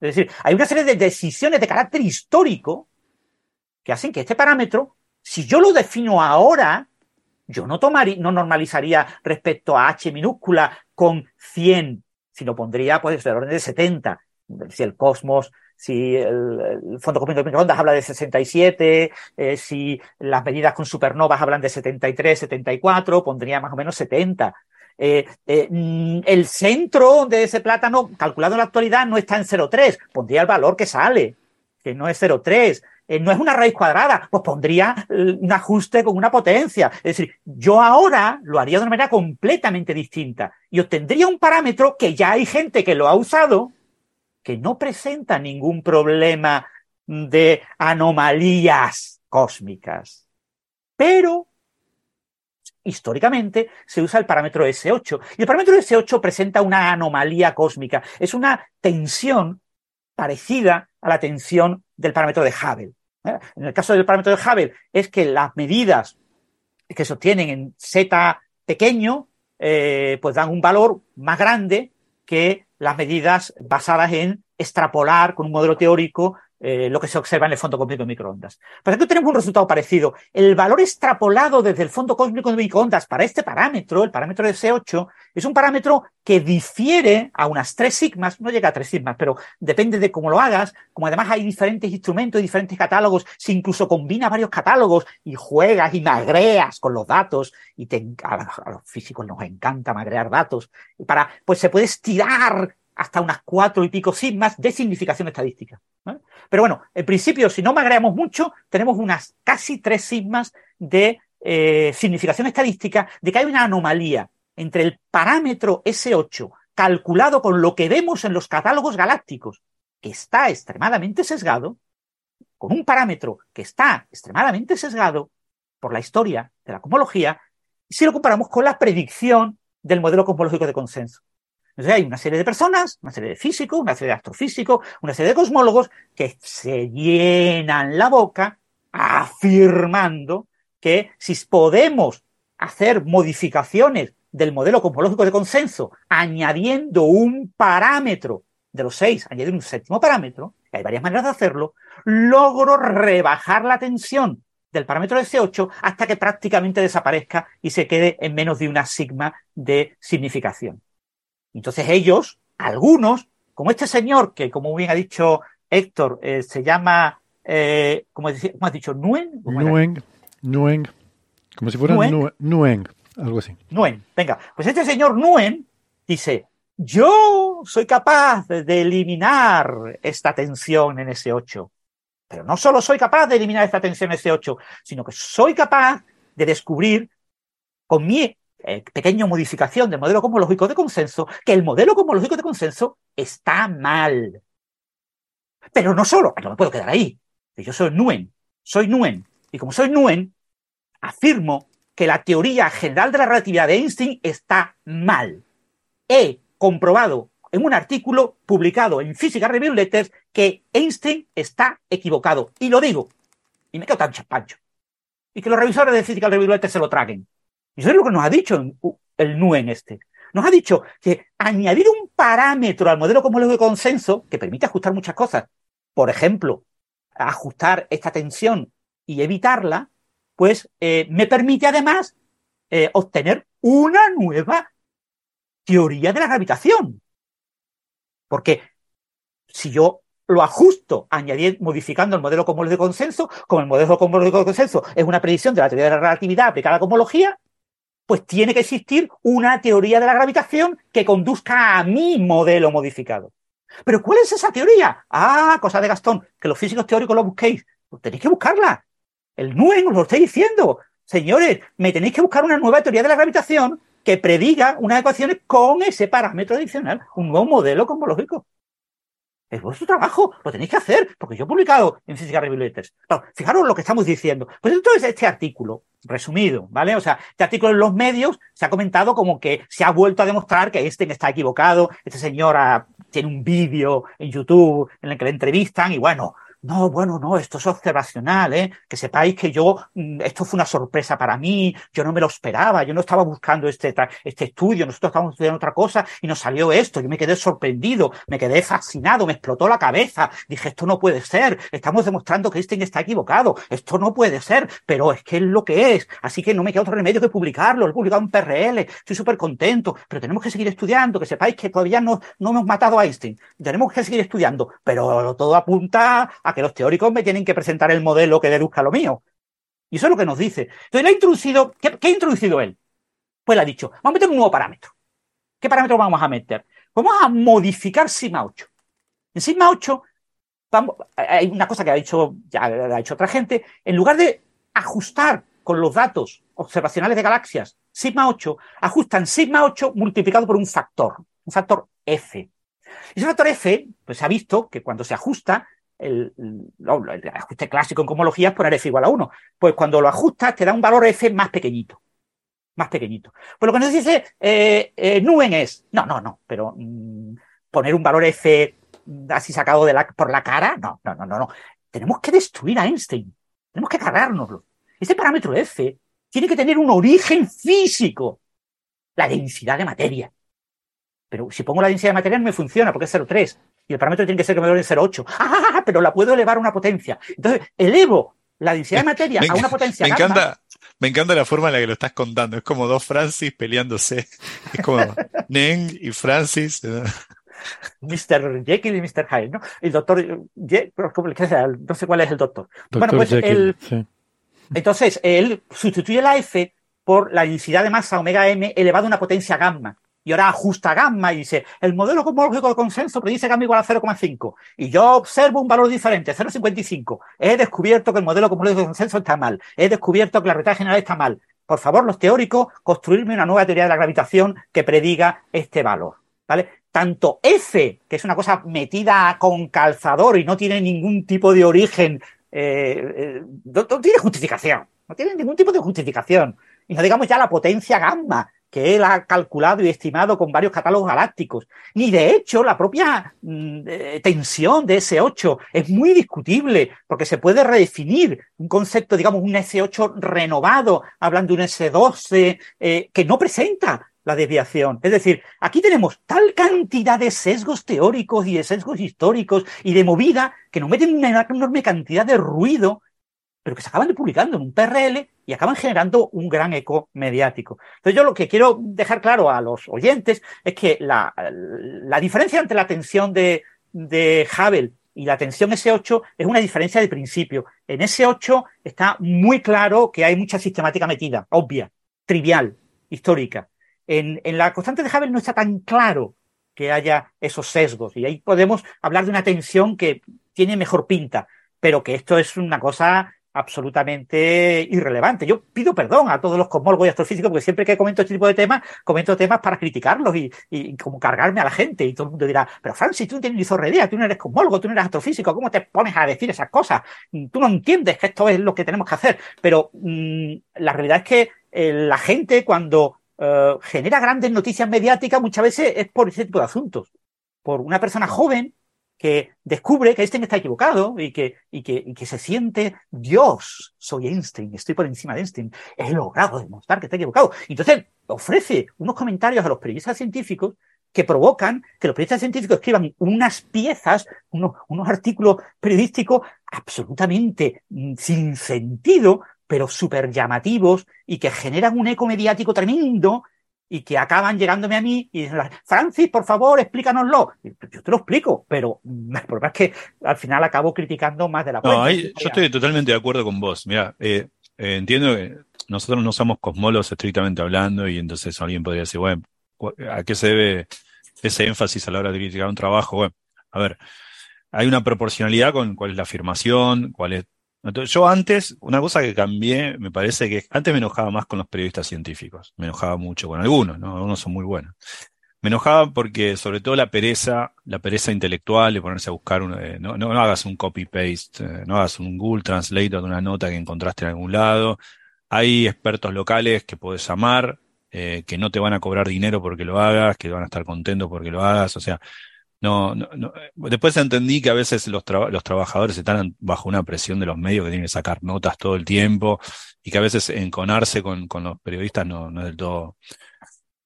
Es decir, hay una serie de decisiones de carácter histórico que hacen que este parámetro, si yo lo defino ahora, yo no tomaría, no normalizaría respecto a h minúscula con 100, sino pondría pues del orden de 70. Si el cosmos, si el, fondo de microondas habla de 67, eh, si las medidas con supernovas hablan de 73, 74, pondría más o menos 70. Eh, eh, mm, el centro de ese plátano, calculado en la actualidad, no está en 0,3, pondría el valor que sale, que no es 0,3. Eh, no es una raíz cuadrada, pues pondría un ajuste con una potencia. Es decir, yo ahora lo haría de una manera completamente distinta y obtendría un parámetro que ya hay gente que lo ha usado, que no presenta ningún problema de anomalías cósmicas. Pero históricamente se usa el parámetro S8. Y el parámetro S8 presenta una anomalía cósmica. Es una tensión parecida a la tensión del parámetro de Hubble. ¿eh? En el caso del parámetro de Hubble es que las medidas que se obtienen en Z pequeño, eh, pues dan un valor más grande que las medidas basadas en extrapolar con un modelo teórico eh, lo que se observa en el fondo cósmico de microondas. Pues aquí tenemos un resultado parecido. El valor extrapolado desde el fondo cósmico de microondas para este parámetro, el parámetro de C8, es un parámetro que difiere a unas tres sigmas, no llega a tres sigmas, pero depende de cómo lo hagas, como además hay diferentes instrumentos y diferentes catálogos, si incluso combina varios catálogos y juegas y magreas con los datos, y a, los físicos nos encanta magrear datos, para, pues se puede estirar hasta unas cuatro y pico sigmas de significación estadística. Pero bueno, en principio, si no magreamos mucho, tenemos unas casi tres sigmas de eh, significación estadística de que hay una anomalía entre el parámetro S8 calculado con lo que vemos en los catálogos galácticos, que está extremadamente sesgado, con un parámetro que está extremadamente sesgado por la historia de la cosmología, si lo comparamos con la predicción del modelo cosmológico de consenso. Entonces hay una serie de personas, una serie de físicos, una serie de astrofísicos, una serie de cosmólogos que se llenan la boca afirmando que si podemos hacer modificaciones del modelo cosmológico de consenso añadiendo un parámetro de los seis, añadir un séptimo parámetro, que hay varias maneras de hacerlo, logro rebajar la tensión del parámetro de C8 hasta que prácticamente desaparezca y se quede en menos de una sigma de significación. Entonces ellos, algunos, como este señor, que como bien ha dicho Héctor, eh, se llama, eh, ¿cómo, has dicho? ¿Nuen? Nuen, Nuen, como si fuera Nuen, algo así. Nuen, venga, pues este señor Nuen dice, yo soy capaz de eliminar esta tensión en ese 8. Pero no solo soy capaz de eliminar esta tensión en ese 8, sino que soy capaz de descubrir con mi eh, pequeña modificación del modelo cosmológico de consenso, que el modelo cosmológico de consenso está mal. Pero no solo, no me puedo quedar ahí. Yo soy Nuen, soy Nuen. Y como soy Nuen, afirmo que la teoría general de la relatividad de Einstein está mal. He comprobado en un artículo publicado en Physical Review Letters que Einstein está equivocado. Y lo digo. Y me quedo tan chaspancho. Y que los revisores de Physical Review Letters se lo traguen. Y eso es lo que nos ha dicho el NUEN este. Nos ha dicho que añadir un parámetro al modelo cosmológico de consenso que permite ajustar muchas cosas, por ejemplo, ajustar esta tensión y evitarla, pues eh, me permite además eh, obtener una nueva teoría de la gravitación. Porque si yo lo ajusto añadiendo, modificando el modelo cosmológico de consenso, como el modelo cosmológico de consenso es una predicción de la teoría de la relatividad aplicada a la cosmología, pues tiene que existir una teoría de la gravitación que conduzca a mi modelo modificado. Pero ¿cuál es esa teoría? Ah, cosa de Gastón, que los físicos teóricos lo busquéis. Pues tenéis que buscarla. El NUEN os lo estoy diciendo. Señores, me tenéis que buscar una nueva teoría de la gravitación que prediga unas ecuaciones con ese parámetro adicional, un nuevo modelo cosmológico. Es vuestro trabajo, lo tenéis que hacer, porque yo he publicado en Physical Review Letters. fijaros lo que estamos diciendo. Pues entonces este artículo, resumido, ¿vale? O sea, este artículo en los medios se ha comentado como que se ha vuelto a demostrar que Einstein está equivocado, este señor tiene un vídeo en YouTube en el que le entrevistan y bueno, no, bueno, no, esto es observacional, ¿eh? Que sepáis que yo, mm, esto fue una sorpresa para mí, yo no me lo esperaba, yo no estaba buscando este, este estudio, nosotros estábamos estudiando otra cosa y nos salió esto, yo me quedé sorprendido, me quedé fascinado, me explotó la cabeza, dije, esto no puede ser, estamos demostrando que Einstein está equivocado, esto no puede ser, pero es que es lo que es, así que no me queda otro remedio que publicarlo, lo he publicado en PRL, estoy súper contento, pero tenemos que seguir estudiando, que sepáis que todavía no, no hemos matado a Einstein, tenemos que seguir estudiando, pero todo apunta a que los teóricos me tienen que presentar el modelo que deduzca lo mío. Y eso es lo que nos dice. Entonces, ha introducido, ¿qué, ha introducido él? Pues le ha dicho, vamos a meter un nuevo parámetro. ¿Qué parámetro vamos a meter? Vamos a modificar sigma 8. En sigma 8, vamos, hay una cosa que ha dicho, ya ha dicho otra gente, en lugar de ajustar con los datos observacionales de galaxias sigma 8, ajustan sigma 8 multiplicado por un factor, un factor f. Y ese factor f, pues se ha visto que cuando se ajusta, el, ajuste clásico en cosmología es poner f igual a 1. Pues cuando lo ajustas te da un valor f más pequeñito. más pequeñito. Pues lo que nos dice eh, eh, es, no, no, no, pero mm, poner un valor F así sacado de la, por la cara, no, no, no, no, no. Tenemos que destruir a Einstein, tenemos que cargárnoslo. Ese parámetro F tiene que tener un origen físico, la densidad de materia. Pero si pongo la densidad de materia no me funciona porque es 0,3 y el parámetro tiene que ser que me de 0,8. <laughs> ¡Ah, pero la puedo elevar a una potencia! Entonces, elevo la densidad de materia a una potencia me encanta, me encanta la forma en la que lo estás contando. Es como dos Francis peleándose. Es como <laughs> Neng y Francis. Mr. Jekyll y Mr. Hyde, ¿no? El doctor, no sé cuál es el doctor. bueno, pues el, entonces él sustituye la F por la densidad de masa omega m elevado a una potencia gamma y ahora ajusta gamma y dice, el modelo cosmológico de consenso predice gamma igual a 0,5 y yo observo un valor diferente, 0,55. He descubierto que el modelo cosmológico de consenso está mal. He descubierto que la realidad general está mal. Por favor, los teóricos, construirme una nueva teoría de la gravitación que prediga este valor. ¿Vale? Tanto F, que es una cosa metida con calzador y no tiene ningún tipo de origen, eh, eh, no tiene justificación. No tiene ningún tipo de justificación. Y no digamos ya la potencia gamma, que él ha calculado y estimado con varios catálogos galácticos. Ni de hecho la propia mm, eh, tensión de S8 es muy discutible, porque se puede redefinir un concepto, digamos, un S8 renovado, hablando de un S12, eh, que no presenta la desviación. Es decir, aquí tenemos tal cantidad de sesgos teóricos y de sesgos históricos y de movida que nos meten una enorme cantidad de ruido pero que se acaban publicando en un PRL y acaban generando un gran eco mediático. Entonces yo lo que quiero dejar claro a los oyentes es que la, la diferencia entre la tensión de, de Hubble y la tensión S8 es una diferencia de principio. En S8 está muy claro que hay mucha sistemática metida, obvia, trivial, histórica. En, en la constante de Hubble no está tan claro que haya esos sesgos y ahí podemos hablar de una tensión que tiene mejor pinta, pero que esto es una cosa absolutamente irrelevante. Yo pido perdón a todos los cosmólogos y astrofísicos porque siempre que comento este tipo de temas, comento temas para criticarlos y, y como cargarme a la gente y todo el mundo dirá, pero Francis, tú no tienes ni tú no eres cosmólogo, tú no eres astrofísico, ¿cómo te pones a decir esas cosas? Tú no entiendes que esto es lo que tenemos que hacer. Pero mm, la realidad es que eh, la gente cuando eh, genera grandes noticias mediáticas muchas veces es por ese tipo de asuntos. Por una persona joven que descubre que Einstein está equivocado y que, y que, y que se siente Dios, soy Einstein, estoy por encima de Einstein, he logrado demostrar que está equivocado. Entonces ofrece unos comentarios a los periodistas científicos que provocan que los periodistas científicos escriban unas piezas, unos, unos artículos periodísticos absolutamente mm, sin sentido, pero súper llamativos y que generan un eco mediático tremendo y que acaban llegándome a mí y dicen, Francis, por favor, explícanoslo. Yo te lo explico, pero <laughs> el problema es que al final acabo criticando más de la cuenta. No, yo estoy totalmente de acuerdo con vos. Mira, eh, eh, entiendo que nosotros no somos cosmólogos estrictamente hablando y entonces alguien podría decir, bueno, ¿a qué se debe ese énfasis a la hora de criticar un trabajo? Bueno, a ver, hay una proporcionalidad con cuál es la afirmación, cuál es yo antes, una cosa que cambié, me parece que antes me enojaba más con los periodistas científicos, me enojaba mucho con algunos, ¿no? Algunos son muy buenos. Me enojaba porque, sobre todo, la pereza, la pereza intelectual de ponerse a buscar, eh, no, no, hagas un copy-paste, eh, no hagas un Google Translator de una nota que encontraste en algún lado. Hay expertos locales que puedes amar, eh, que no te van a cobrar dinero porque lo hagas, que van a estar contentos porque lo hagas. O sea, no, no, no, Después entendí que a veces los, los trabajadores están bajo una presión de los medios que tienen que sacar notas todo el tiempo y que a veces enconarse con, con los periodistas no, no es del todo.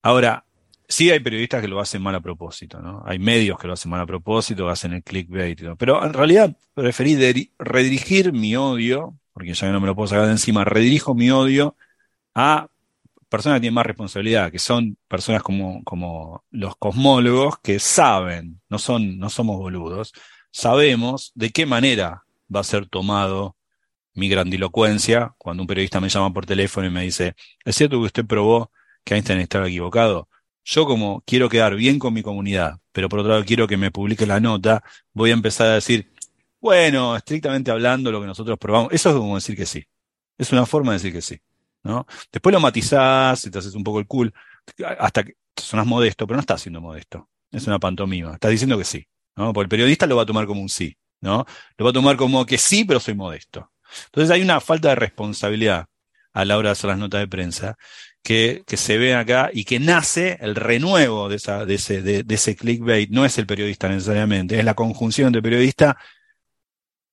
Ahora, sí hay periodistas que lo hacen mal a propósito, ¿no? Hay medios que lo hacen mal a propósito, hacen el clickbait, pero en realidad preferí redirigir mi odio, porque ya no me lo puedo sacar de encima, redirijo mi odio a personas que tienen más responsabilidad, que son personas como, como los cosmólogos que saben, no, son, no somos boludos, sabemos de qué manera va a ser tomado mi grandilocuencia cuando un periodista me llama por teléfono y me dice, ¿es cierto que usted probó que Einstein estaba equivocado? Yo como quiero quedar bien con mi comunidad, pero por otro lado quiero que me publique la nota, voy a empezar a decir, bueno, estrictamente hablando, lo que nosotros probamos, eso es como decir que sí. Es una forma de decir que sí. ¿No? Después lo matizás y te haces un poco el cool, hasta que sonas modesto, pero no estás siendo modesto. Es una pantomima. Estás diciendo que sí, ¿no? Porque el periodista lo va a tomar como un sí, ¿no? Lo va a tomar como que sí, pero soy modesto. Entonces hay una falta de responsabilidad. a la hora de hacer las notas de prensa, que, que se ve acá y que nace el renuevo de, esa, de, ese, de, de ese clickbait. No es el periodista necesariamente, es la conjunción del periodista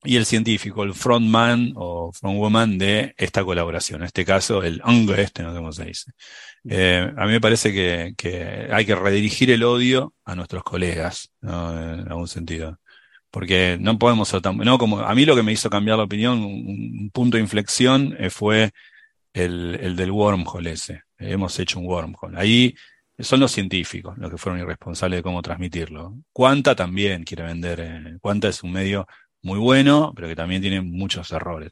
y el científico, el frontman o frontwoman de esta colaboración. En este caso, el hongo este, no sé cómo se dice. Eh, a mí me parece que, que, hay que redirigir el odio a nuestros colegas, ¿no? en algún sentido. Porque no podemos no, como, a mí lo que me hizo cambiar la opinión, un, un punto de inflexión eh, fue el, el del wormhole ese. Hemos hecho un wormhole. Ahí son los científicos los que fueron irresponsables de cómo transmitirlo. Cuanta también quiere vender, eh, Cuanta es un medio muy bueno, pero que también tiene muchos errores.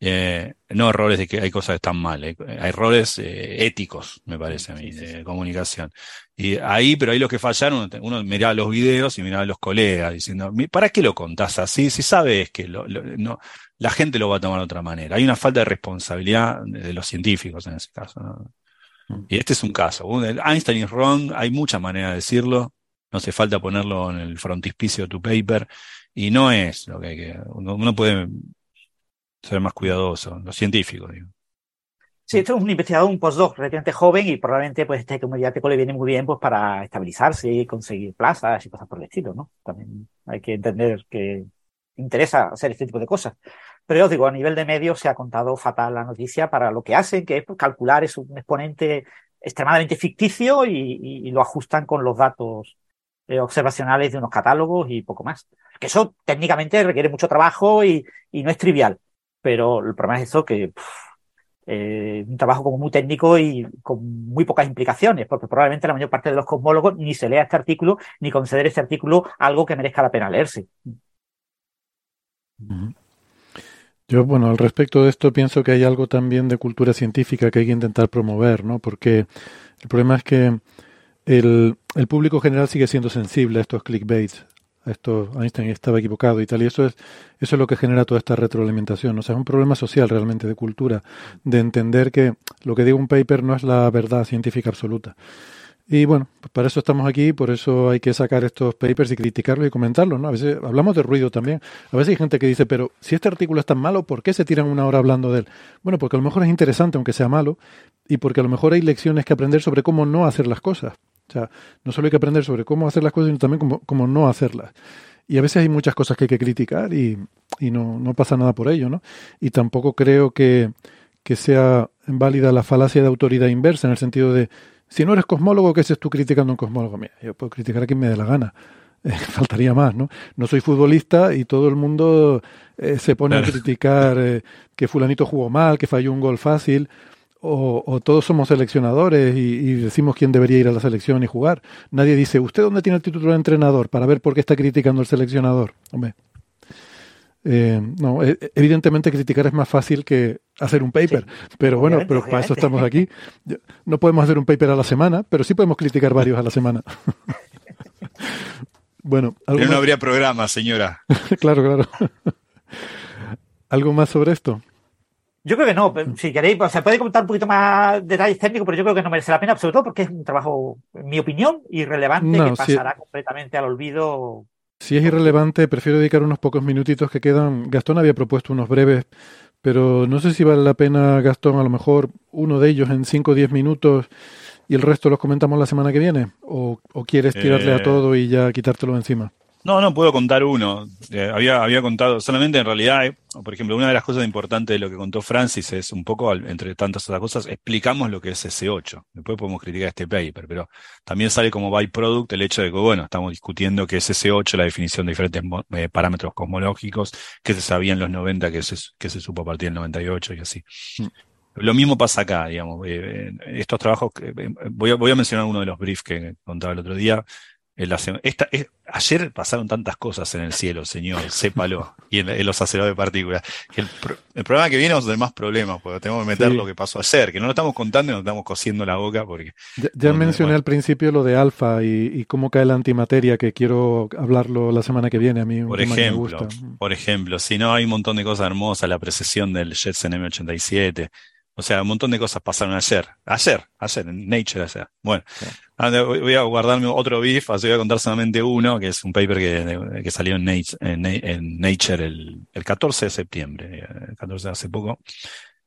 Eh, no errores de que hay cosas que están mal, hay, hay errores eh, éticos, me parece a mí, de comunicación. Y ahí, pero ahí los que fallaron, uno miraba los videos y miraba a los colegas diciendo, ¿para qué lo contás así? Si sabes que lo, lo, no, la gente lo va a tomar de otra manera. Hay una falta de responsabilidad de los científicos en ese caso. ¿no? Y este es un caso. Einstein is wrong, hay muchas maneras de decirlo, no hace falta ponerlo en el frontispicio de tu paper, y no es lo que hay que. Uno, puede ser más cuidadoso, los científicos, digo. Sí, esto es un investigador, un postdoc relativamente joven y probablemente pues este mediático le viene muy bien pues para estabilizarse y conseguir plazas y cosas por el estilo, ¿no? También hay que entender que interesa hacer este tipo de cosas. Pero os digo, a nivel de medios se ha contado fatal la noticia para lo que hacen, que es pues, calcular es un exponente extremadamente ficticio y, y, y lo ajustan con los datos eh, observacionales de unos catálogos y poco más. Que eso técnicamente requiere mucho trabajo y, no es trivial. Pero el problema es eso que eh, un trabajo como muy técnico y con muy pocas implicaciones, porque probablemente la mayor parte de los cosmólogos ni se lea este artículo ni considere este artículo algo que merezca la pena leerse. Yo, bueno, al respecto de esto pienso que hay algo también de cultura científica que hay que intentar promover, ¿no? Porque el problema es que el, el público general sigue siendo sensible a estos clickbaits, esto Einstein estaba equivocado y tal, y eso es, eso es lo que genera toda esta retroalimentación. O sea, es un problema social realmente de cultura, de entender que lo que diga un paper no es la verdad científica absoluta. Y bueno, pues para eso estamos aquí, por eso hay que sacar estos papers y criticarlos y comentarlos, ¿no? A veces hablamos de ruido también. A veces hay gente que dice, pero si este artículo es tan malo, ¿por qué se tiran una hora hablando de él? Bueno, porque a lo mejor es interesante, aunque sea malo, y porque a lo mejor hay lecciones que aprender sobre cómo no hacer las cosas. O sea, no solo hay que aprender sobre cómo hacer las cosas, sino también cómo, cómo no hacerlas. Y a veces hay muchas cosas que hay que criticar y, y no, no pasa nada por ello, ¿no? Y tampoco creo que, que sea válida la falacia de autoridad inversa, en el sentido de, si no eres cosmólogo, ¿qué haces tú criticando a un cosmólogo? Mira, yo puedo criticar a quien me dé la gana. <laughs> Eh, faltaría más, ¿no? No soy futbolista y todo el mundo eh, se pone claro. a criticar eh, que fulanito jugó mal, que falló un gol fácil, o, o todos somos seleccionadores y, y, decimos quién debería ir a la selección y jugar. Nadie dice, ¿usted dónde tiene el título de entrenador? Para ver por qué está criticando al seleccionador. Hombre. Eh, no, evidentemente criticar es más fácil que hacer un paper, sí, pero bueno, pero para eso estamos aquí. No podemos hacer un paper a la semana, pero sí podemos criticar varios a la semana. <laughs> bueno, ¿algo no más? habría programa, señora. <laughs> claro, claro. ¿Algo más sobre esto? Yo creo que no. Si queréis, o sea, puede contar un poquito más detalles técnicos, pero yo creo que no merece la pena, sobre todo porque es un trabajo, en mi opinión, irrelevante no, que pasará si... completamente al olvido. Si es irrelevante, prefiero dedicar unos pocos minutitos que quedan. Gastón había propuesto unos breves, pero no sé si vale la pena, Gastón, a lo mejor uno de ellos en 5 o 10 minutos y el resto los comentamos la semana que viene. ¿O, o quieres tirarle eh... a todo y ya quitártelo encima? No, no puedo contar uno. Eh, había, había contado, solamente en realidad, eh, por ejemplo, una de las cosas importantes de lo que contó Francis es un poco, entre tantas otras cosas, explicamos lo que es S8. Después podemos criticar este paper, pero también sale como byproduct el hecho de que, bueno, estamos discutiendo que es S8, la definición de diferentes eh, parámetros cosmológicos que se sabía en los 90, que se, que se supo a partir del 98 y así. Mm. Lo mismo pasa acá, digamos. Estos trabajos, voy a, voy a mencionar uno de los briefs que contaba el otro día. Esta, es, ayer pasaron tantas cosas en el cielo, señor, sépalo, y en, en los aceleradores de partículas. El, el, programa que viene vamos a tener más problemas, porque tenemos que meter sí. lo que pasó ayer, que no lo estamos contando y nos estamos cosiendo la boca. porque Ya, ya no, mencioné al principio lo de alfa y, y, cómo cae la antimateria, que quiero hablarlo la semana que viene. A mí por ejemplo, por ejemplo, si no hay un montón de cosas hermosas, la precesión del Jetson M87. O sea, un montón de cosas pasaron ayer. Ayer, ayer, en Nature ayer. Bueno, sí. Ah, voy a guardarme otro beef, así voy a contar solamente uno, que es un paper que, que salió en Nature, en, en Nature el, el, 14 de septiembre, el 14 de hace poco,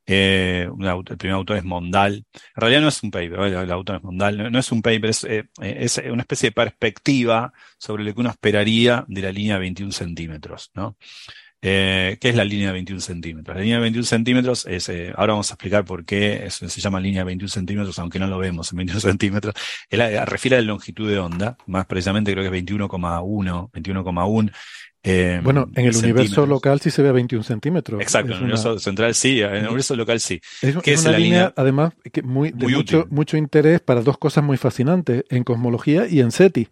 Eh, el primer autor es Mondal. En realidad no es un paper, el autor es Mondal, no, es un paper, es, es, una especie de perspectiva sobre lo que uno esperaría de la línea de 21 centímetros, ¿no? Eh, ¿Qué es la línea de 21 centímetros? La línea de 21 centímetros es, eh, ahora vamos a explicar por qué se llama línea de 21 centímetros, aunque no lo vemos en 21 <laughs> centímetros. Es la, refiere a la longitud de onda, más precisamente creo que es 21,1, 21,1. Eh, bueno, en el universo local sí se ve a 21 centímetros. Exacto, en el universo central sí, en el universo local sí. Es, es una línea, además, que muy, de mucho, mucho interés para dos cosas muy fascinantes, en cosmología y en SETI.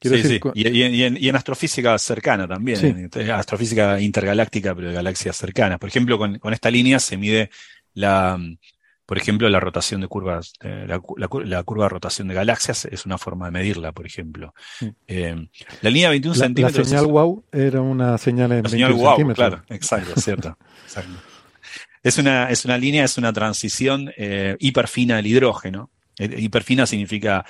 Sí, sí. Y, en, astrofísica cercana también, astrofísica intergaláctica, pero de galaxias cercanas. Por ejemplo, con, esta línea se mide la, por ejemplo, la rotación de curvas, eh, la, curva de rotación de galaxias es una forma de medirla, por ejemplo. Eh, la línea de 21 centímetros. La señal wow era una señal en la señal wow, claro, exacto, cierto. <laughs> Es una, es una línea, es una transición eh, hiperfina del hidrógeno. hiperfina significa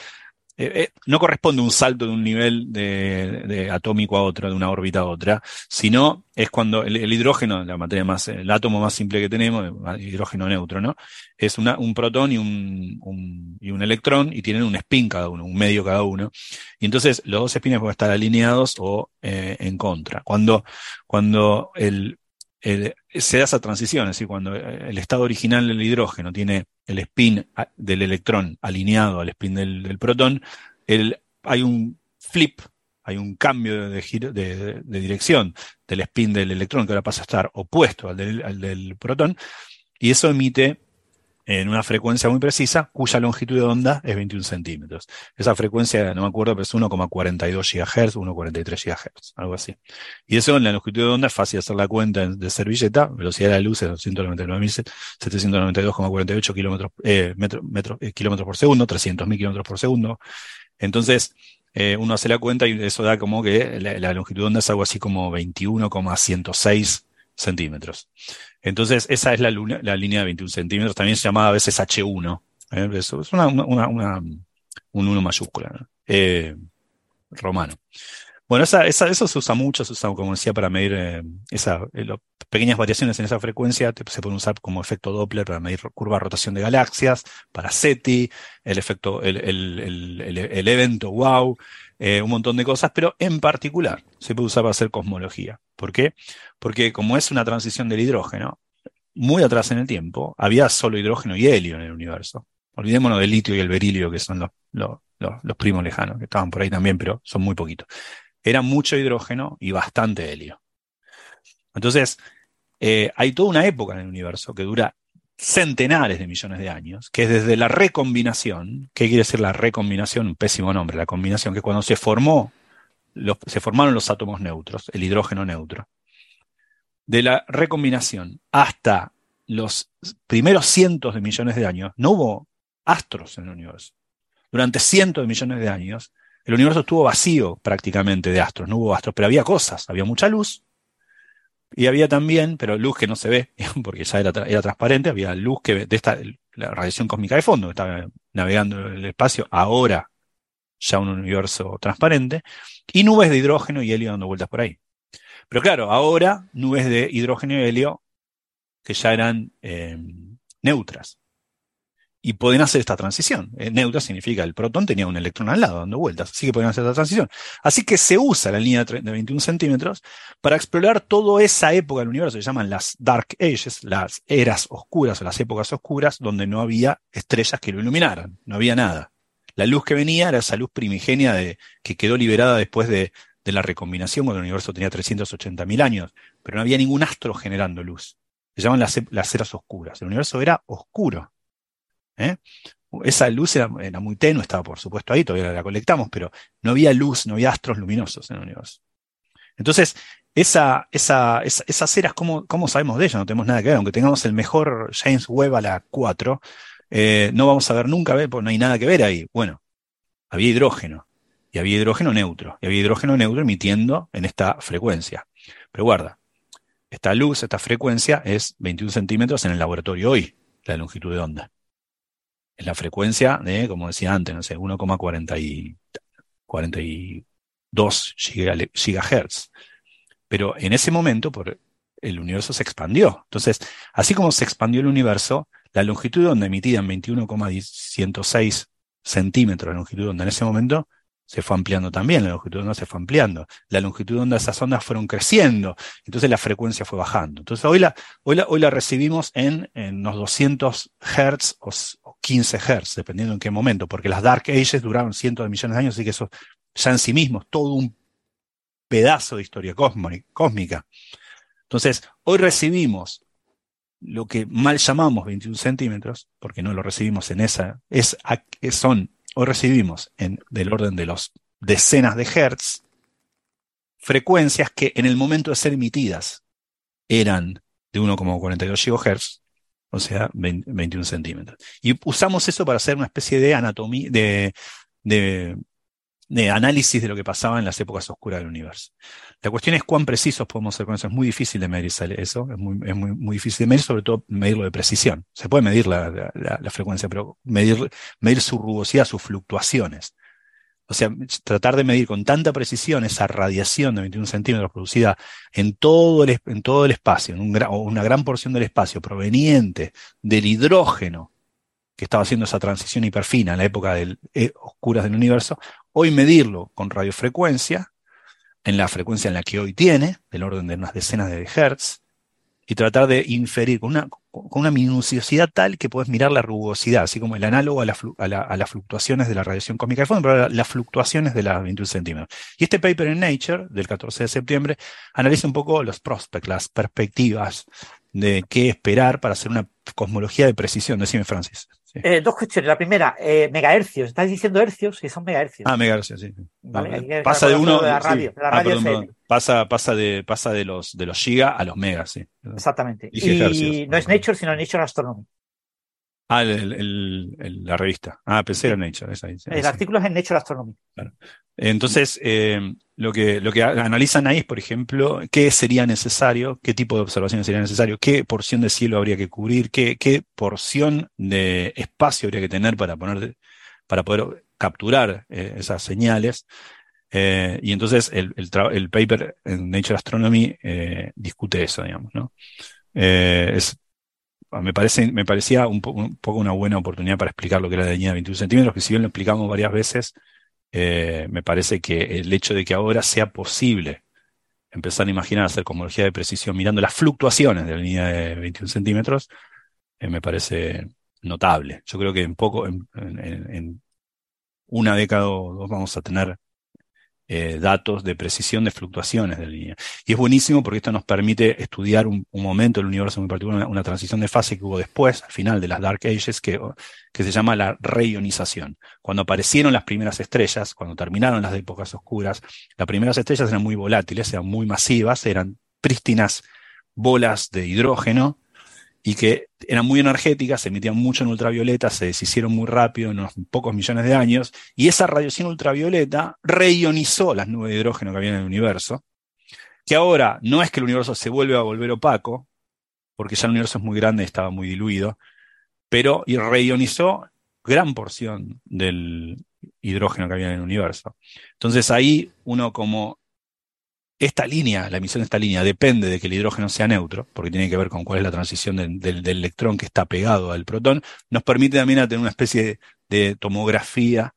eh, eh, no corresponde un salto de un nivel de, atómico a otro, de una órbita a otra, sino es cuando el, hidrógeno, la materia más, el átomo más simple que tenemos, hidrógeno neutro, ¿no? Es un protón y un, y un electrón y tienen un spin cada uno, un medio cada uno. Y entonces los dos spins pueden estar alineados o eh, en contra. Cuando, cuando el, se da esa transición, es decir, cuando el estado original del hidrógeno tiene el spin del electrón alineado al spin del, protón, hay un flip, hay un cambio de, giro, de, dirección del spin del electrón que ahora pasa a estar opuesto al del protón, y eso emite en una frecuencia muy precisa, cuya longitud de onda es 21 centímetros. Esa frecuencia, no me acuerdo, pero es 1,42 GHz, 1,43 GHz, algo así. Y eso en la longitud de onda es fácil hacer la cuenta de servilleta, velocidad de la luz es 299.792,48 kilómetros, eh, eh, kilómetros por segundo, 300.000 kilómetros por segundo. Entonces, eh, uno hace la cuenta y eso da como que la, la longitud de onda es algo así como 21,106 centímetros. Entonces, esa es la, línea de 21 centímetros, también se llama a veces H1. ¿eh? Es una, un 1 mayúscula, eh, romano. Bueno, eso se usa mucho, se usa, como decía, para medir eh, esa, pequeñas variaciones en esa frecuencia. se pueden usar como efecto Doppler para medir curva de rotación de galaxias, para SETI, el efecto, el, el, el, el evento WOW, un montón de cosas, pero en particular se puede usar para hacer cosmología. ¿Por qué? Porque como es una transición del hidrógeno, muy atrás en el tiempo, había solo hidrógeno y helio en el universo. Olvidémonos del litio y el berilio, que son los, los, primos lejanos, que estaban por ahí también, pero son muy poquitos. Era mucho hidrógeno y bastante helio. Entonces, eh, hay toda una época en el universo que dura centenares de millones de años, que es desde la recombinación, ¿qué quiere decir la recombinación? Un pésimo nombre, la combinación, que cuando se formó se formaron los átomos neutros, el hidrógeno neutro. De la recombinación hasta los primeros cientos de millones de años, no hubo astros en el universo. Durante cientos de millones de años, el universo estuvo vacío prácticamente de astros, no hubo astros, pero había cosas, había mucha luz, y había también, pero luz que no se ve, <laughs> porque ya era, era transparente, había luz que de esta, la radiación cósmica de fondo, estaba navegando en el espacio, ahora ya un universo transparente, y nubes de hidrógeno y helio dando vueltas por ahí. Pero claro, ahora nubes de hidrógeno y helio que ya eran eh, neutras. Y pueden hacer esta transición. Eh, neutra significa el protón tenía un electrón al lado dando vueltas, así que pueden hacer esta transición. Así que se usa la línea de 21 centímetros para explorar toda esa época del universo, se llaman las Dark Ages, las eras oscuras o las épocas oscuras, donde no había estrellas que lo iluminaran, no había nada. La luz que venía era esa luz primigenia de, que quedó liberada después de, la recombinación, cuando el universo tenía 380.000 años, pero no había ningún astro generando luz. Se llaman las, las eras oscuras. El universo era oscuro. ¿Eh? Esa luz era, muy tenue, estaba por supuesto ahí, todavía la colectamos, pero no había luz, no había astros luminosos en el universo. Entonces, esa, esa, esas eras, ¿cómo, ¿cómo, sabemos de ellas? No tenemos nada que ver, aunque tengamos el mejor James Webb a la 4, eh, no vamos a ver nunca, porque no hay nada que ver ahí. Bueno, había hidrógeno, y había hidrógeno neutro, y había hidrógeno neutro emitiendo en esta frecuencia. Pero guarda, esta luz, esta frecuencia es 21 centímetros en el laboratorio hoy, la longitud de onda. Es la frecuencia de, como decía antes, no sé, 1,42 gigahertz. Pero en ese momento, por el universo se expandió. Entonces, así como se expandió el universo, la longitud de onda emitida en 21,106 centímetros, la longitud de onda en ese momento, se fue ampliando también, la longitud de onda se fue ampliando, la longitud de onda de esas ondas fueron creciendo, entonces la frecuencia fue bajando. Entonces hoy la, hoy la, hoy la recibimos en, en unos 200 Hz o, o 15 Hz, dependiendo en qué momento, porque las Dark Ages duraron cientos de millones de años, así que eso ya en sí mismo es todo un pedazo de historia cósmica. Entonces, hoy recibimos lo que mal llamamos 21 centímetros, porque no lo recibimos en esa, es, son, hoy recibimos del orden de los decenas de hertz, frecuencias que en el momento de ser emitidas eran de 1,42 GHz, o sea, 21 centímetros. Y usamos eso para hacer una especie de anatomía, de de análisis de lo que pasaba en las épocas oscuras del universo. La cuestión es cuán precisos podemos ser con eso. Es muy difícil de medir eso, es muy, difícil de medir, sobre todo medirlo de precisión. Se puede medir la, frecuencia, pero medir, su rugosidad, sus fluctuaciones. O sea, tratar de medir con tanta precisión esa radiación de 21 centímetros producida en todo el, en todo el espacio, en un, una gran porción del espacio proveniente del hidrógeno que estaba haciendo esa transición hiperfina en la época del, eh, oscuras del universo, hoy medirlo con radiofrecuencia, en la frecuencia en la que hoy tiene, del orden de unas decenas de hertz, y tratar de inferir con una, con una minuciosidad tal que puedes mirar la rugosidad, así como el análogo a, las fluctuaciones de la radiación cósmica de fondo, pero las fluctuaciones de las 21 centímetros. Y este paper en Nature, del 14 de septiembre, analiza un poco los prospects, las perspectivas de qué esperar para hacer una cosmología de precisión. Decime, Francis. Eh, dos cuestiones. La primera, eh, megahercios. Estás diciendo hercios y son megahercios. Ah, megahercios, sí. pasa de uno. De la radio, de la ah, radio Pasa, pasa, de, pasa de los de los giga a los megas, sí. Exactamente. y no es Nature, sino Nature Astronomy. Ah, el, la revista. Ah, pensé en Nature. el artículo es en Nature Astronomy. Entonces, eh, lo, que, lo que analizan ahí es, por ejemplo, qué sería necesario, qué tipo de observaciones sería necesario, qué porción de cielo habría que cubrir, qué, qué porción de espacio habría que tener para, poner, para poder capturar eh, esas señales. Eh, y entonces el, el, paper en Nature Astronomy discute eso, digamos, ¿no? es me, parece, me parecía un, poco una buena oportunidad para explicar lo que era la línea de 21 centímetros, que si bien lo explicamos varias veces, eh, me parece que el hecho de que ahora sea posible empezar a imaginar hacer cosmología de precisión mirando las fluctuaciones de la línea de 21 centímetros, eh, me parece notable. Yo creo que en poco, en una década o dos vamos a tener eh, datos de precisión de fluctuaciones de línea. Y es buenísimo porque esto nos permite estudiar un, momento del universo muy particular, una, transición de fase que hubo después, al final de las Dark Ages, que, que se llama la reionización. Cuando aparecieron las primeras estrellas, cuando terminaron las épocas oscuras, las primeras estrellas eran muy volátiles, eran muy masivas, eran prístinas bolas de hidrógeno y que eran muy energéticas, se emitían mucho en ultravioleta, se deshicieron muy rápido en unos pocos millones de años, y esa radiación ultravioleta reionizó las nubes de hidrógeno que había en el universo, que ahora no es que el universo se vuelve a volver opaco, porque ya el universo es muy grande y estaba muy diluido, pero reionizó gran porción del hidrógeno que había en el universo. Entonces ahí uno como esta línea, la emisión de esta línea, depende de que el hidrógeno sea neutro, porque tiene que ver con cuál es la transición del electrón que está pegado al protón, nos permite también tener una especie de, tomografía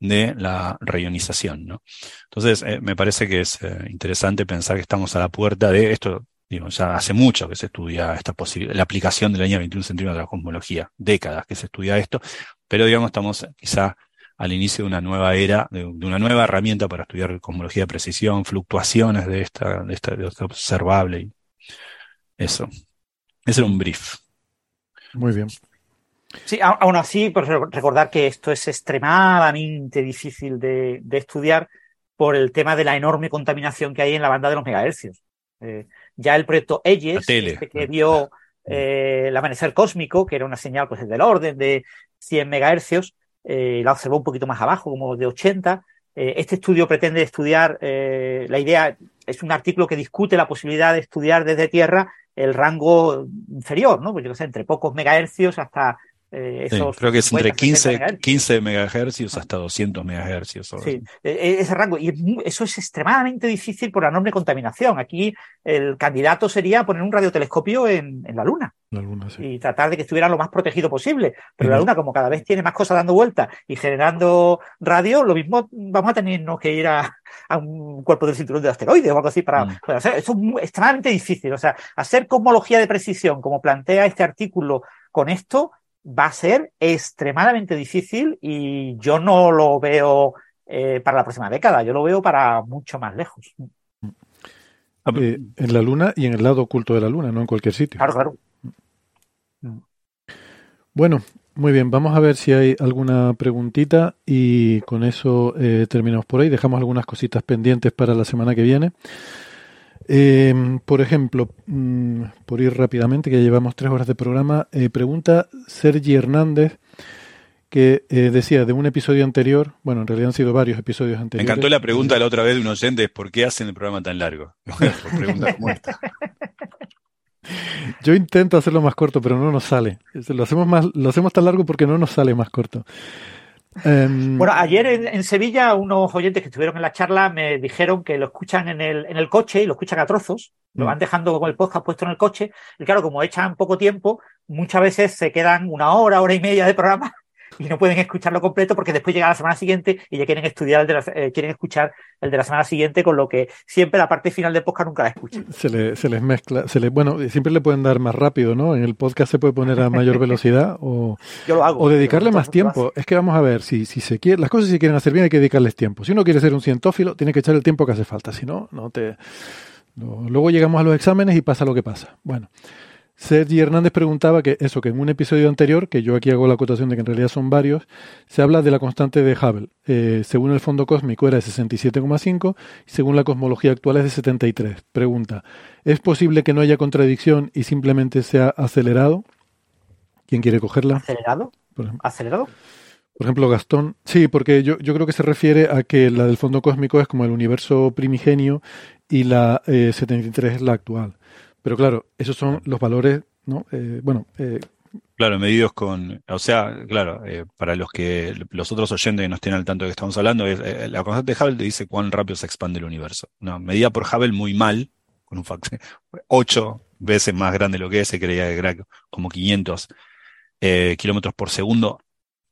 de la reionización. ¿no? Entonces, eh, me parece que es eh, interesante pensar que estamos a la puerta de esto. Digo, ya hace mucho que se estudia esta la aplicación de la línea 21 centímetros de la cosmología, décadas que se estudia esto, pero digamos, estamos quizá al inicio de una nueva era, de, una nueva herramienta para estudiar cosmología de precisión, fluctuaciones de esta, de esta, de observable. Y eso. Ese era un brief. Muy bien. Sí, aún así, pues recordar que esto es extremadamente difícil de, estudiar por el tema de la enorme contaminación que hay en la banda de los megahercios. Eh, ya el proyecto EYES, este que vio eh, el amanecer cósmico, que era una señal pues del orden de 100 megahercios, eh, la observó un poquito más abajo, como de 80. Eh, este estudio pretende estudiar, eh, la idea es un artículo que discute la posibilidad de estudiar desde Tierra el rango inferior, ¿no? Pues yo sé, entre pocos megahercios hasta Eh, sí, creo que es entre 50, 15, 60 MHz. 15 megahercios hasta 200 megahercios. o- Sí, e- ese rango. Y eso es extremadamente difícil por la enorme contaminación. Aquí el candidato sería poner un radiotelescopio en, en la Luna La luna, sí. y tratar de que estuviera lo más protegido posible. Pero la Luna, como cada vez tiene más cosas dando vueltas y generando radio, lo mismo vamos a tenernos que ir a, a un cuerpo del cinturón de asteroides o algo así para, Mm. para hacer. Eso es muy- extremadamente difícil. O sea, hacer cosmología de precisión, como plantea este artículo con esto, va a ser extremadamente difícil y yo no lo veo eh, para la próxima década, yo lo veo para mucho más lejos. Ah, Eh, en la luna y en el lado oculto de la luna, no en cualquier sitio. Claro, claro. Bueno, muy bien, vamos a ver si hay alguna preguntita y con eso eh, terminamos por ahí. Dejamos algunas cositas pendientes para la semana que viene. Eh, por ejemplo, mm, por ir rápidamente, que ya llevamos tres horas de programa, eh, pregunta Sergi Hernández, que eh, decía de un episodio anterior, bueno, en realidad han sido varios episodios Me anteriores. encantó la pregunta de la otra vez de un oyente, es ¿por qué hacen el programa tan largo? <laughs> Por preguntas como esta. Yo intento hacerlo más corto, pero no nos sale. Lo hacemos más, lo hacemos tan largo porque no nos sale más corto. Em, Bueno, ayer en, en Sevilla unos oyentes que estuvieron en la charla me dijeron que lo escuchan en el, en el coche y lo escuchan a trozos, lo Mm. van dejando con el podcast puesto en el coche y claro, como echan poco tiempo, muchas veces se quedan una hora, hora y media de programa y no pueden escucharlo completo porque después llega la semana siguiente y ya quieren estudiar el de la, eh, quieren escuchar el de la semana siguiente, con lo que siempre la parte final del podcast nunca la escuchan. se, le- se les mezcla, se le, bueno, siempre le pueden dar más rápido, ¿no? En el podcast se puede poner a mayor velocidad o, Yo lo hago. o dedicarle más tiempo. Es que vamos a ver, si, si se quiere, las cosas si se quieren hacer bien hay que dedicarles tiempo. Si uno quiere ser un cientófilo, tiene que echar el tiempo que hace falta. Si no, no te. no- luego llegamos a los exámenes y pasa lo que pasa. Bueno. Sergi Hernández preguntaba que eso, que en un episodio anterior, que yo aquí hago la acotación de que en realidad son varios, se habla de la constante de Hubble. Eh, según el fondo cósmico era de 67,5 y según la cosmología actual es de 73. Pregunta, ¿es posible que no haya contradicción y simplemente sea acelerado? ¿Quién quiere cogerla? ¿Acelerado? Por ejemplo, ¿Acelerado? por ejemplo, Gastón. Sí, porque yo, yo creo que se refiere a que la del fondo cósmico es como el universo primigenio y la eh, 73 es la actual. Pero claro, esos son los valores, ¿no? Eh, bueno, eh, Claro, medidos con, o sea, claro, eh, para los que los otros oyentes que no estén al tanto de que estamos hablando, es, eh, la constante de Hubble te dice cuán rápido se expande el universo. Una medida por Hubble muy mal, con un factor <laughs> ocho veces más grande de lo que es, se creía que era como 500 eh, kilómetros por segundo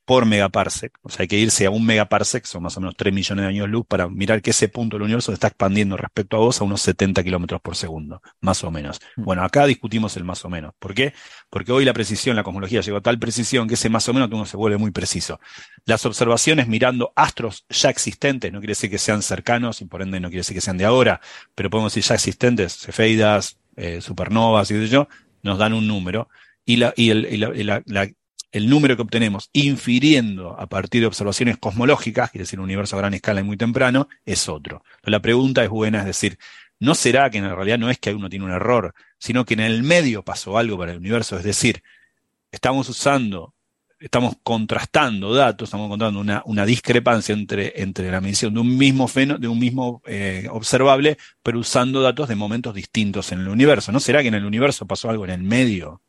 por megaparsec. O sea, hay que irse a un megaparsec, son más o menos 3 millones de años luz, para mirar que ese punto del universo se está expandiendo respecto a vos a unos 70 kilómetros por segundo, más o menos. Bueno, acá discutimos el más o menos. ¿Por qué? Porque hoy la precisión, la cosmología llegó a tal precisión que ese más o menos uno se vuelve muy preciso. Las observaciones mirando astros ya existentes, no quiere decir que sean cercanos y por ende no quiere decir que sean de ahora, pero podemos decir ya existentes, cefeidas, eh, supernovas y de yo, nos dan un número. Y, la, y, el, y la, y la, la el número que obtenemos infiriendo a partir de observaciones cosmológicas, quiere decir un universo a gran escala y muy temprano, es otro. La pregunta es buena, es decir, ¿no será que en realidad no es que uno tiene un error, sino que en el medio pasó algo para el universo? Es decir, estamos usando, estamos contrastando datos, estamos encontrando una, discrepancia entre, entre la medición de un mismo fenómeno, de un mismo eh, observable, pero usando datos de momentos distintos en el universo. ¿No será que en el universo pasó algo en el medio?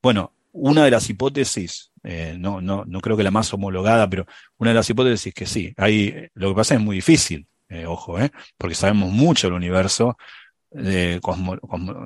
Bueno, una de las hipótesis, eh, no, no, no creo que la más homologada, pero una de las hipótesis es que sí. Hay, lo que pasa es muy difícil, eh, ojo, eh, porque sabemos mucho del universo. eh, cosmo-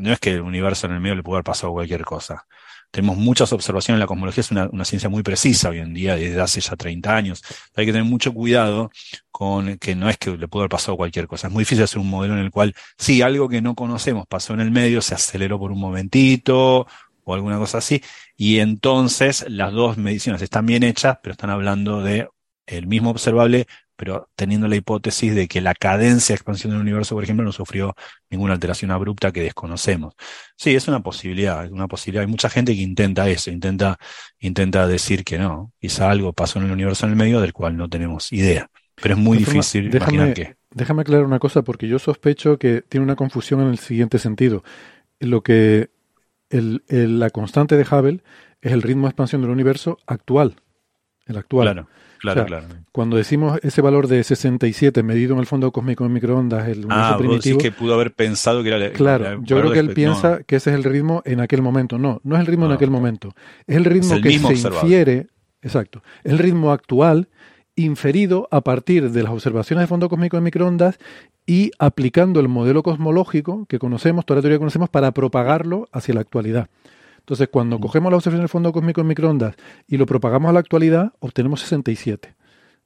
no es que el universo en el medio le pudo haber pasado cualquier cosa. Tenemos muchas observaciones, la cosmología es una, una ciencia muy precisa hoy en día, desde hace ya 30 años. Hay que tener mucho cuidado con que no es que le pudo haber pasado cualquier cosa. Es muy difícil hacer un modelo en el cual, sí, algo que no conocemos pasó en el medio, se aceleró por un momentito o alguna cosa así, y entonces las dos mediciones están bien hechas, pero están hablando de el mismo observable, pero teniendo la hipótesis de que la cadencia de expansión del universo, por ejemplo, no sufrió ninguna alteración abrupta que desconocemos. Sí, es una posibilidad, es una posibilidad. Hay mucha gente que intenta eso, intenta, intenta decir que no, quizá algo pasó en el universo en el medio del cual no tenemos idea. Pero es muy forma, difícil déjame, imaginar que. déjame aclarar una cosa, porque yo sospecho que tiene una confusión en el siguiente sentido. Lo que el, el- la constante de Hubble es el ritmo de expansión del universo actual. el actual. Claro, claro, O sea, claro. Cuando decimos ese valor de 67 medido en el fondo cósmico en microondas, el universo Ah, vos decís primitivo, que pudo haber pensado que era el Claro, yo creo que él piensa no. que ese es el ritmo en aquel momento. No, no es el ritmo en No. aquel momento. Es el ritmo Es el que se infiere, exacto, es el ritmo actual inferido a partir de las observaciones de fondo cósmico en microondas y aplicando el modelo cosmológico que conocemos, toda la teoría que conocemos, para propagarlo hacia la actualidad. Entonces, cuando Mm. cogemos la observación del fondo cósmico en microondas y lo propagamos a la actualidad, obtenemos 67.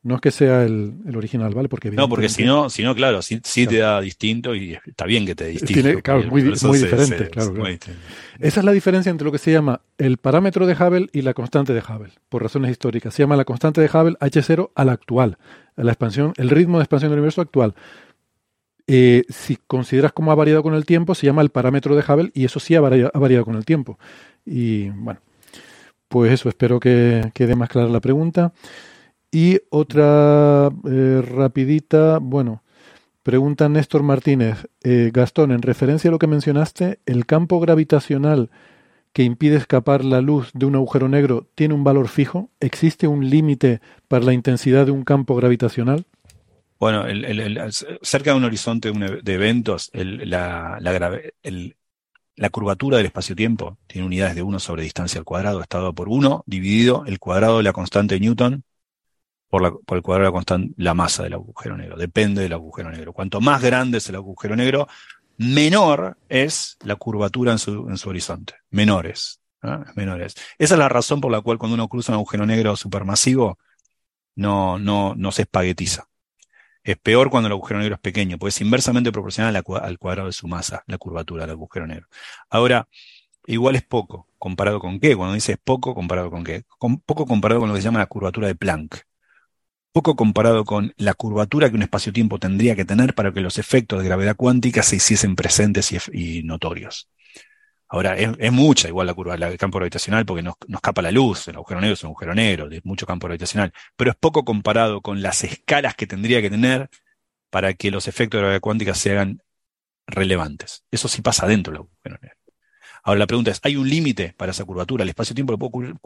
No es que sea el, el original, ¿vale? Porque No, porque si no, si no, claro, sí, sí te da distinto y está bien que te distinto. Tiene- claro, muy muy diferente, se- claro, se- claro. muy distinto. Esa es la diferencia entre lo que se llama el parámetro de Hubble y la constante de Hubble, por razones históricas. Se llama la constante de Hubble H0 a la actual, a la expansión, el ritmo de expansión del universo actual. Eh, si consideras cómo ha variado con el tiempo, se llama el parámetro de Hubble y eso sí ha variado, ha variado con el tiempo. Y bueno, pues eso, espero que quede más clara la pregunta. Y otra eh, rapidita, bueno, pregunta Néstor Martínez. Eh, Gastón, en referencia a lo que mencionaste, ¿el campo gravitacional que impide escapar la luz de un agujero negro tiene un valor fijo? ¿Existe un límite para la intensidad de un campo gravitacional? Bueno, el- cerca de un horizonte e- de eventos, la, la la curvatura del espacio-tiempo tiene unidades de 1 sobre distancia al cuadrado, está dado por 1 dividido el cuadrado de la constante de Newton por, la- el cuadrado de la constante, la masa del agujero negro. Depende del agujero negro. Cuanto más grande es el agujero negro, menor es la curvatura en su, en su horizonte. Menores. ¿no? Menores. Esa es la razón por la cual cuando uno cruza un agujero negro supermasivo, no, no, no se espaguetiza. Es peor cuando el agujero negro es pequeño, porque es inversamente proporcional al cuadrado de su masa, la curvatura del agujero negro. Ahora, igual es poco, comparado con qué. Cuando dices poco, comparado con qué. Con, poco comparado con lo que se llama la curvatura de Planck. Poco comparado con la curvatura que un espacio-tiempo tendría que tener para que los efectos de gravedad cuántica se hiciesen presentes y, notorios. Ahora, es, mucha igual la curva del campo gravitacional porque nos, nos escapa la luz, el agujero negro es un agujero negro, de mucho campo gravitacional, pero es poco comparado con las escalas que tendría que tener para que los efectos de gravedad cuántica se hagan relevantes. Eso sí pasa dentro del agujero negro. Ahora la pregunta es, ¿hay un límite para esa curvatura? ¿El espacio-tiempo lo puedo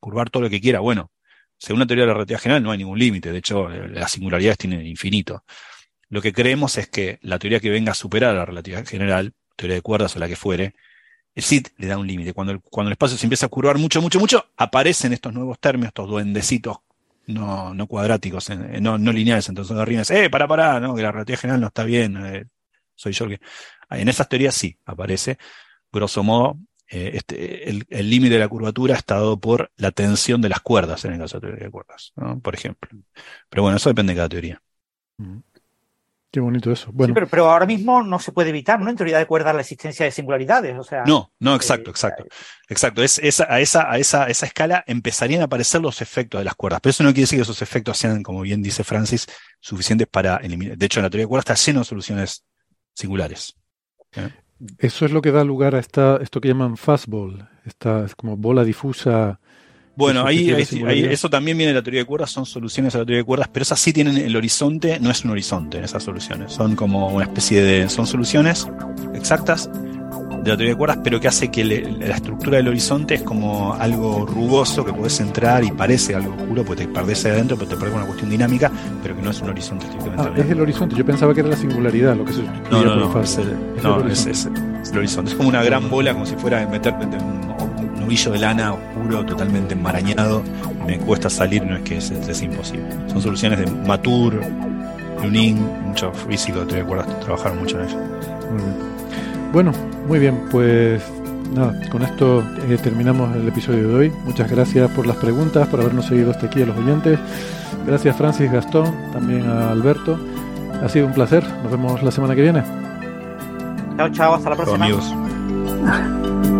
curvar todo lo que quiera? Bueno, según la teoría de la relatividad general no hay ningún límite, de hecho eh, las singularidades tienen infinito. Lo que creemos es que la teoría que venga a superar a la relatividad general, teoría de cuerdas o la que fuere, el SIT le da un límite. Cuando el, cuando el espacio se empieza a curvar mucho, mucho, mucho, aparecen estos nuevos términos, estos duendecitos no, no cuadráticos, no, no lineales. Entonces arriba es, eh, para, para, no, que la relatividad general no está bien, eh, soy yo el que. En esas teorías sí aparece, grosso modo, eh, este, el límite de la curvatura está dado por la tensión de las cuerdas, en el caso de la teoría de cuerdas, ¿no? por ejemplo. Pero bueno, eso depende de cada teoría. Qué bonito eso. Sí, Bueno, pero, pero ahora mismo no se puede evitar, ¿no? En teoría de cuerdas la existencia de singularidades. O sea, No, no, exacto, eh, exacto. Exacto. Es, esa, a, esa, a, esa, a esa escala empezarían a aparecer los efectos de las cuerdas. Pero eso no quiere decir que esos efectos sean, como bien dice Francis, suficientes para eliminar. De hecho, la teoría de cuerdas está lleno de soluciones singulares. Eso es lo que da lugar a esta, esto que llaman fastball, esta es como bola difusa. Bueno, ahí, ahí- ahí- eso también viene de la teoría de cuerdas, son soluciones a la teoría de cuerdas, pero esas sí tienen el horizonte, no es un horizonte esas soluciones, son como una especie de, son soluciones exactas de la teoría de cuerdas, pero que hace que le- la estructura del horizonte es como algo rugoso que podés entrar y parece algo oscuro, porque te perdés ahí adentro, pero te perdés con una cuestión dinámica, pero que no es un horizonte estrictamente Ah, es el horizonte. Yo pensaba que era la singularidad lo que se No, no, es el, Es no, el es, horizonte. es- es el horizonte. Es como una gran bola, como si fuera meterte en un, de lana oscuro, totalmente enmarañado. Me cuesta salir, no es que es, es imposible. Son soluciones de Matur, Lunin, muchos físicos, te recuerdas, trabajaron mucho en ello. Muy bien. Bueno, muy bien, pues nada, con esto eh, terminamos el episodio de hoy. Muchas gracias por las preguntas, por habernos seguido hasta aquí a los oyentes. Gracias Francis Gastón, también a Alberto. Ha sido un placer. Nos vemos la semana que viene. Chao, chao, hasta la Chao, próxima. amigos. <laughs>